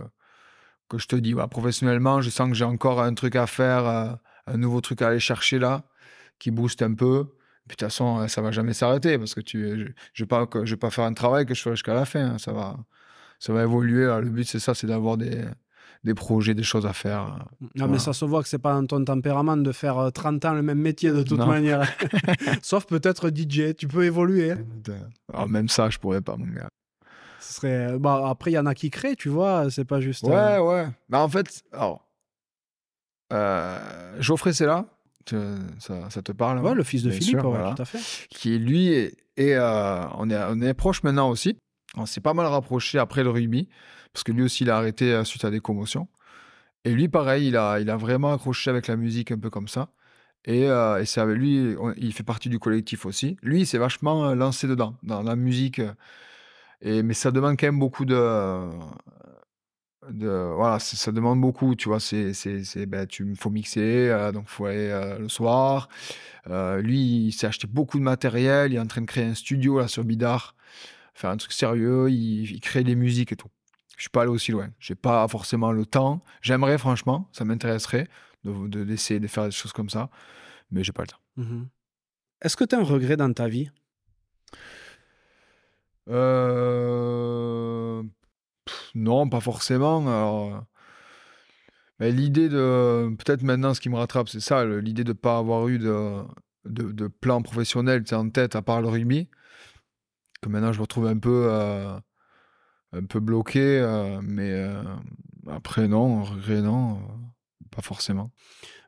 que je te dis. ouais, professionnellement, je sens que j'ai encore un truc à faire, euh, un nouveau truc à aller chercher là, qui booste un peu. Puis de toute façon, euh, ça va jamais s'arrêter parce que tu, je, je vais pas, je vais pas faire un travail que je ferai jusqu'à la fin. hein, Ça va, ça va évoluer. là. Le but, c'est ça, c'est d'avoir des, des projets, des choses à faire.
Non, mais ça se voit que c'est pas dans ton tempérament de faire euh, 30 ans le même métier de toute
Non.
manière. Sauf peut-être DJ. Tu peux évoluer. hein.
Alors, même ça, je pourrais pas, mon gars.
Ce serait... bah, après, il y en a qui créent, tu vois. C'est pas juste.
Ouais,
euh,
ouais. Mais en fait, alors, euh, Geoffrey, c'est là? Ça, ça te parle
ouais,
hein
le fils de Philippe,
sûr,
ouais,
voilà.
tout à fait.
Qui, lui, est, est, euh, on, est, on est proche maintenant aussi. On s'est pas mal rapproché après le rugby, parce que lui aussi, il a arrêté euh, suite à des commotions. Et lui, pareil, il a, il a vraiment accroché avec la musique un peu comme ça. Et, euh, c'est avec lui, il fait partie du collectif aussi. Lui, il s'est vachement euh, lancé dedans, dans la musique. Et, mais ça demande quand même beaucoup de. voilà, ça demande beaucoup, tu vois. C'est, c'est, ben, tu faut mixer, euh, donc faut aller le soir. Lui, il s'est acheté beaucoup de matériel. Il est en train de créer un studio là sur Bidart, faire un truc sérieux. Il, il crée des musiques et tout. Je suis pas allé aussi loin. J'ai pas forcément le temps. J'aimerais franchement, ça m'intéresserait de, de- d'essayer de faire des choses comme ça, mais j'ai pas le temps.
Mhm. Est-ce que tu as un regret dans ta vie?
Euh, pff, non, pas forcément. Alors, mais l'idée de. Peut-être maintenant, ce qui me rattrape, c'est ça, l'idée de ne pas avoir eu de, de, de plan professionnel en tête, à part le rugby. Que maintenant, je me retrouve un peu, euh, un peu bloqué. euh, mais euh, après, non, regret, non, pas forcément.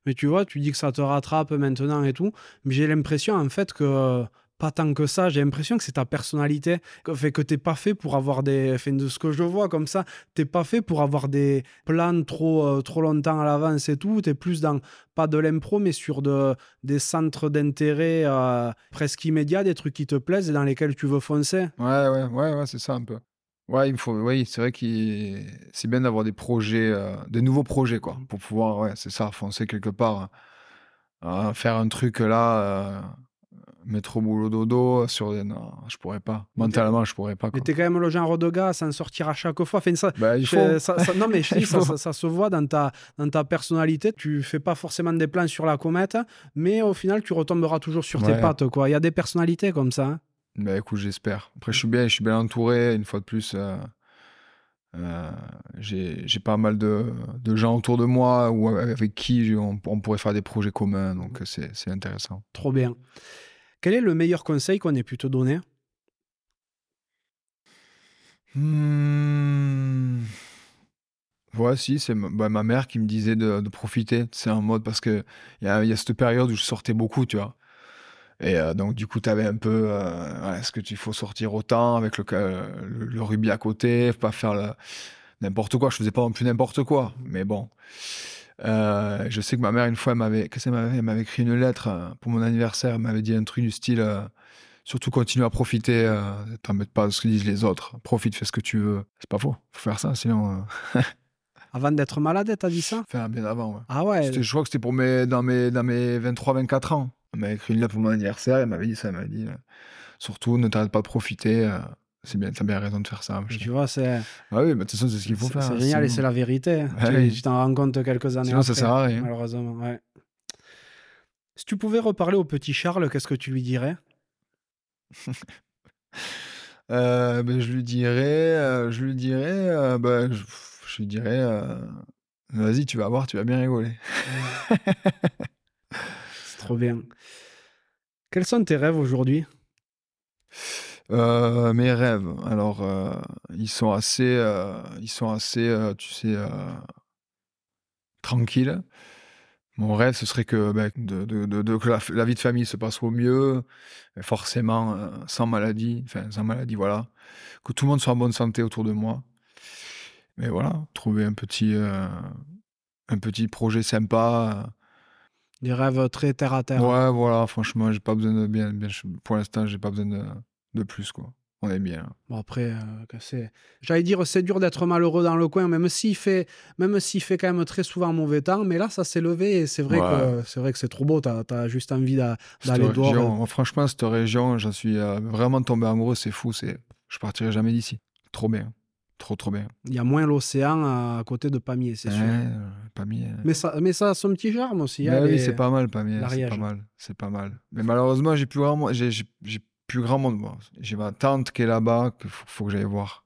Mais tu vois, tu dis que ça te rattrape maintenant et tout. Mais j'ai l'impression, en fait, que pas tant que ça. J'ai l'impression que c'est ta personnalité. Que, fait que t'es pas fait pour avoir des. De ce que je vois comme ça, t'es pas fait pour avoir des plans trop, euh, trop longtemps à l'avance et tout. T'es plus dans, pas de l'impro, mais sur de, des centres d'intérêt euh, presque immédiats, des trucs qui te plaisent et dans lesquels tu veux foncer.
Ouais, ouais, ouais, ouais, c'est ça un peu. Ouais, il faut, oui, c'est vrai qu'il c'est bien d'avoir des projets, euh, des nouveaux projets, quoi, pour pouvoir, ouais, c'est ça, foncer quelque part, faire un truc là, mettre au boulot dodo sur, non, je pourrais pas,
Mais
mentalement, je pourrais pas,
Mais
quoi.
t'es quand même le genre de gars à s'en sortir à chaque fois. Enfin, ça,
Bah, il faut.
Je- ça- ça- non, mais je
Il
dis, ça, se voit dans ta, dans ta personnalité. Tu fais pas forcément des plans sur la comète, mais au final, tu retomberas toujours sur tes pattes. quoi. Il y a des personnalités comme ça. hein.
Bah, écoute, j'espère. Après, je suis bien, je suis bien entouré, une fois de plus. euh, euh, j'ai pas mal de, de gens autour de moi ou avec qui on, on pourrait faire des projets communs, donc c'est intéressant.
Trop bien. Quel est le meilleur conseil qu'on ait pu te donner?
Hmm. Ouais, si, c'est ma, bah, ma mère qui me disait de, profiter. C'est en mode parce que il y a, cette période où je sortais beaucoup, tu vois. Et euh, donc, du coup, tu avais un peu. euh, Est-ce que tu faut sortir autant avec le, ca- le, le rugby à côté, pas faire n'importe quoi. Je faisais pas non plus n'importe quoi, mais bon. Euh, je sais que ma mère, une fois, elle m'avait, qu'est-ce qu'elle m'avait, elle m'avait écrit une lettre euh, pour mon anniversaire. Elle m'avait dit un truc du style euh, surtout continue à profiter, euh, t'embête pas ce que disent les autres. Profite, fais ce que tu veux. C'est pas faux, faut faire ça, sinon.
Avant d'être malade, t'as dit ça?
Enfin, bien avant, ouais.
Ah ouais.
Je crois que c'était pour mes, dans mes, dans mes 23-24 ans. Elle m'avait écrit une lettre pour mon anniversaire. Elle m'avait dit ça. Elle m'avait dit surtout, ne t'arrête pas de profiter. C'est bien, t'as bien raison de faire ça.
Tu vois, c'est
Ah oui, mais de toute façon, c'est ce qu'il faut faire.
c'est
hein,
génial et c'est la vérité. Tu
oui.
t'en rends compte quelques années
Sinon, ça
après,
sert à rien.
Malheureusement, ouais. Si tu pouvais reparler au petit Charles, qu'est-ce que tu lui dirais?
Euh, ben, je lui dirais, euh, je lui dirais, euh, ben, je, je lui dirais, vas-y, tu vas voir, tu vas bien rigoler.
C'est trop bien. Quels sont tes rêves aujourd'hui?
Euh, mes rêves, alors, euh, ils sont assez, euh, ils sont assez, tu sais, tranquilles. Mon rêve, ce serait que, ben, de, de- que la, la vie de famille se passe au mieux, forcément sans maladie, enfin sans maladie, voilà. Que tout le monde soit en bonne santé autour de moi. Mais voilà, trouver un petit, un petit projet sympa.
Des rêves très terre à terre.
Ouais, voilà, franchement, j'ai pas besoin de bien, bien pour l'instant, j'ai pas besoin de, de plus, quoi. On est bien.
Bon après, euh. J'allais dire, c'est dur d'être malheureux dans le coin, même s'il fait, même s'il fait quand même très souvent mauvais temps. Mais là, ça s'est levé et c'est vrai
Ouais.
que c'est vrai que c'est trop beau. T'as as juste envie d'aller dehors.
région, moi, franchement, cette région, j'en suis euh, vraiment tombé amoureux, c'est fou, c'est, je partirai jamais d'ici. Trop bien, trop trop bien.
Il y a moins l'océan à côté de Pamiers, c'est sûr.
euh, euh.
Mais ça, mais ça a son petit charme aussi. Hein,
oui,
les-
c'est pas mal, mal, c'est pas mal, c'est pas mal. Mais malheureusement, j'ai plus j'ai plus grand monde. J'ai ma tante qui est là-bas, qu'il faut, faut que j'aille voir.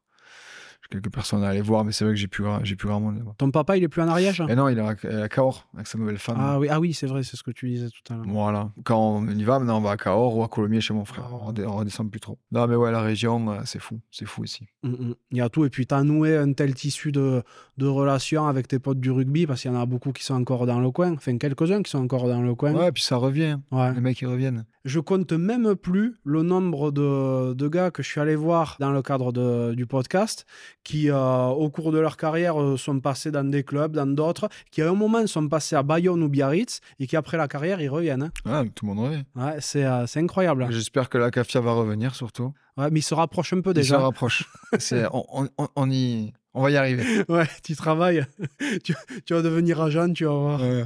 Quelques personnes à aller voir, mais c'est vrai que j'ai plus j'ai plus grand monde là-bas.
Ton papa, il est plus en Ariège
Et non, il est à, à Cahors avec sa nouvelle femme.
Ah oui, ah oui, c'est vrai, c'est ce que tu disais tout à l'heure.
Voilà. Quand on y va, maintenant on va à Cahors ou à Colomiers chez mon frère.
Ah.
On, redescend plus trop. Non, mais ouais, la région, euh, c'est fou, c'est fou ici.
Mm, mm. Il y a tout. Et puis, tu as noué un tel tissu de, de relations avec tes potes du rugby, parce qu'il y en a beaucoup qui sont encore dans le coin. Enfin, quelques-uns qui sont encore dans le coin.
Ouais, puis ça revient.
Ouais.
Les mecs, ils reviennent.
Je compte même plus le nombre de, de gars que je suis allé voir dans le cadre de- du podcast qui, euh, au cours de leur carrière, euh, sont passés dans des clubs, dans d'autres, qui à un moment sont passés à Bayonne ou Biarritz et qui, après la carrière, ils reviennent. hein.
Ouais, tout le monde revient.
Ouais, c'est euh, c'est incroyable.
J'espère que la CAFIA va revenir surtout.
Ouais, mais ils se rapprochent un peu
Ils se
déjà.
rapprochent. C'est- on, on- on- on y, on va y arriver.
Ouais, tu travailles. tu, tu vas devenir agent, tu vas voir.
Ouais.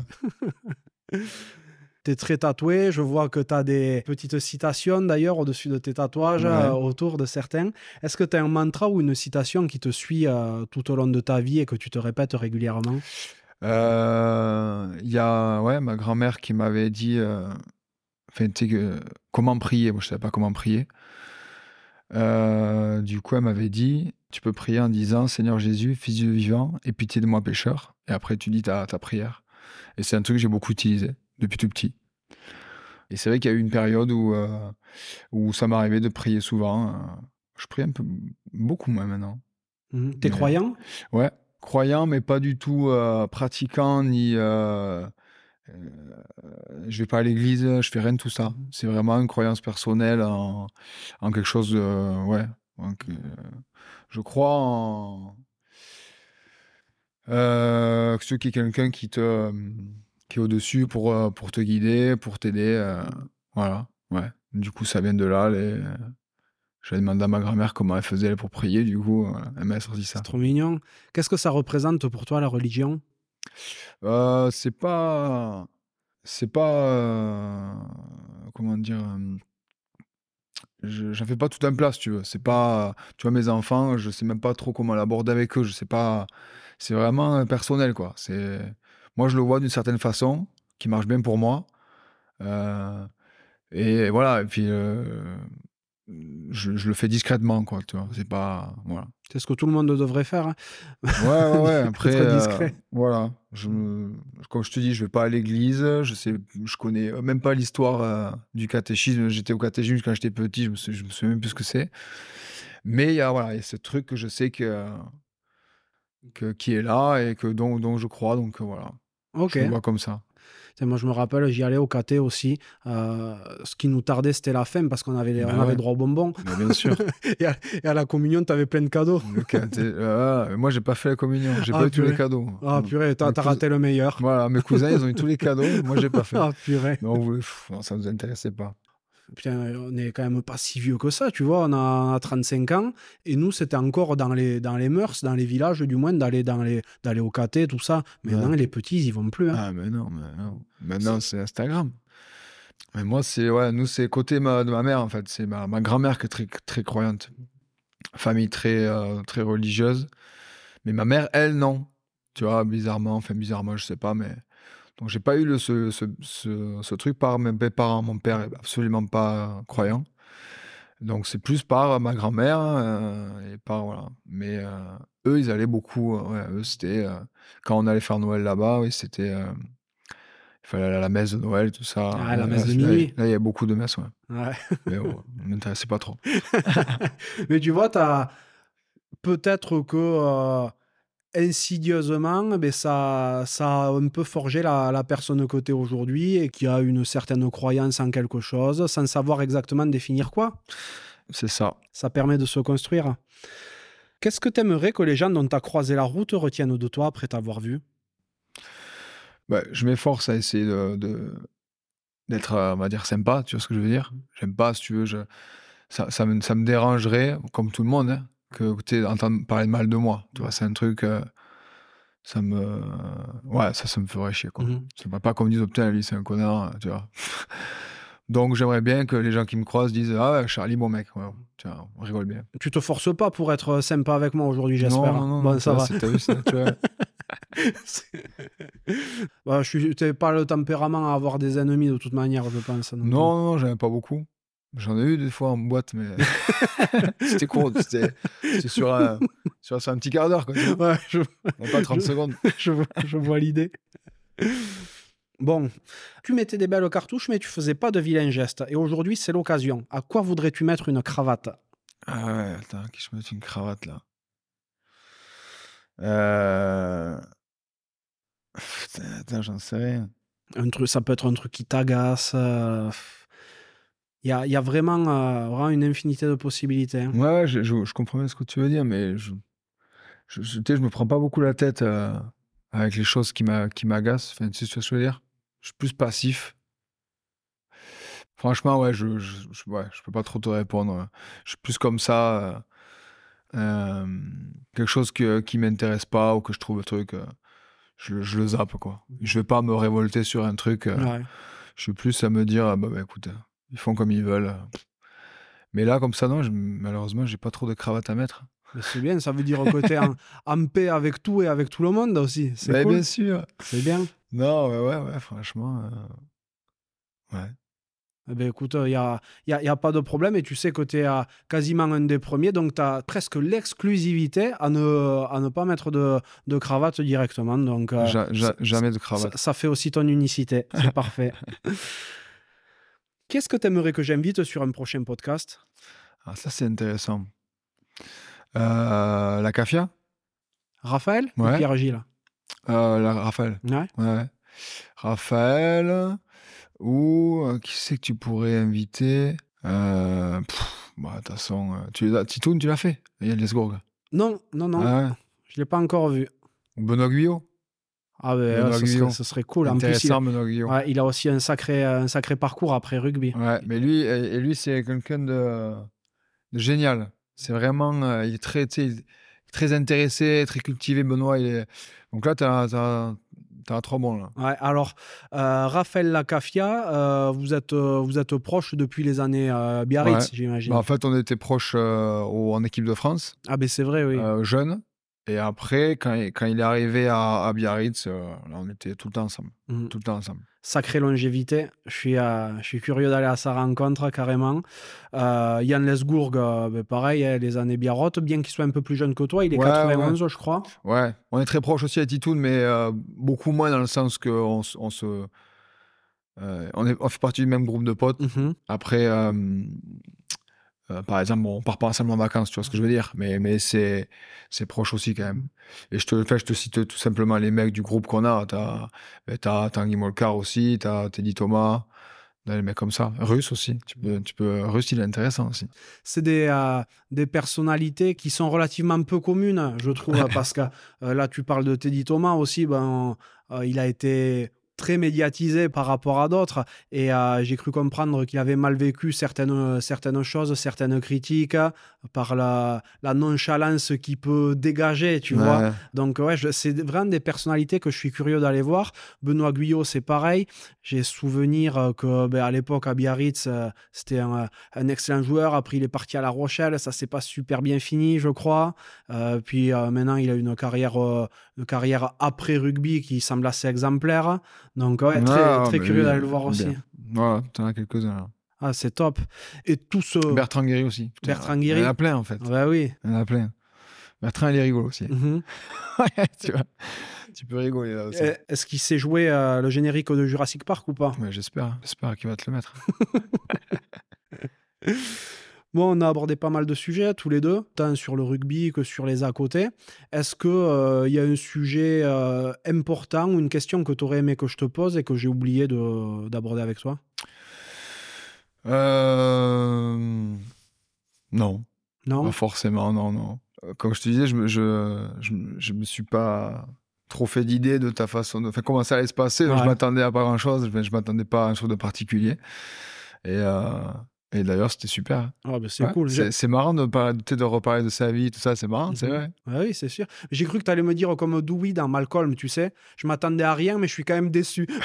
Tu es très tatoué. Je vois que tu as des petites citations d'ailleurs au-dessus de tes tatouages,
Ouais.
euh, autour de certains. Est-ce que tu as un mantra ou une citation qui te suit euh, tout au long de ta vie et que tu te répètes régulièrement?
Euh, Il y a ouais, ma grand-mère qui m'avait dit euh, enfin, comment prier. Moi, je ne savais pas comment prier. Euh, du coup, elle m'avait dit tu peux prier en disant Seigneur Jésus, fils du vivant, aie pitié de moi pécheur. Et après, tu dis ta, ta prière. Et c'est un truc que j'ai beaucoup utilisé depuis tout petit. Et c'est vrai qu'il y a eu une période où, euh, où ça m'arrivait de prier souvent. euh. je prie un peu, beaucoup moins maintenant.
Mhm. T'es croyant?
Ouais, croyant, mais pas du tout euh, pratiquant, ni. euh, je vais pas à l'église, je fais rien de tout ça.
Mhm.
C'est vraiment une croyance personnelle en, en quelque chose de. Ouais. je crois en. Euh, que ce qui est quelqu'un qui te. Qui est au-dessus pour, euh, pour te guider, pour t'aider. euh, voilà, ouais. Du coup, ça vient de là. Les... J'avais demandé à ma grand-mère comment elle faisait pour prier, du coup, euh, elle m'a sorti ça.
C'est trop mignon. Qu'est-ce que ça représente pour toi, la religion?
Euh, c'est pas. C'est pas. comment dire. je J'en fais pas tout un plat, si tu veux. C'est pas. Tu vois, mes enfants, je sais même pas trop comment l'aborder avec eux. Je sais pas. C'est vraiment personnel, quoi. C'est. Moi, je le vois d'une certaine façon, qui marche bien pour moi. Euh, et voilà. Et puis. euh, je, je le fais discrètement, quoi. Tu vois. C'est pas. Voilà.
C'est ce que tout le monde devrait faire. hein.
Ouais, ouais, ouais. Après, euh,
discret.
voilà. Je, me- comme je te dis, je vais pas à l'église. Je sais, je connais même pas l'histoire du catéchisme. J'étais au catéchisme quand j'étais petit. Je me, suis, je me souviens même plus ce que c'est. Mais il y a, voilà, il y a ce truc que je sais que, que qui est là et que dont, dont je crois. Donc voilà.
Ok.
Je le vois comme ça.
Moi, je me rappelle, j'y allais au KT aussi. Euh, ce qui nous tardait, c'était la fin parce qu'on avait, les-
Bah
on avait droit aux bonbons.
Mais bien sûr.
et, à, et à la communion, tu avais plein de cadeaux.
Caté- ah, moi, j'ai pas fait la communion. J'ai
Ah,
pas eu tous les cadeaux.
Ah, purée, t'as raté le meilleur.
Voilà, mes cousins, ils ont eu tous les cadeaux. Moi, j'ai pas fait.
Ah, purée.
Mais on voulait- pff, non, ça nous intéressait pas.
Putain, on est quand même pas si vieux que ça, tu vois. On a, on a 35 ans. Et nous, c'était encore dans les, dans les mœurs, dans les villages, du moins, d'aller dans les, d'aller au KT, tout ça. Maintenant,
Ouais.
les petits, ils y vont plus. hein.
Ah, mais non, mais non. Maintenant, c'est Instagram. Mais moi, c'est, ouais, nous, c'est côté ma, de ma mère, en fait. C'est ma, ma grand-mère qui est très, très croyante. Famille très, euh, très religieuse. Mais ma mère, elle, non. Tu vois, bizarrement, enfin, bizarrement, je sais pas, mais. Donc, j'ai pas eu le, ce, ce, ce, ce truc par mes parents. Mon père est absolument pas croyant. Donc, c'est plus par ma grand-mère euh, et par, voilà. Mais euh, eux, ils allaient beaucoup. euh, ouais, eux, c'était. euh, quand on allait faire Noël là-bas, oui, c'était. il fallait aller à la messe de Noël, tout ça.
Ah, la
Là,
messe de minuit.
Là, il y a beaucoup de messes, ouais.
Ouais.
Mais bon, ne m'intéressait pas trop.
Mais tu vois, t'as peut-être que insidieusement, ben ça, ça a un peu forgé la, la personne t'es aujourd'hui et qui a une certaine croyance en quelque chose sans savoir exactement définir quoi.
C'est ça.
Ça permet de se construire. Qu'est-ce que t'aimerais que les gens dont t'as croisé la route retiennent de toi après t'avoir vu?
Ouais, je m'efforce à essayer de, d'être, euh, on va dire, sympa, tu vois ce que je veux dire? J'aime pas, si tu veux, je, ça, ça, me, ça me dérangerait, comme tout le monde, hein, que tu entendre parler mal de moi. Tu vois, c'est un truc, euh, ça me. Ouais, ça, ça me ferait chier, quoi.
Mhm.
C'est pas, pas comme disent, oh, putain, lui, c'est un connard, euh, tu vois. Donc, j'aimerais bien que les gens qui me croisent disent, ah Charlie, bon mec, ouais, tu vois, on rigole bien.
Tu te forces pas pour être sympa avec moi aujourd'hui, j'espère.
Non, non, non,
bon,
non,
ça
tu
va.
vois, c'est naturel.
Bah, je suis pas le tempérament à avoir des ennemis de toute manière, je pense. non.
Non, non, non, j'en ai pas beaucoup. J'en ai eu des fois en boîte, mais c'était court. C'était sur, un- sur, sur un petit quart d'heure.
Ouais, je,
Même pas 30
Je-
secondes.
je, vois- je vois l'idée. Bon, tu mettais des belles cartouches, mais tu faisais pas de vilains gestes. Et aujourd'hui, c'est l'occasion. À quoi voudrais-tu mettre une cravate?
Ah ouais, attends, que je mette une cravate là. Euh... Putain, attends, j'en sais rien.
un truc, Ça peut être un truc qui t'agace. euh, Il y, a, il y a vraiment, euh, vraiment une infinité de possibilités. hein.
Ouais, ouais, je, je, je comprends bien ce que tu veux dire, mais je, je, je, je me prends pas beaucoup la tête euh, avec les choses qui m'a- qui m'agacent. Enfin, tu sais ce que je veux dire? Je suis plus passif. Franchement, ouais, je, je, je, ouais, je peux pas trop te répondre. Je suis plus comme ça. euh, euh, quelque chose que, qui m'intéresse pas ou que je trouve le truc, euh, je, le- je le zappe, quoi. Je vais pas me révolter sur un truc.
Ouais.
je suis plus à me dire, ah bah, bah, écoute, ils font comme ils veulent. Mais là, comme ça, non, je, malheureusement, j'ai pas trop de cravate à mettre.
C'est bien, ça veut dire que tu es en, en paix avec tout et avec tout le monde aussi. C'est cool.
bien sûr.
C'est bien.
Non, ouais, ouais, ouais, franchement. euh, Ouais.
Eh ben, écoute, il n'y a, y a- y a pas de problème et tu sais que tu es quasiment un des premiers, donc tu as presque l'exclusivité à ne, à ne pas mettre de, de cravate directement. Donc, euh,
Ja- ja-
ça-
jamais de
ça,
cravate.
ça fait aussi ton unicité. C'est parfait. Qu'est-ce que tu aimerais que j'invite sur un prochain podcast?
Ah, ça, c'est intéressant. Euh, la Cafia?
Raphaël? Ou
Ouais.
Pierre-Gilles
Euh, la Raphaël.
Ouais.
Ouais. Raphaël. Ou euh, qui c'est que tu pourrais inviter? Bah, De toute façon, euh, tu l'as- Titoun, tu l'as fait? Il y a Lesgourg.
Non, non, non,
Ah ouais.
je ne l'ai pas encore vu.
Benoît Guyot?
Ah ben, serait,
Guillon.
ce serait cool. En plus, il a,
Intéressant,
ouais, il a aussi un sacré, un sacré parcours après rugby.
Ouais, mais lui, et lui c'est quelqu'un de, de génial. C'est vraiment, euh, il est très, très intéressé, très cultivé, Benoît. Il est... Donc là, tu as, un trop bon, là.
Ouais, alors, euh, Raphaël Lacafia, euh, vous, êtes, euh, vous êtes proche depuis les années euh, Biarritz,
Ouais.
j'imagine.
Bah, en fait, on était proches euh, au- en équipe de France,
Ah ben c'est vrai, oui.
euh, jeunes. Et après, quand il, quand il est arrivé à, à Biarritz, euh, on était tout le temps ensemble.
Mhm.
Tout le temps ensemble.
Sacrée longévité. Je suis, euh, je suis curieux d'aller à sa rencontre, carrément. Euh, Yann Lesgourg, euh, ben, pareil, hein, les années Biarrotte, bien qu'il soit un peu plus jeune que toi, il est
Ouais,
91, je crois.
Ouais, on est très proches aussi à Titoun, mais beaucoup moins dans le sens qu'on on se. on, est, on fait partie du même groupe de potes.
Mhm.
Après, euh, par exemple, bon, on part pas ensemble en vacances, tu vois ce que je veux dire, mais, mais c'est, c'est proche aussi quand même. Et je te, enfin, je te cite tout simplement les mecs du groupe qu'on a. T'as, ben, t'as Tanguy Molcar aussi, t'as Teddy Thomas, des mecs comme ça. Russe aussi. Tu peux, tu peux, Russe, il est intéressant aussi.
C'est des, euh, des personnalités qui sont relativement peu communes, je trouve, parce que euh, là, tu parles de Teddy Thomas aussi. Ben, il a été très médiatisé par rapport à d'autres et euh, j'ai cru comprendre qu'il avait mal vécu certaines, certaines choses, certaines critiques par la, la nonchalance qu'il peut dégager, tu vois. Donc ouais, c'est vraiment des personnalités que je suis curieux d'aller voir. Benoît Guyot, c'est pareil. J'ai souvenir que ben, à l'époque à Biarritz, euh, c'était un, un, excellent joueur. Après, il est parti à La Rochelle, ça s'est pas super bien fini, je crois. Euh, puis maintenant, il a une carrière, une carrière après rugby qui semble assez exemplaire. Donc, ouais, très, ah, très curieux d'aller le voir aussi.
Ouais, t'en as quelques-uns.
Ah, c'est top. Et tout ce.
Bertrand Guéry aussi.
Bertrand Guéry.
Il y en a plein, en fait.
Bah oui.
Il y en a plein. Bertrand, il est rigolo aussi. Ouais, tu vois. Tu peux rigoler là aussi.
Est-ce qu'il sait jouer euh, le générique de Jurassic Park ou pas?
Ouais, J'espère. J'espère qu'il va te le mettre.
Bon, on a abordé pas mal de sujets tous les deux, tant sur le rugby que sur les à côté. Est-ce qu'il euh, y a un sujet euh, important ou une question que tu aurais aimé que je te pose et que j'ai oublié d'aborder avec toi?
Euh... Non. Non? Pas forcément, non, non. Comme je te disais, je me, je, je, me suis pas trop fait d'idées de ta façon de. Enfin, comment ça allait se passer. Je m'attendais à pas grand chose. Je m'attendais pas à un truc de particulier. Et, euh, et d'ailleurs, c'était super.
Ah, bah, c'est cool.
C'est marrant de, de reparler de sa vie, tout ça, c'est marrant, c'est mhm. vrai.
oui, c'est sûr. J'ai cru que tu allais me dire comme Dewey dans Malcolm, tu sais. Je m'attendais à rien, mais je suis quand même déçu.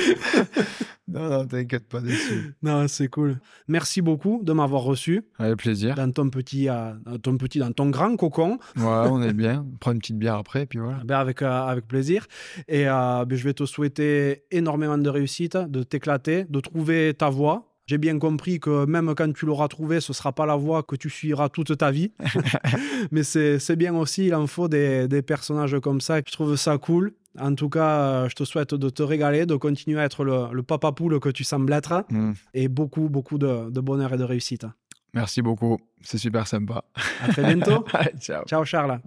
non, non, t'inquiète pas déçu.
Non, c'est cool. Merci beaucoup de m'avoir reçu.
Avec plaisir.
Dans ton petit, euh, ton petit, dans ton grand cocon.
Ouais, on est bien. On prend une petite bière après, puis voilà.
Ben avec, euh, avec plaisir. Et euh, ben, je vais te souhaiter énormément de réussite, de t'éclater, de trouver ta voie j'ai bien compris que même quand tu l'auras trouvé, ce ne sera pas la voie que tu suivras toute ta vie. Mais c'est bien aussi, il en faut des, des, personnages comme ça. Je trouve ça cool. En tout cas, je te souhaite de te régaler, de continuer à être le, papa poule que tu sembles être. Mm. Et beaucoup, beaucoup de, de bonheur et de réussite.
Merci beaucoup. C'est super sympa.
À très bientôt.
Ciao.
Ciao, Charles.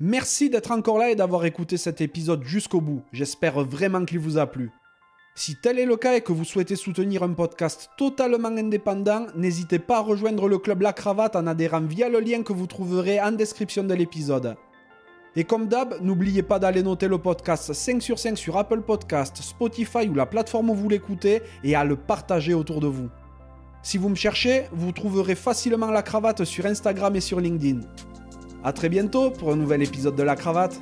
Merci d'être encore là et d'avoir écouté cet épisode jusqu'au bout. J'espère vraiment qu'il vous a plu. Si tel est le cas et que vous souhaitez soutenir un podcast totalement indépendant, n'hésitez pas à rejoindre le club La Cravate en adhérant via le lien que vous trouverez en description de l'épisode. Et comme d'hab, n'oubliez pas d'aller noter le podcast 5 sur 5 sur Apple Podcast, Spotify ou la plateforme où vous l'écoutez et à le partager autour de vous. Si vous me cherchez, vous trouverez facilement La Cravate sur Instagram et sur LinkedIn. A très bientôt pour un nouvel épisode de La Cravate.